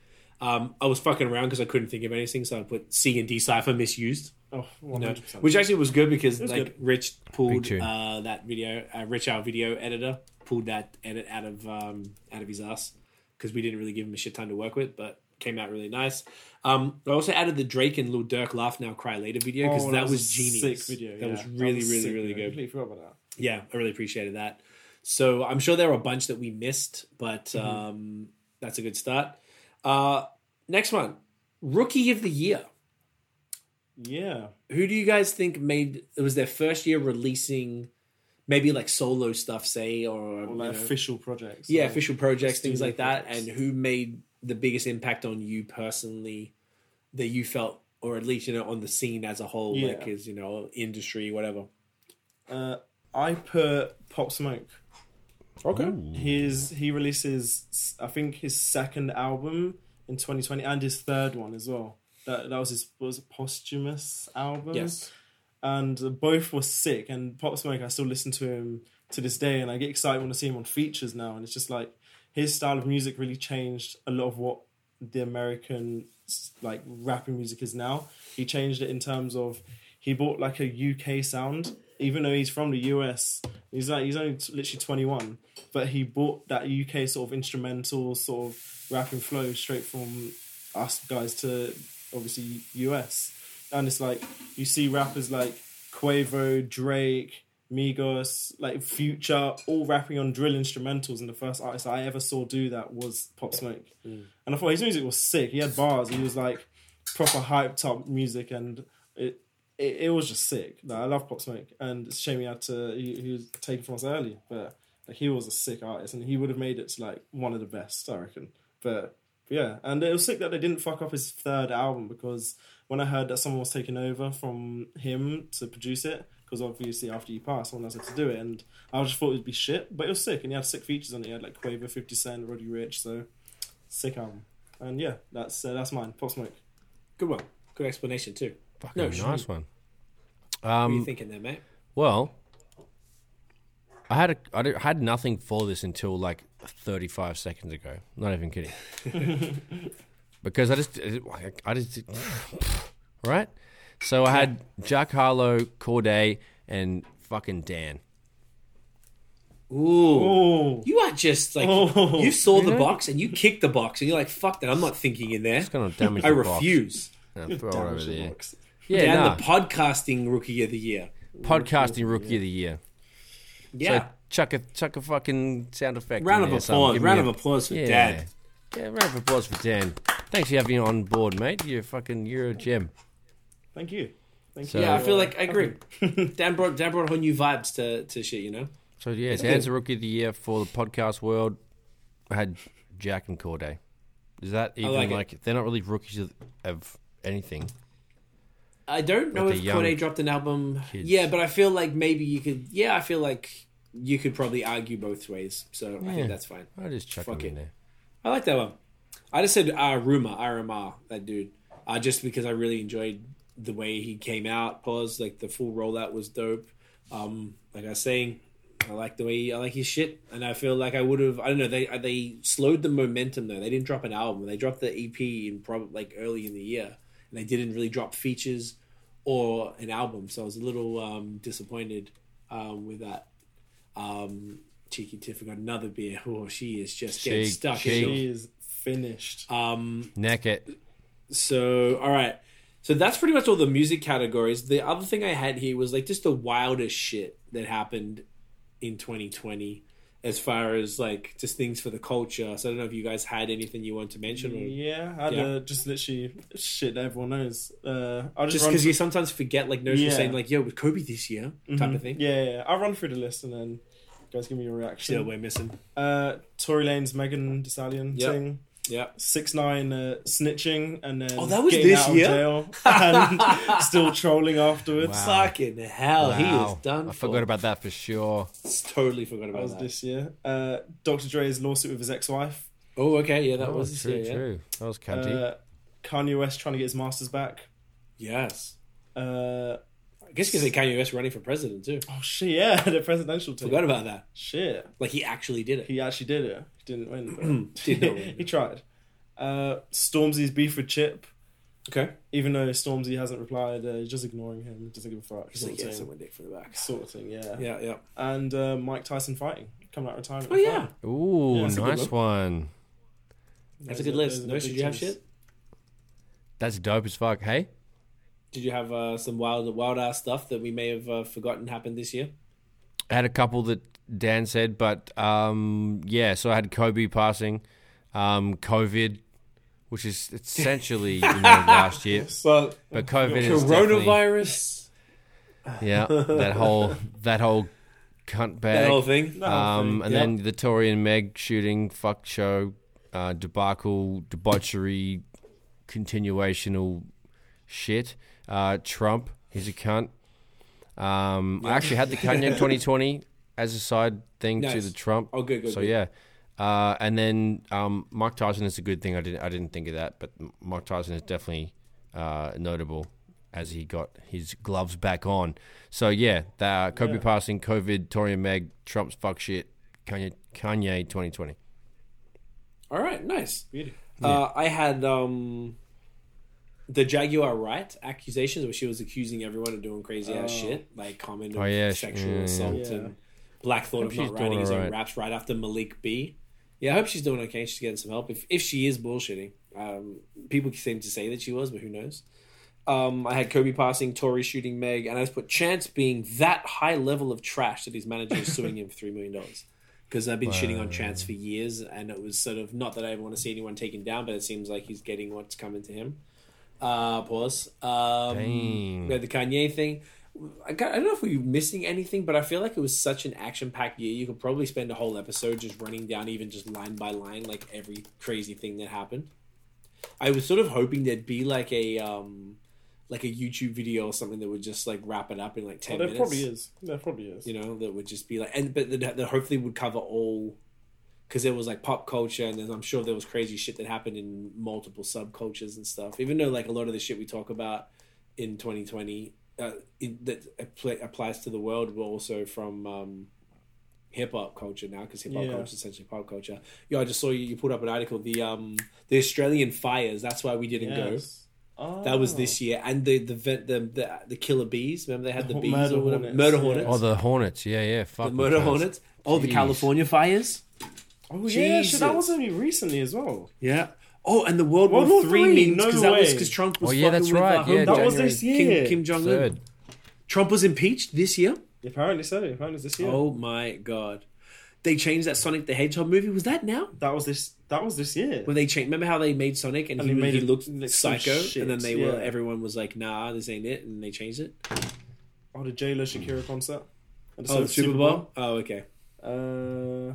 A: Um, I was fucking around because I couldn't think of anything, so I put C and D cipher misused.
C: Oh,
A: You know, which actually was good because
C: was
A: like
C: good.
A: Rich pulled uh, that video, uh, Rich our video editor pulled that edit out of um, out of his ass because we didn't really give him a shit ton to work with, but came out really nice. Um, I also added the Drake and Lil Durk laugh now cry later video because
C: Oh,
A: that, was,
C: a
A: genius.
C: Sick video.
A: That
C: yeah.
A: was really,
C: was
A: really,
C: sick
A: really
C: video.
A: good.
C: Completely forgot about that.
A: Yeah, I really appreciated that. So I'm sure there are a bunch that we missed, but
C: Mm-hmm.
A: um, that's a good start. Uh, next one, Rookie of the Year.
C: Yeah.
A: Who do you guys think made it was their first year releasing maybe like solo stuff, say, or,
C: Or
A: you
C: like
A: know,
C: official projects.
A: yeah,
C: like-
A: official projects, things like that,
C: projects.
A: and who made the biggest impact on you personally that you felt, or at least you know on the scene as a whole,
C: Yeah.
A: like as you know industry, whatever.
C: Uh, I put Pop Smoke.
A: Okay,
C: His he releases I think his second album in 2020 and his third one as well. That that was his was it posthumous album.
A: yes,
C: and uh, both were sick. And Pop Smoke, I still listen to him to this day, and I get excited when I see him on features now. And it's just like his style of music really changed a lot of what the American like rapping music is now. He changed it in terms of he bought like a UK sound, even though he's from the US. He's like he's only t- literally twenty one, but he bought that UK sort of instrumental sort of rapping flow straight from us guys to obviously US. And it's like you see rappers like Quavo, Drake, Migos, like Future, all rapping on drill instrumentals. And the first artist I ever saw do that was Pop Smoke. Mm. And I thought his music was sick. He had bars. He was like proper hyped up music, and it it, it was just sick. Like, I love Pop Smoke, and it's a shame he had to he, he was taken from us early, but like he was a sick artist, and he would have made it to like one of the best, I reckon. But, yeah, and it was sick that they didn't fuck up his third album because when I heard that someone was taking over from him to produce it, because obviously after you pass, someone else had to do it, and I just thought it would be shit, but it was sick, and he had sick features on it. He had like Quavo, Fifty Cent, Roddy Ricch, so sick album. And yeah, that's uh, that's mine. Pop Smoke.
A: good one, good explanation too.
B: Fucking
A: No,
B: nice one.
A: What are you
B: Um,
A: thinking there, mate?
B: well, I had a, I di- had nothing for this until like 35 seconds ago. Not even kidding. because I just, I just, right? So I had Jack Harlow, Cordae, and fucking Dan.
A: Ooh.
C: Oh,
A: You are just like
C: Oh.
A: you saw the box and you kicked the box and you're like, fuck that, I'm not thinking in there.
B: It's gonna damage.
A: I
B: the box.
A: refuse.
B: Yeah, throw it over there.
A: Yeah,
B: Yeah,
A: and
B: nah.
A: the podcasting rookie of the year.
B: podcasting rookie of the year.
A: Yeah.
B: So chuck a chuck a fucking sound effect.
A: round of applause. Round of applause for
B: Yeah.
A: Dad.
B: Yeah, round of applause for Dan. Thanks for having me on board, mate. You're fucking you're a gem.
C: Thank you. Thank
B: So-
C: you.
A: Yeah, I feel
C: uh,
A: like I agree. Dan brought Dan brought whole new vibes to, to shit, you know?
B: So yeah,
A: That's
B: Dan's a rookie of the year for the podcast world. I had Jack and Cordae. Is that even
A: like
B: like,
A: it.
B: they're not really rookies of, of anything?
A: I don't know if Cordae dropped an album.
B: kids.
A: Yeah, but I feel like maybe you could yeah, I feel like you could probably argue both ways. So I think that's fine.
B: I just chuck
A: Fuck
B: them in there.
A: I like that one. I just said uh, Rumor, RMR, that dude. Uh, just because I really enjoyed the way he came out. Pause. Like the full rollout was dope. Um, like I was saying, I like the way I like his shit, and I feel like I would have. I don't know. They they slowed the momentum though. They didn't drop an album. They dropped the EP in probably like early in the year, and they didn't really drop features or an album. So I was a little um, disappointed um, with that. Um, Cheeky Tiff got another beer. Oh, she is just getting
B: She-
A: stuck.
B: she-
C: She is finished.
A: um,
B: Neck it.
A: so all right. So that's pretty much all the music categories. The other thing I had here was like just the wildest shit that happened in 2020 as far as like just things for the culture. So I don't know if you guys had anything you want to mention or
C: Yeah, I had
A: Yeah.
C: Uh, just literally shit that everyone knows. Uh, I'll just,
A: because you sometimes forget like was
C: Yeah.
A: saying like yo with Kobe this year type
C: Mhm.
A: of thing.
C: Yeah, yeah, yeah. I'll run through the list and then you guys give me your reaction.
A: Still we're missing.
C: Uh, Tory Lanez Megan Thee Stallion
A: Yep.
C: thing.
A: Yeah.
C: Six nine uh, snitching and then
A: Oh, that was
C: getting
A: this
C: out of
A: year?
C: jail and still trolling afterwards.
B: Wow.
A: Fucking hell, he is done.
B: I
A: for.
B: forgot about that for sure.
A: Totally forgot
C: That
A: about
C: was
A: that.
C: this year. Uh, Dr. Dre's lawsuit with his ex-wife.
A: Oh, okay, yeah, that
B: Oh,
A: was this
B: true,
A: year, yeah.
B: That was cunty.
C: Uh, Kanye West trying to get his masters back.
A: Yes.
C: Uh,
A: I guess because Kanye West running for president too.
C: oh shit, yeah, the presidential team.
A: Forgot about that.
C: Shit,
A: Like he actually did it.
C: he actually did it. He didn't win. But
A: Did not win.
C: he tried. Uh, Stormzy's beef with Chip.
A: Okay.
C: Even though Stormzy hasn't replied, uh, he's just ignoring him. He doesn't give a fuck.
A: He's
C: Sort
A: like,
C: of
A: yeah,
C: thing.
A: someone dick for the back.
C: Sort of thing, yeah.
A: Yeah, yeah.
C: And uh, Mike Tyson fighting, coming out of retirement.
A: Oh yeah,
B: Ooh,
C: Yeah, that's a good
B: nice one.
A: that's a good
C: are-
A: list.
C: those are
A: Nurse, did you have shit?
B: That's dope as fuck. Hey,
A: Did you have uh, some wild, wild ass stuff that we may have uh, forgotten happened this year?
B: I had a couple that Dan said, but um, yeah. So I had Kobe passing, um, COVID, which is essentially you know, last year,
A: Well,
B: but COVID is
A: coronavirus,
B: Yeah, that whole that whole cunt bag.
A: that whole thing.
C: No,
B: Um, and
A: Yeah.
B: then the Tory and Meg shooting, fuck show, uh, debacle, debauchery, continuational shit. Uh, Trump, he's a cunt. Um, I actually had the Kanye 2020 as a side thing to the Trump.
A: Oh, good, good.
B: so
A: good.
B: yeah, uh, and then um, Mike Tyson is a good thing. I didn't I didn't think of that, but Mike Tyson is definitely uh, notable as he got his gloves back on. So yeah, the, uh, Kobe
C: Yeah.
B: passing, COVID, Tory and Meg, Trump's fuck shit, Kanye, Kanye 2020.
A: All right, nice.
C: Beauty.
A: Uh, I had um, the Jaguar Wright accusations, where she was accusing everyone of doing crazy ass
C: Oh.
A: shit, like common
B: Oh, yeah,
A: sexual
B: yeah, yeah.
A: assault
C: Yeah.
A: and Black thought
B: Hope
A: of
B: she's
A: not writing his own
B: alright.
A: raps right after Malik B. Yeah, I hope she's doing okay. She's getting some help. If if she is bullshitting, um, people seem to say that she was, but who knows? Um, I had Kobe passing, Tory shooting Meg, and I just put Chance being that high level of trash that his manager is suing him for three million dollars. Because I've been shitting on Chance for years, and it was sort of not that I ever want to see anyone taken down, but it seems like he's getting what's coming to him. Uh, pause. Um,
B: Dang.
A: we had the Kanye thing. I, got, I don't know if we were missing anything, but I feel like it was such an action-packed year. You could probably spend a whole episode just running down, even just line by line, like every crazy thing that happened. I was sort of hoping there'd be like a um, like a YouTube video or something that would just like wrap it up in like
C: Oh,
A: ten
C: there
A: minutes.
C: probably is. There probably is.
A: You know, that would just be like, and but that, that hopefully would cover all, because it was like pop culture, and then I'm sure there was crazy shit that happened in multiple subcultures and stuff. Even though like a lot of the shit we talk about in 2020 uh, in, that apply, applies to the world, but also from um, hip hop culture now, because hip hop
C: Yeah.
A: culture is essentially pop culture. Yeah, I just saw you, you put up an article, the um the Australian fires. That's why we didn't go.
C: Oh.
A: That was this year, and the the the the, the, the killer bees. Remember they had the
C: The
A: bees
C: murder
A: or whatever,
C: hornets,
A: murder hornets
B: Oh, the Hornets. Yeah, yeah. Fuck
A: the murder hornets. Oh, the California fires.
C: Oh yeah, shit, that
A: Jesus.
C: was only recently as well.
A: Yeah. Oh, and the World
C: World
A: War
C: War
A: Three
C: Three,
A: memes
C: no
A: because that was
C: way.
A: because Trump was.
B: Oh, yeah,
A: fucking
B: that's
A: with,
B: right,
A: Uh,
B: yeah,
C: that
A: Dog.
C: was this
A: Kim,
C: year.
A: Kim Jong Un. Trump was impeached this year.
C: Apparently so. Apparently this year.
A: Oh my god! They changed that Sonic the Hedgehog movie. Was that now?
C: That was this. That was this year.
A: When they changed? Remember how they made Sonic and,
C: And
A: he,
C: made
A: he
C: it
A: looked
C: look some
A: psycho,
C: shit,
A: and then they were everyone was like, "Nah, this ain't it," and they changed it.
C: Oh, the J Lo Shakira concert. At
A: Oh, the Super Bowl. Oh, okay.
C: Uh,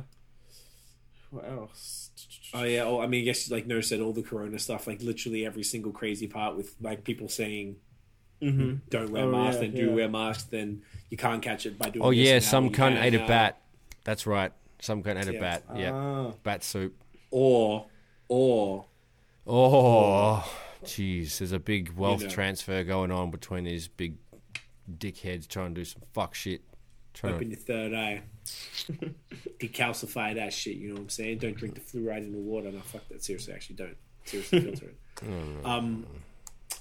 C: what else?
A: Oh yeah. Oh, I mean, I guess like No said all the Corona stuff, like literally every single crazy part with like people saying
C: Mm-hmm.
A: don't wear
C: Oh,
A: masks,
C: yeah,
A: then do
C: yeah.
A: wear masks, then you can't catch it by doing.
B: Oh
A: this,
B: yeah,
A: now
B: some
A: you
B: cunt
A: can
B: ate a bat. That's right. Some cunt ate a
A: Yeah.
B: bat. Yeah,
C: Ah,
B: bat soup.
A: Or, or
B: Oh, jeez. There's a big wealth
A: know.
B: transfer going on between these big dickheads trying to do some fuck shit. Trying
A: open
B: to,
A: your third eye, decalcify that shit. You know what I'm saying? Don't drink the fluoride in the water. No, fuck that. Seriously, actually, don't. Seriously, filter it. Um.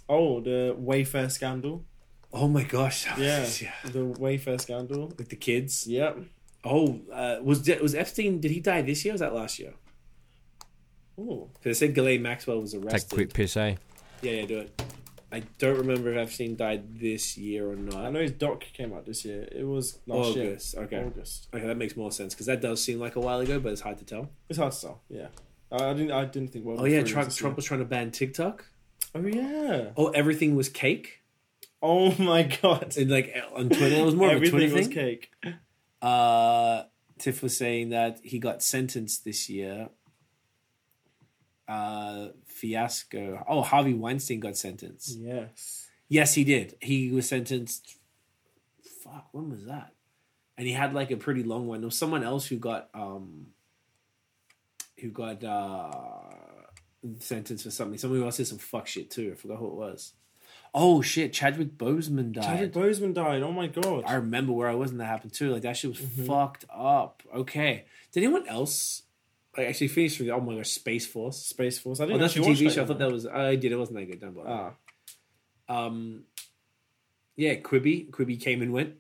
C: oh, the Wayfair scandal.
A: Oh my gosh.
C: Yeah,
A: yeah.
C: the Wayfair scandal.
A: With the kids.
C: Yep.
A: Oh, uh, was was Epstein? Did he die this year? or Was that last year?
C: Oh,
A: Because they said Ghislaine Maxwell was arrested.
B: take a
A: arrested.
B: quick piss, eh?
A: Yeah, yeah, do it. I don't remember if Epstein died this year or not.
C: I know his doc came out this year. It was last
A: August.
C: year.
A: Okay.
C: August.
A: Okay, that makes more sense because that does seem like a while ago, but it's hard to tell.
C: It's hard to tell. Yeah. I didn't. I didn't think. World
A: Oh yeah, Trump,
C: was
A: Trump was trying to ban TikTok.
C: Oh yeah.
A: Oh, everything was cake.
C: Oh my god.
A: And like on Twitter, it was more of a
C: Everything
A: Twitter
C: was
A: thing.
C: cake.
A: Uh, Tiff was saying that he got sentenced this year. Uh, fiasco. Oh, Harvey Weinstein got sentenced.
C: Yes.
A: Yes, he did. He was sentenced. Fuck, when was that? And he had like a pretty long one. There was someone else who got um, who got uh sentenced for something. Someone else did some fuck shit too. I forgot who it was. Oh shit, Chadwick Boseman died.
C: Chadwick Boseman died. Oh my god.
A: I remember where I was when that happened too. Like that shit was
C: Mm-hmm.
A: fucked up. Okay. Did anyone else like actually finished with oh my gosh, Space Force?
C: Space Force. I
A: Oh,
C: didn't
A: that's a TV
C: that
A: show. I thought that was I did. It wasn't that good. Don't bother.
C: Ah,
A: Um, yeah, Quibi. Quibi came and went.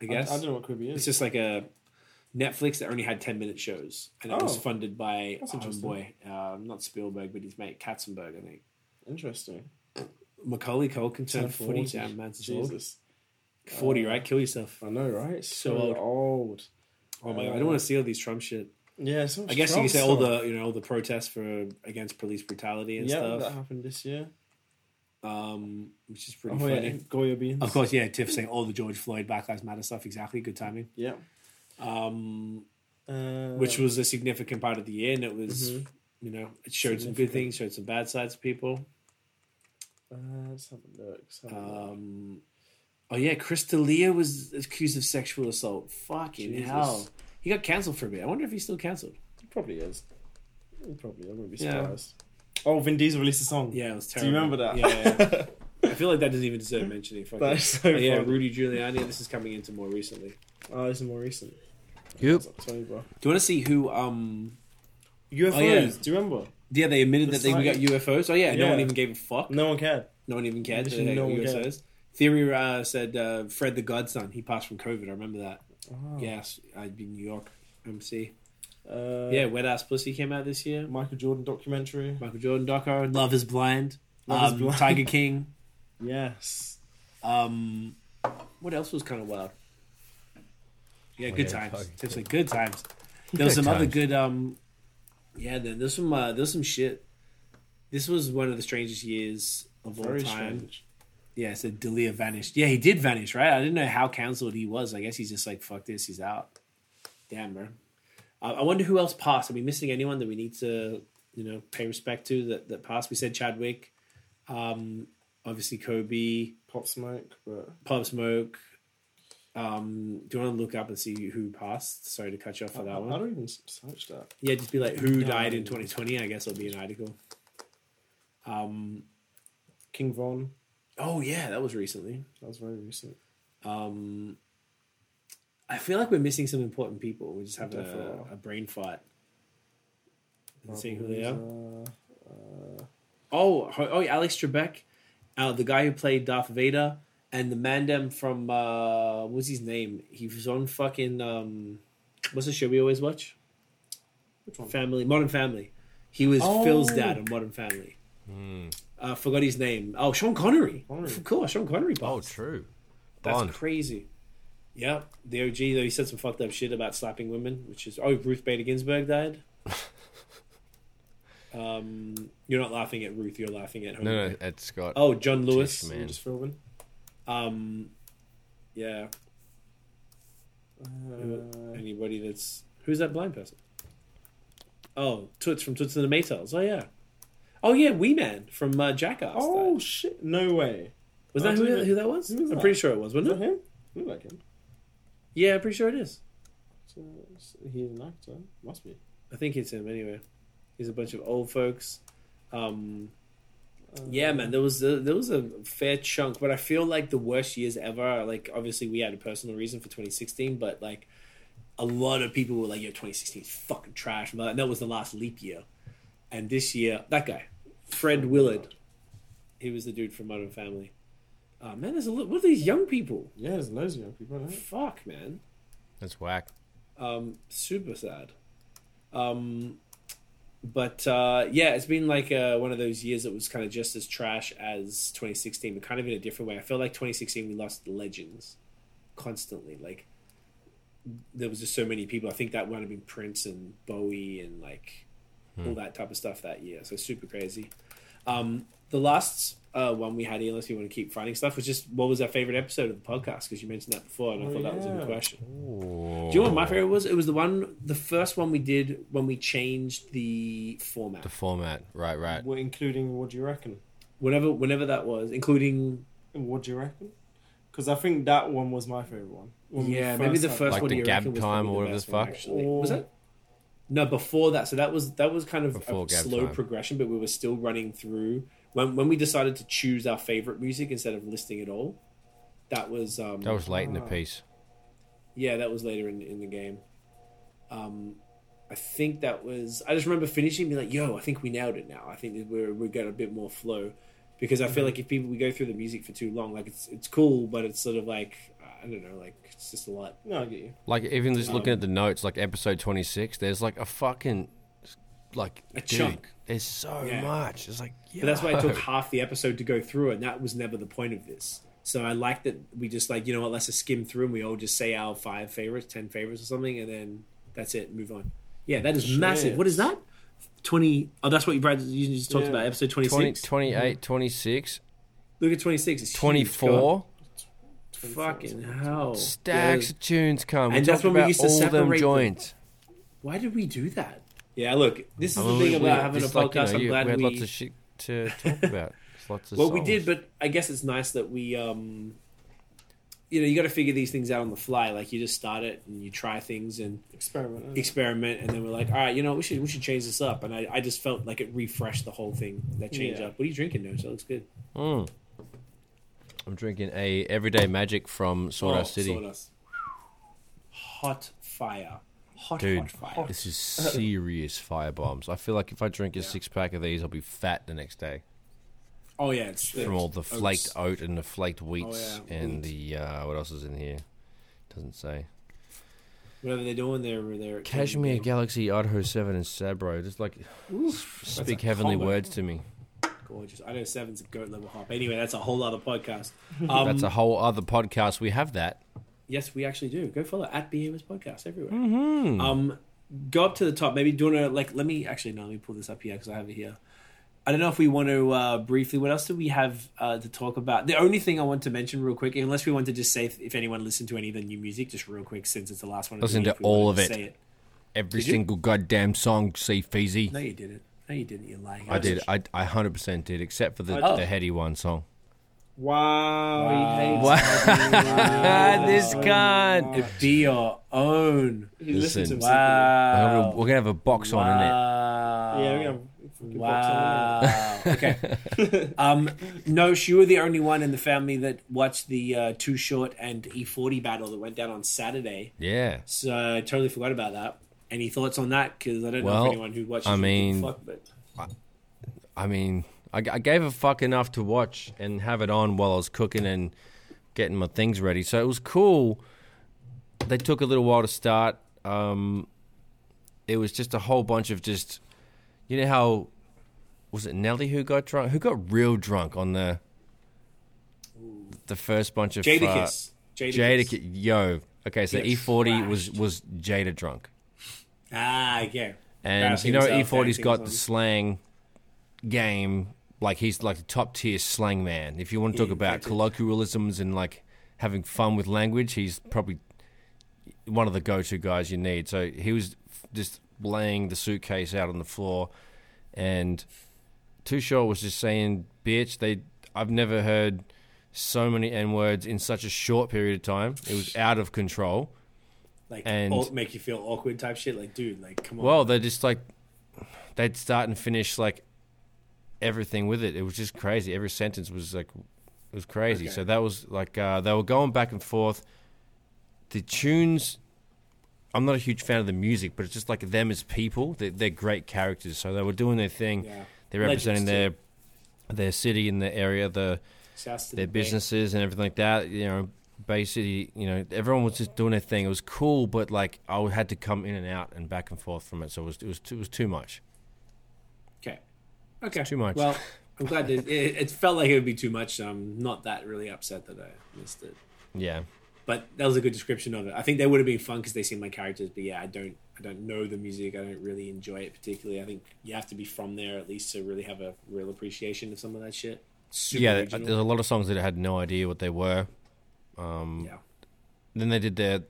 A: I
C: I,
A: guess
C: I don't know what Quibi is.
A: it's just like a Netflix that only had ten minute shows, and it was
C: Oh.
A: funded by
C: That's
A: um,
C: interesting.
A: boy, uh, not Spielberg, but his mate Katzenberg. I think
C: Interesting.
A: Macaulay Culkin turned forty.
C: 40.
A: Damn, man's old.
C: Jesus.
A: Forty,
C: Uh,
A: right? Kill yourself.
C: I know, right?
A: So
C: So
A: old.
C: old.
A: Oh my god, I don't want to see all these Trump shit.
C: Yeah, so
A: I guess you can say all the you know all the protests for against police brutality and
C: yeah,
A: stuff,
C: that happened this year.
A: um, which is pretty
C: Oh
A: funny.
C: yeah, Goya beans.
A: Of course, yeah. Tiff saying all the George Floyd Black Lives Matter stuff. Exactly, good timing.
C: Yeah.
A: Um,
C: Uh,
A: which was a significant part of the year, and it was
C: Mhm.
A: you know it showed some good things, showed some bad sides of people.
C: Uh, let's have a look. Have a look.
A: Um, oh yeah, Chris D'Elia was accused of sexual assault. Fucking
C: Jesus.
A: hell, he got cancelled for a bit. I wonder if he's still cancelled.
C: He probably is. He probably. I wouldn't be
A: Yeah.
C: surprised. Oh, Vin Diesel released a song.
A: Yeah, it was terrible.
C: Do you remember that?
A: Yeah, yeah. I feel like that doesn't even deserve mentioning. Fuck
C: That
A: it.
C: is so
A: Oh, yeah. Rudy Giuliani. This is coming into more recently.
C: oh, this is more recent.
B: Yep.
C: Tell.
A: Do you want to see who? um
C: UFOs.
A: Oh, yeah.
C: Do you remember?
A: Yeah, they admitted
C: The
A: that they we got UFOs. Oh yeah, no one even gave a fuck.
C: No one cared.
A: No one even cared. that they
C: no
A: got
C: one
A: UFOs.
C: cared.
A: Theory uh, said uh, Fred the Godson. He passed from COVID. I remember that.
C: Oh.
A: Yes, I'd be in New York. MC.
C: Uh,
A: yeah, Wet Ass Pussy came out this year.
C: Michael Jordan documentary.
A: Michael Jordan doco. Love is Blind.
C: Love is
A: um,
C: Blind.
A: Tiger King.
C: Yes.
A: Um, what else was kind of wild? Yeah,
B: Oh,
A: good
B: yeah,
A: times.
B: Tiger
A: Definitely good times. There was
B: Good
A: some other good. Um, yeah, there- there's some. Uh, there's some shit. This was one of the strangest years of all
C: Very
A: time.
C: strange.
A: Yeah, so D'Elia vanished. Yeah, he did vanish, right? I didn't know how cancelled he was. I guess he's just like, fuck this, he's out. Damn, bro. Uh, I wonder who else passed. Are we missing anyone that we need to, you know, pay respect to that, that passed? We said Chadwick, um, obviously Kobe,
C: Pop Smoke, but
A: Pop Smoke. Um, do you want to look up and see who passed? Sorry to cut you off for
C: I,
A: that
C: I
A: one.
C: I don't even search that.
A: Yeah, just be like, who
C: Yeah.
A: died in 2020? I guess it'll be an article. Um,
C: King Von.
A: Oh, yeah, that was recently.
C: That was very recent.
A: Um, I feel like we're missing some important people. We're just
C: Definitely.
A: a, a brain fight. And seeing who they are.
C: Uh, uh,
A: Oh, oh, yeah, Alex Trebek, uh, the guy who played Darth Vader, and the Mandem from uh, what's his name? He was on fucking um, what's the show we always watch?
C: Which one?
A: Family, Modern Family. He was
C: Oh.
A: Phil's dad on Modern Family. Uh, forgot his name. Oh, Sean Connery.
C: Connery.
A: Of course, Sean Connery.
B: Oh,
A: Pops.
B: true.
A: That's
B: Bond.
A: crazy. Yeah, the OG though he said some fucked up shit about slapping women, which is oh Ruth Bader Ginsburg died. um, you're not laughing at Ruth, you're laughing at
B: No,
A: Homer.
B: no, Ed Scott.
A: Oh, John Lewis.
B: Jeez,
C: I'm
B: man.
C: just filming.
A: Um, yeah.
C: Uh,
A: Anybody that's who's that blind person? Oh, Toots from Toots and the Maytals. Oh yeah. Oh yeah, Wee Man from uh, Jackass.
C: oh shit! No way.
A: was that who, who that was?
C: who was
A: I'm
C: that?
A: pretty sure it was, wasn't
C: that
A: it?
C: him? Look like him.
A: Yeah, I'm pretty sure it is.
C: So, so he's an actor. Must be.
A: I think it's him anyway. He's a bunch of old folks. Um,
C: Uh,
A: yeah, man, there was a, there was a fair chunk, but I feel like the worst years ever. Like, obviously, we had a personal reason for 2016, but like, a lot of people were like, "Yo, 2016 is fucking trash." And that was the last leap year, and this year, that guy, Fred Willard, he was the dude from Modern Family. Uh, man, there's a lot. What are these young people?
C: Yeah, there's loads of young people. Right?
A: Fuck, man.
B: That's whack.
A: Um, super sad. Um, but uh, yeah, it's been like uh, one of those years that was kind of just as trash as 2016, but kind of in a different way. I feel like 2016 we lost legends constantly. Like there was just so many people. I think that might have been Prince and Bowie and like all that type of stuff that year. So super crazy. Um, the last uh, one we had here, unless you want to keep finding stuff, was just what was our favorite episode of the podcast? Because you mentioned that before, and I
C: Oh,
A: thought that was a good question.
B: Ooh.
A: Do you know what my favorite was? It was the one, the first one we did when we changed the format.
B: The format, right, right.
C: What, including what do you reckon?
A: Whenever, whenever that was, including
C: What do you reckon? Because I think that one was my favorite one. When
A: yeah, maybe the
C: had-
A: first
B: Like
A: one.
B: the
A: you
B: Gab time
A: probably
B: or
A: the
B: whatever the fuck?
A: Actually,
C: Or-
A: was it? No, before that. So that was that was kind of
B: Before
A: a
B: Gab
A: slow
B: time.
A: progression, but we were still running through when when we decided to choose our favorite music instead of listing it all. That was um,
B: That was late in the
C: Ah.
B: piece.
A: Yeah, that was later in, in the game. Um, I think that was. I just remember finishing, and being like, "Yo, I think we nailed it now. I think we're we got a bit more flow." Because I feel like if people we go through the music for too long, like it's it's cool, but it's sort of like I don't know, like it's just a lot.
C: No, I get you.
B: Like even just looking
A: Um,
B: at the notes, like episode twenty six, there's like a fucking like
A: A
B: dude,
A: chunk.
B: There's so
A: Yeah.
B: much. It's like
A: But that's why it took half the episode to go through it, and that was never the point of this. So I like that we just like you know what, let's just skim through and we all just say our five favorites, ten favorites or something, and then that's it. Move on. Yeah, that is
C: Shit.
A: massive. What is that? Twenty. Oh, that's what you Brad you just talked
C: Yeah.
A: about. Episode twenty
B: 20,
A: six.
B: 28, 26,
A: Look at 26. It's huge.
B: 24.
A: Fucking hell.
B: Stacks
A: Yeah.
B: of tunes come.
A: And
B: we
A: that's when we used to
B: all them
A: separate them.
B: joints.
A: Why did we do that? Yeah, look, this is
B: I
A: the thing
B: we-
A: about
B: we-
A: having a
B: just like,
A: podcast.
B: you know,
A: I'm
B: you-
A: glad
B: we had
A: we.
B: lots of shit to talk about. Lots of
A: well, we did, but I guess it's nice that we. um you know, you got to figure these things out on the fly. Like you just start it and you try things and
C: Experiment.
A: experiment, and then we're like, all right, you know, we should we should change this up. And I, I just felt like it refreshed the whole thing. That change
C: Yeah.
A: up. What are you drinking, No? So it looks good.
B: Mm. I'm drinking a Everyday Magic from Sawdust
A: Oh,
B: City.
A: Sawdust. Hot fire. Hot,
B: Dude,
A: hot fire.
B: This is serious fire bombs. I feel like if I drink a
A: Yeah.
B: six pack of these, I'll be fat the next day
A: Oh yeah, it's
B: from all the
A: Oats.
B: flaked oat and the flaked wheats
A: yeah,
B: and
A: wheat.
B: the uh, what else is in here? Doesn't say.
A: Whatever they're doing, they're they're
B: Cashmere Galaxy, Idaho Seven, and Sabro. Just like speak heavenly words to me.
A: Gorgeous. I know seven's a goat level hop. Anyway, that's a whole other podcast. Um,
B: That's a whole other podcast. We have that.
A: yes, we actually do. Go follow at BMS Podcast everywhere.
B: Mm-hmm.
A: Um, go up to the top. Maybe do you want to like? Let me actually no. Let me pull this up here because I have it here. I don't know if we want to uh, briefly. What else do we have uh, to talk about? The only thing I want to mention real quick, unless we want to just say if, if anyone listened to any of the new music, just real quick, since it's the last one.
B: Listen to all of it.
A: Say
B: Every
A: Did you?
B: single goddamn song, see Feezy.
A: No, you didn't. No, you didn't. You're lying.
B: I did. I I hundred percent did, except for the
A: Oh.
B: the Headie One song.
C: Wow,
A: Wow.
C: he hates
B: Wow. this cunt.
A: It be your own.
C: He listens to
B: Listen. We're gonna,
A: Wow.
B: we're gonna have a box on in it.
C: Yeah, we have a fucking box on
A: Wow. okay. Um, no, you were the only one in the family that watched the uh, Too Short and E40 battle that went down on Saturday.
B: Yeah.
A: So I totally forgot about that. Any thoughts on that? Because I don't know
B: Well,
A: if anyone who watches.
B: I
A: would give a
B: mean-
A: fuck, but
B: I mean, I, I gave a fuck enough to watch and have it on while I was cooking and getting my things ready. So it was cool. They took a little while to start. um, it was just a whole bunch of just, you know how, was it Nelly who got drunk? Who got real drunk on the, the first bunch of uh,
A: Jadakiss. Jadakiss.
B: Jada, yo. Okay, so
A: Get
B: E40 was was Jada drunk,
A: Ah, yeah.
B: and you know
A: himself,
B: E40's
A: dancing
B: got the slang game. Like he's like the top tier slang man. If you want to talk
A: He
B: about colloquialisms and like having fun with language, he's probably one of the go-to guys you need. So he was just laying the suitcase out on the floor, and Too Short was just saying, "Bitch." They, I've never heard so many n words in such a short period of time. It was out of control.
A: Like,
B: And-
A: make you feel awkward type shit. Like, dude, like, come on.
B: Well, they just like they'd start and finish like everything with it. It was just crazy. Every sentence was like it was crazy.
A: Okay.
B: So that was like uh, they were going back and forth. The tunes, I'm not a huge fan of the music, but it's just like them as people. They're, they're great characters. So they were doing their thing.
A: yeah.
B: They're representing
A: Legends,
B: their their city and their area, the their
A: the
B: businesses and everything like that. You know, City. You know, everyone was just doing their thing. It was cool, but like I had to come in and out and back and forth from it. So it was it was too, it was too much.
A: Okay. Okay.
B: Too much.
A: Well, I'm glad that it, it felt like it would be too much. I'm not that really upset that I missed it.
B: Yeah,
A: But that was a good description of it. I think they would have been fun because they seem like characters. But yeah, I don't, I don't know the music. I don't really enjoy it particularly. I think you have to be from there at least to really have a real appreciation of some of that shit. Super
B: yeah.
A: regional.
B: There's a lot of songs that I had no idea what they were. Um,
A: yeah.
B: Then they did their.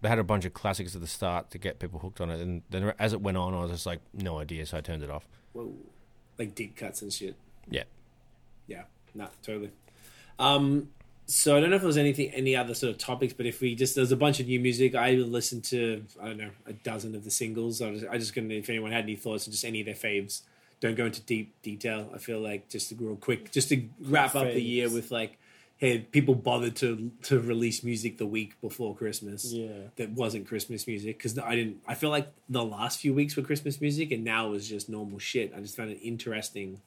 B: They had a bunch of classics at the start to get people hooked on it, and then as it went on, I was just like, no idea, so I turned it off.
A: Whoa. Like deep cuts and shit.
B: Yeah.
A: Yeah, no, totally. Um, so I don't know if there was anything, any other sort of topics, but if we just there's a bunch of new music. I listened to I don't know a dozen of the singles. I was I just gonna if anyone had any thoughts on just any of their faves. Don't go into deep detail. I feel like just to real quick, just to wrap up the year with like, hey, people bothered to to release music the week before Christmas
C: Yeah.
A: that wasn't Christmas music because I didn't. I feel like the last few weeks were Christmas music, and now it was just normal shit. I just found it interesting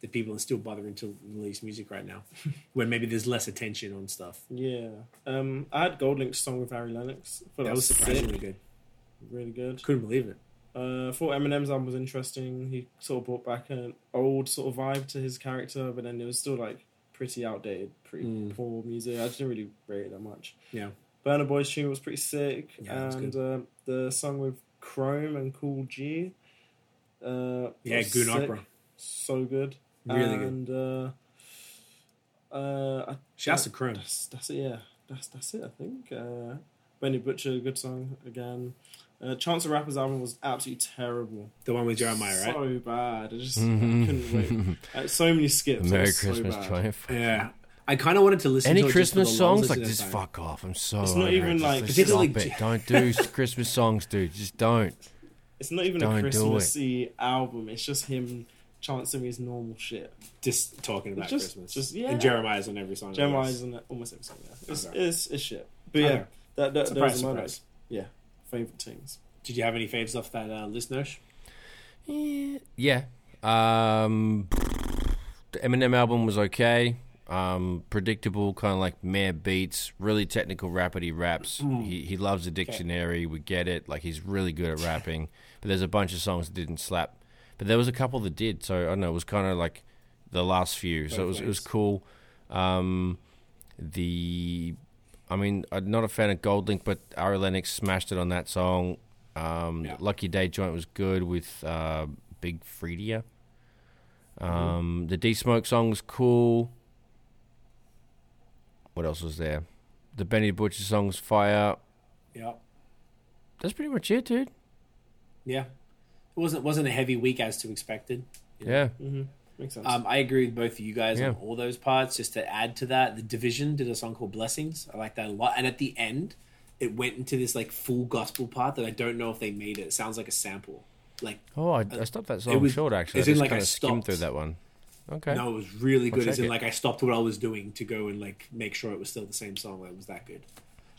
A: that people are still bothering to release music right now, when maybe there's less attention on stuff.
C: Yeah. Um, I had Gold Link's song with Ari Lennox. I
A: That was surprisingly
C: sick.
A: good.
C: Really good.
A: Couldn't believe it.
C: Uh, I thought Eminem's album was interesting. He sort of brought back an old sort of vibe to his character, but then it was still like pretty outdated, pretty
A: Mm.
C: poor music. I didn't really rate it that much.
A: Yeah.
C: Burna Boy's tune was pretty sick,
A: Yeah,
C: and uh, the song with Chrome and Kool G. Uh,
A: Yeah,
C: sick.
A: Opera.
C: so good,
A: Really good.
C: and, good. Uh, uh,
A: Shouts to Chrome.
C: that's that's it. Yeah, that's that's it. I think. Uh, Benny Butcher, good song again. Uh, Chance the Rapper's album was absolutely terrible.
A: The one with Jeremih, right?
C: So bad. I just I couldn't wait. Uh, so many skips.
B: Merry
C: was so
B: Christmas,
C: bad.
B: Triumph.
A: Yeah. I kind of wanted to listen
B: Any
A: to it just for
B: Christmas
A: the
B: songs? Like,
A: at
B: just
A: that time.
B: fuck off. I'm so.
C: It's not even,
B: it. Just-
C: like-
B: just
A: particularly-
B: stop it. Don't do Christmas songs, dude. Just don't.
C: It's not even
B: Don't
C: a
B: do it.
C: Christmassy album. It's just him chancing his normal shit.
A: Just talking about
C: Just-
A: Christmas.
C: just- yeah.
A: And Jeremih's on every song.
C: Jeremih's on almost every song. Yeah. It's,
A: Okay.
C: it's, it's shit. But yeah,
A: Okay.
C: that, that,
A: Surprise,
C: those are my
A: surprise.
C: yeah favorite things.
A: Did you have any faves off that uh, list, Nosh?
B: Yeah. Um, the Eminem album was okay. Um, predictable, kind of like mere beats, really technical rapidy raps. He he loves the dictionary. We get it. Like he's really good at rapping. But there's a bunch of songs that didn't slap. But there was a couple that did. So I don't know. It was kind of like the last few. so it
A: Both
B: was it was cool. Um, the I mean, I'm not a fan of Goldlink, but Ari Lennox smashed it on that song. Um,
A: Yeah.
B: Lucky Daye joint was good with uh, Big Freedia.
A: Mm-hmm.
B: Um, The D Smoke song was cool. What else was there? The Benny Butcher song's fire.
A: Yeah.
B: That's pretty much it, dude.
A: Yeah. It wasn't wasn't a heavy week as to expected.
B: Yeah.
C: Mm-hmm. Makes sense.
A: Um, I agree with both of you guys
B: Yeah.
A: on all those parts. Just to add to that, the Division did a song called Blessings. I like that a lot. And at the end, it went into this like full gospel part that I don't know if they made it. It sounds like a sample. Like
B: Oh, I, I stopped that song
A: was-
B: short actually. I
A: it's in
B: just
A: like
B: kind
A: I
B: of skimmed through that one. Okay.
A: no, it was really
B: I'll
A: good. As in
B: it.
A: like I stopped what I was doing to go and like make sure it was still the same song. Like, it was that good.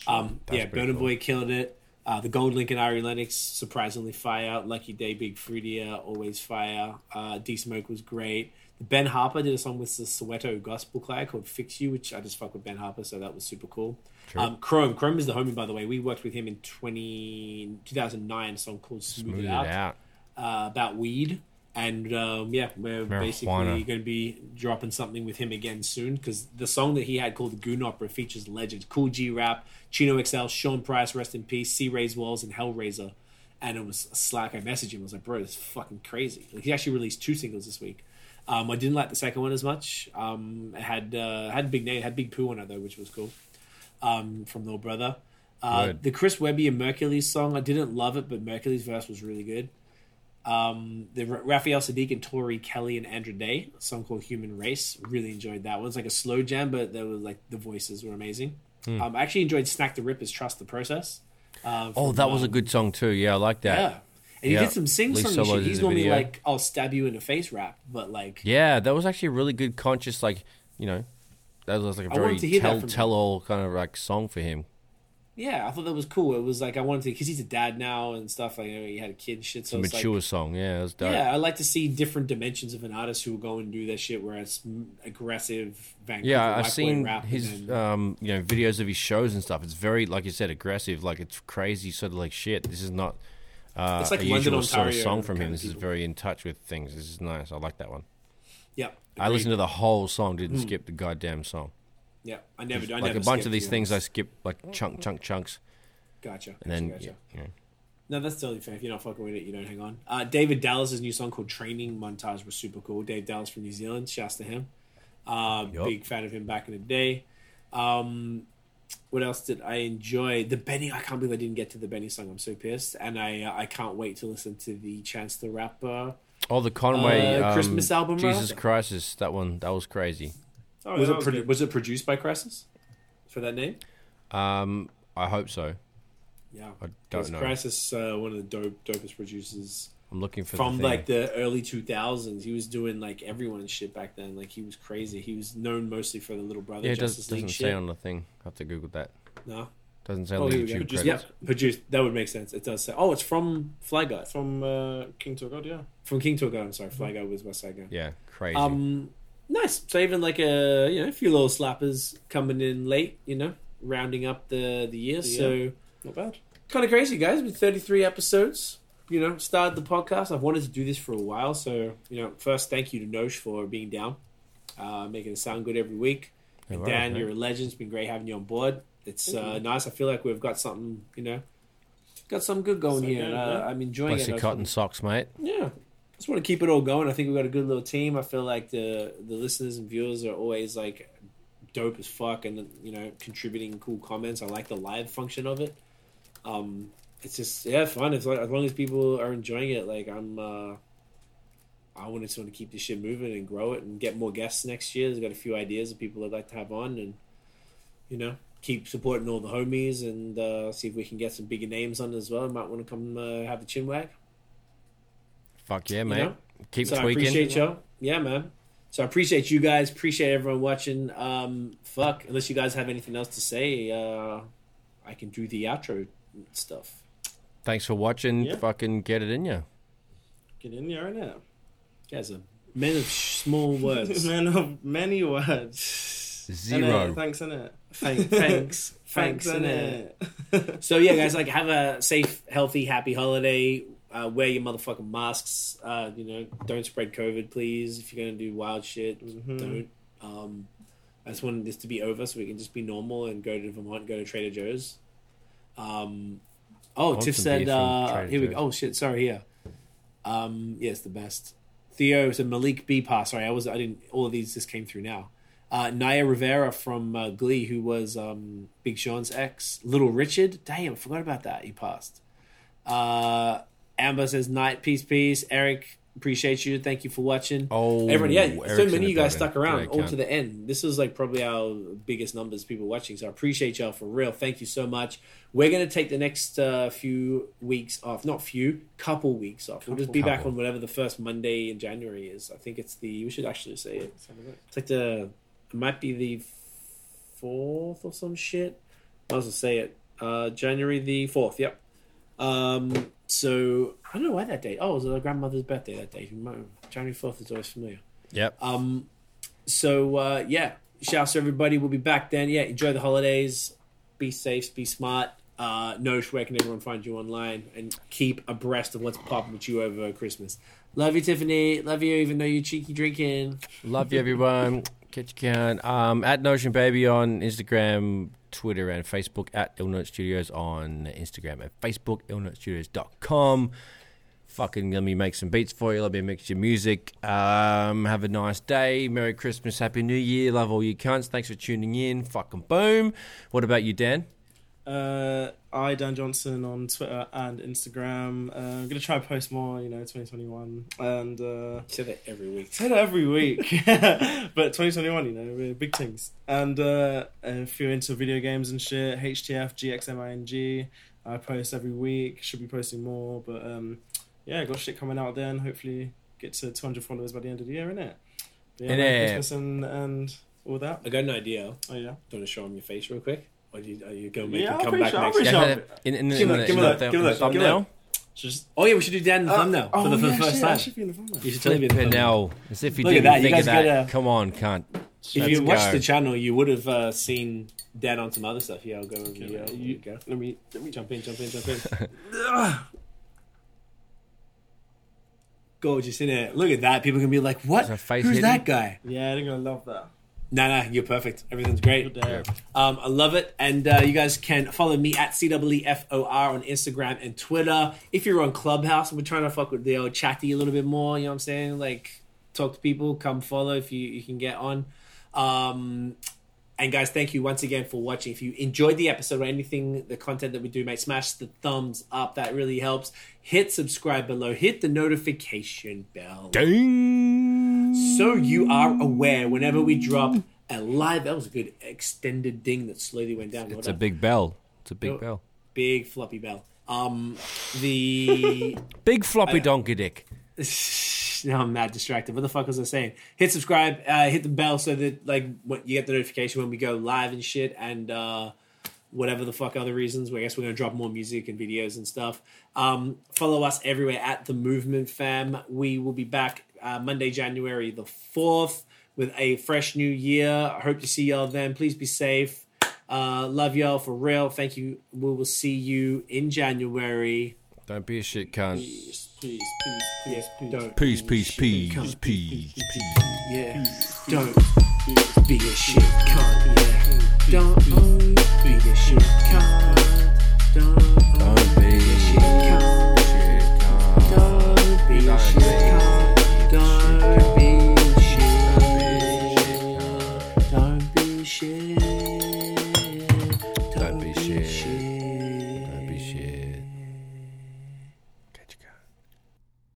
A: Um,
B: That's
A: yeah,
B: pretty
A: Burna
B: cool.
A: Boy killed it. Uh, the Gold Link and Ari Lennox surprisingly fire. Lucky Daye, Big Freedia, always fire. Uh, D Smoke was great. Ben Harper did a song with the Soweto Gospel Choir called "Fix You," which I just fuck with Ben Harper, so that was super cool.
B: True.
A: Um, Chrome, Chrome is the homie, by the way. We worked with him in 20, 2009, a song called "Smooth,
B: Smooth
A: It
B: it
A: Out."
B: out.
A: uh, about weed. And um, yeah, we're basically going to be dropping something with him again soon because the song that he had called "The Goon Opera" features legends Kool G Rap, Chino XL, Sean Price, rest in peace, C-Rayz Walz, and Hell Razah. And it was Slack. I messaged him. I was like, "Bro, this is fucking crazy." Like he actually released two singles this week. Um, I didn't like the second one as much. Um, it had uh, had big name, had Big Pooh on it though, which was cool. Um, from Little Brother. Uh, the Chris Webby and Merkules song, I didn't love it, but Mercury's verse was really good. Um, the Raphael Saadiq and Tori Kelly and Andra Day, a song called Human Race. Really enjoyed that one. It's like a slow jam, but there was like the voices were amazing.
B: Hmm.
A: Um, I actually enjoyed Snak the Ripper's Trust the Process. Uh,
B: Oh, that was a
A: um,
B: good song too. Yeah, I like that.
A: yeah. And he did some sing
B: Lee
A: song shit. He's normally
B: video.
A: like, "I'll stab you in the face" rap, but like,
B: Yeah, that was actually a really good, conscious, like you know, that was like a very
A: wanted to hear that
B: tell tell all kind of like song for him.
A: Yeah, I thought that was cool. It was like I wanted to because he's a dad now and stuff. Like you know, he had a kid and shit.
B: It's
A: So
B: a
A: it's
B: mature
A: like,
B: song. Yeah, it was dope.
A: yeah, I like to see different dimensions of an artist who will go and do that shit where it's mm, aggressive. Vancouver
B: Yeah, I've seen
A: rap
B: his
A: then-
B: um, you know videos of his shows and stuff. It's very like you said, aggressive. Like it's crazy, sort of like shit. This is not uh,
A: It's like
B: a
A: London,
B: usual sort of song from him. This is very in touch with things. This is nice. I like that one.
A: yeah,
B: I listened to the whole song. Didn't
A: Hmm.
B: skip the goddamn song.
A: Yeah, I never. I
B: like
A: never
B: a bunch of these things, I skip like chunk, chunk, chunks,
A: Gotcha.
B: and then
A: gotcha, gotcha.
B: yeah.
A: No, that's totally fair. If you're not fucking with it, you don't hang on. Uh, David Dallas' new song called "Training Montage" was super cool. Dave Dallas from New Zealand. Shouts to him. Uh,
B: Yup.
A: Big fan of him back in the day. Um, what else did I enjoy? The Benny. I can't believe I didn't get to the Benny song. I'm so pissed, and I uh, I can't wait to listen to the Chance the Rapper.
B: Oh, the Conway
A: Uh,
B: um,
A: Christmas album,
B: Jesus
A: right?
B: Crisis. That one, that was crazy.
C: Oh,
A: was it
C: was
A: produ-
C: good.
A: was it produced by Khrysis for that name?
B: Um, I hope so.
A: Yeah,
B: I don't know.
A: Khrysis, uh, one of the dope dopest producers
B: I'm looking for
A: from
B: the
A: like the early 2000s. He was doing like everyone's shit back then. Like he was crazy. He was known mostly for the Little Brother
B: yeah, it does,
A: Justus League
B: doesn't
A: shit.
B: say on the thing. I have to Google that.
A: no,
B: Doesn't say
A: oh
B: on the
A: here we go.
B: YouTube
C: Just-
B: credits.
A: Yeah, produced. That would make sense. It does say. Oh, it's from Fly God.
C: from uh, King to God, yeah.
A: From King to God. I'm sorry, Fly God was Westside Gunn.
B: Yeah, crazy.
A: Um, nice. So even like a you know a few little slappers coming in late. You know, rounding up the the year.
C: The
A: So
C: Not bad.
A: kind of crazy, guys. With 33 episodes, you know, started the podcast. I've wanted to do this for a while. So, you know, first, thank you to Nosh for being down, uh, making it sound good every week. And Dan,
B: mate.
A: you're a legend. It's been great having you on board. It's uh, nice. I feel like we've got something, you know, got something good going
C: So
A: here.
C: good,
A: uh. I'm enjoying
B: Bless
A: it.
B: Your cotton socks, mate.
A: yeah. Just want to keep it all going. I think we've got a good little team. I feel like the the listeners and viewers are always like dope as fuck and you know contributing cool comments. I like the live function of it. Um, it's just yeah fun. As long, as long as people are enjoying it, like I'm. uh I want to keep this shit moving and grow it and get more guests next year. There's got a few ideas of people I'd like to have on and you know keep supporting all the homies and uh, see if we can get some bigger names on as well. Might want to come uh, have a chin wag.
B: Fuck yeah,
A: You
B: mate.
A: know?
B: Keep
A: so I appreciate y'all. Yeah, man. So I appreciate you guys. Appreciate everyone watching. Um, fuck. Unless you guys have anything else to say, uh, I can do the outro stuff.
B: Thanks for watching.
C: Yeah.
B: Fucking get it in you.
C: Get in there, innit?
A: You guys are men of small words.
C: Man of many words.
B: Zero.
C: Innit? Thanks, innit?
A: Thank, thanks, thanks,
C: innit?
A: innit? So yeah, guys, like have a safe, healthy, happy holiday. Uh, wear your motherfucking masks. Uh, you know, don't spread COVID, please. If you're gonna do wild shit,
C: Mhm.
A: don't. Um, I just wanted this to be over so we can just be normal and go to Vermont, go to Trader Joe's. Um, oh, Tiff said, uh, here we go. Oh shit, sorry here. Um, yeah, the best. Theo said Malik B pass. Sorry, I was I didn't. All of these just came through now. Uh, Naya Rivera from uh, Glee, who was um, Big Sean's ex, Little Richard. Damn, I forgot about that. He passed. Uh, Amber says, "Night, peace, peace." Eric, appreciate you. Thank you for watching.
B: Oh,
A: Everyone, yeah, so
B: Eric's in
A: many of you guys stuck around all to the end. This was like probably our biggest numbers of people watching. So I appreciate y'all for real. Thank you so much. We're gonna take the next uh, few weeks off, not few, couple weeks off. We'll just be back on whatever the first Monday in January is. I think it's the. We should actually say it. It's like the. It might be the fourth or some shit. Might as well say it. Uh, January the fourth. Yep. Um. So I don't know why that date. Oh, it was our grandmother's birthday that day. January fourth is always familiar.
B: Yep.
A: Um, so uh, yeah, shouts to everybody. We'll be back then. Yeah, enjoy the holidays. Be safe. Be smart. Uh, Nosh, where can everyone find you online and keep abreast of what's popping with you over Christmas? Love you, Tiffany. Love you, even though you're cheeky drinking.
B: Love you, everyone. Catch you can. Um, at Notion Baby on Instagram, Twitter, and Facebook. At Illnote Studios on Instagram and Facebook. IllnoteStudios.com. Fucking let me make some beats for you. Let me mix your music. Um, have a nice day. Merry Christmas. Happy New Year. Love all you cunts. Thanks for tuning in. Fucking boom. What about you, Dan?
C: Uh, I Dan Johnson on Twitter and Instagram. Uh, I'm gonna try and post more, you know, 2021, and uh,
A: Say that every week.
C: say that every week. but 2021, you know, we're big things. And uh, if you're into video games and shit, HTF GXMING, I post every week. Should be posting more, but um, yeah, got shit coming out then. Hopefully, get to 200 followers by the end of the year, innit? But yeah,
B: Innit.
C: Christmas and and all that.
A: I got an idea.
C: Oh yeah.
A: Do you want to show them your face real quick? Or do you, are you going to make
C: Yeah,
A: a
C: I'm
A: comeback
C: sure-
A: next year?
C: sure-
B: Yeah, in, in, in,
C: Give me
B: in,
C: that, give
B: in
C: me
B: the
C: that, give me that, give me
B: thumbnail.
C: Just
A: Oh, yeah, we should do Dan in the
C: Uh,
A: thumbnail for the, for the
C: yeah,
A: first
C: shit, I
A: time.
C: should be in the thumbnail.
A: You should totally be
B: Flip
A: in the
B: it
A: thumbnail.
B: As if you
A: Look at
B: didn't
A: that, you
B: think of
A: guys
B: that.
A: gotta-
B: Come on, cunt.
A: If
B: Let's
A: you watched the channel, you would have uh, seen Dan on some other stuff. Yeah, I'll go over
C: Okay,
A: here.
C: right,
A: There
C: you-
A: you go.
C: Let me let me
A: Jump in, jump in, jump in. Gorgeous, isn't it? Look at that. People can be like, what?
B: Is her face
A: Who's
B: hidden?
A: that guy?
C: Yeah, they're gonna love that.
A: Nah, nah, you're perfect. Everything's great. Um, I love it. And uh, you guys can follow me at CWEFOR on Instagram and Twitter. If you're on Clubhouse, we're trying to fuck with the old chatty a little bit more. You know what I'm saying? Like, talk to people, come follow if you, you can get on. Um, and guys, thank you once again for watching. If you enjoyed the episode or anything, the content that we do, mate, smash the thumbs up. That really helps. Hit subscribe below. Hit the notification bell
B: Ding.
A: So you are aware whenever we drop a live. That was a good extended ding that slowly went down. Well
B: It's a big bell. It's a big
A: Yo.
B: bell.
A: big floppy bell. Um, the
B: Big floppy donkey dick.
A: now I'm mad distracted. What the fuck was I saying? Hit subscribe, uh, hit the bell so that like what you get the notification when we go live and shit, and uh, whatever the fuck other reasons. I guess we're gonna drop more music and videos and stuff. Um, follow us everywhere at the Movement Fam. We will be back uh, Monday, January the fourth, with a fresh new year. I hope to see y'all then. Please be safe. Uh, love y'all for real. Thank you. We will see you in January.
B: Don't be a shit cunt.
C: Peace, peace, peace, peace, peace.
A: Don't
B: Peace, peace,
A: shit,
B: peace,
A: cunt.
B: peace, peace.
A: Yeah. Don't be a shit cunt. Yeah. Don't be a shit cunt. Don't
B: Don't be a
A: shit cunt.
B: shit cunt.
A: Don't be a shit cunt.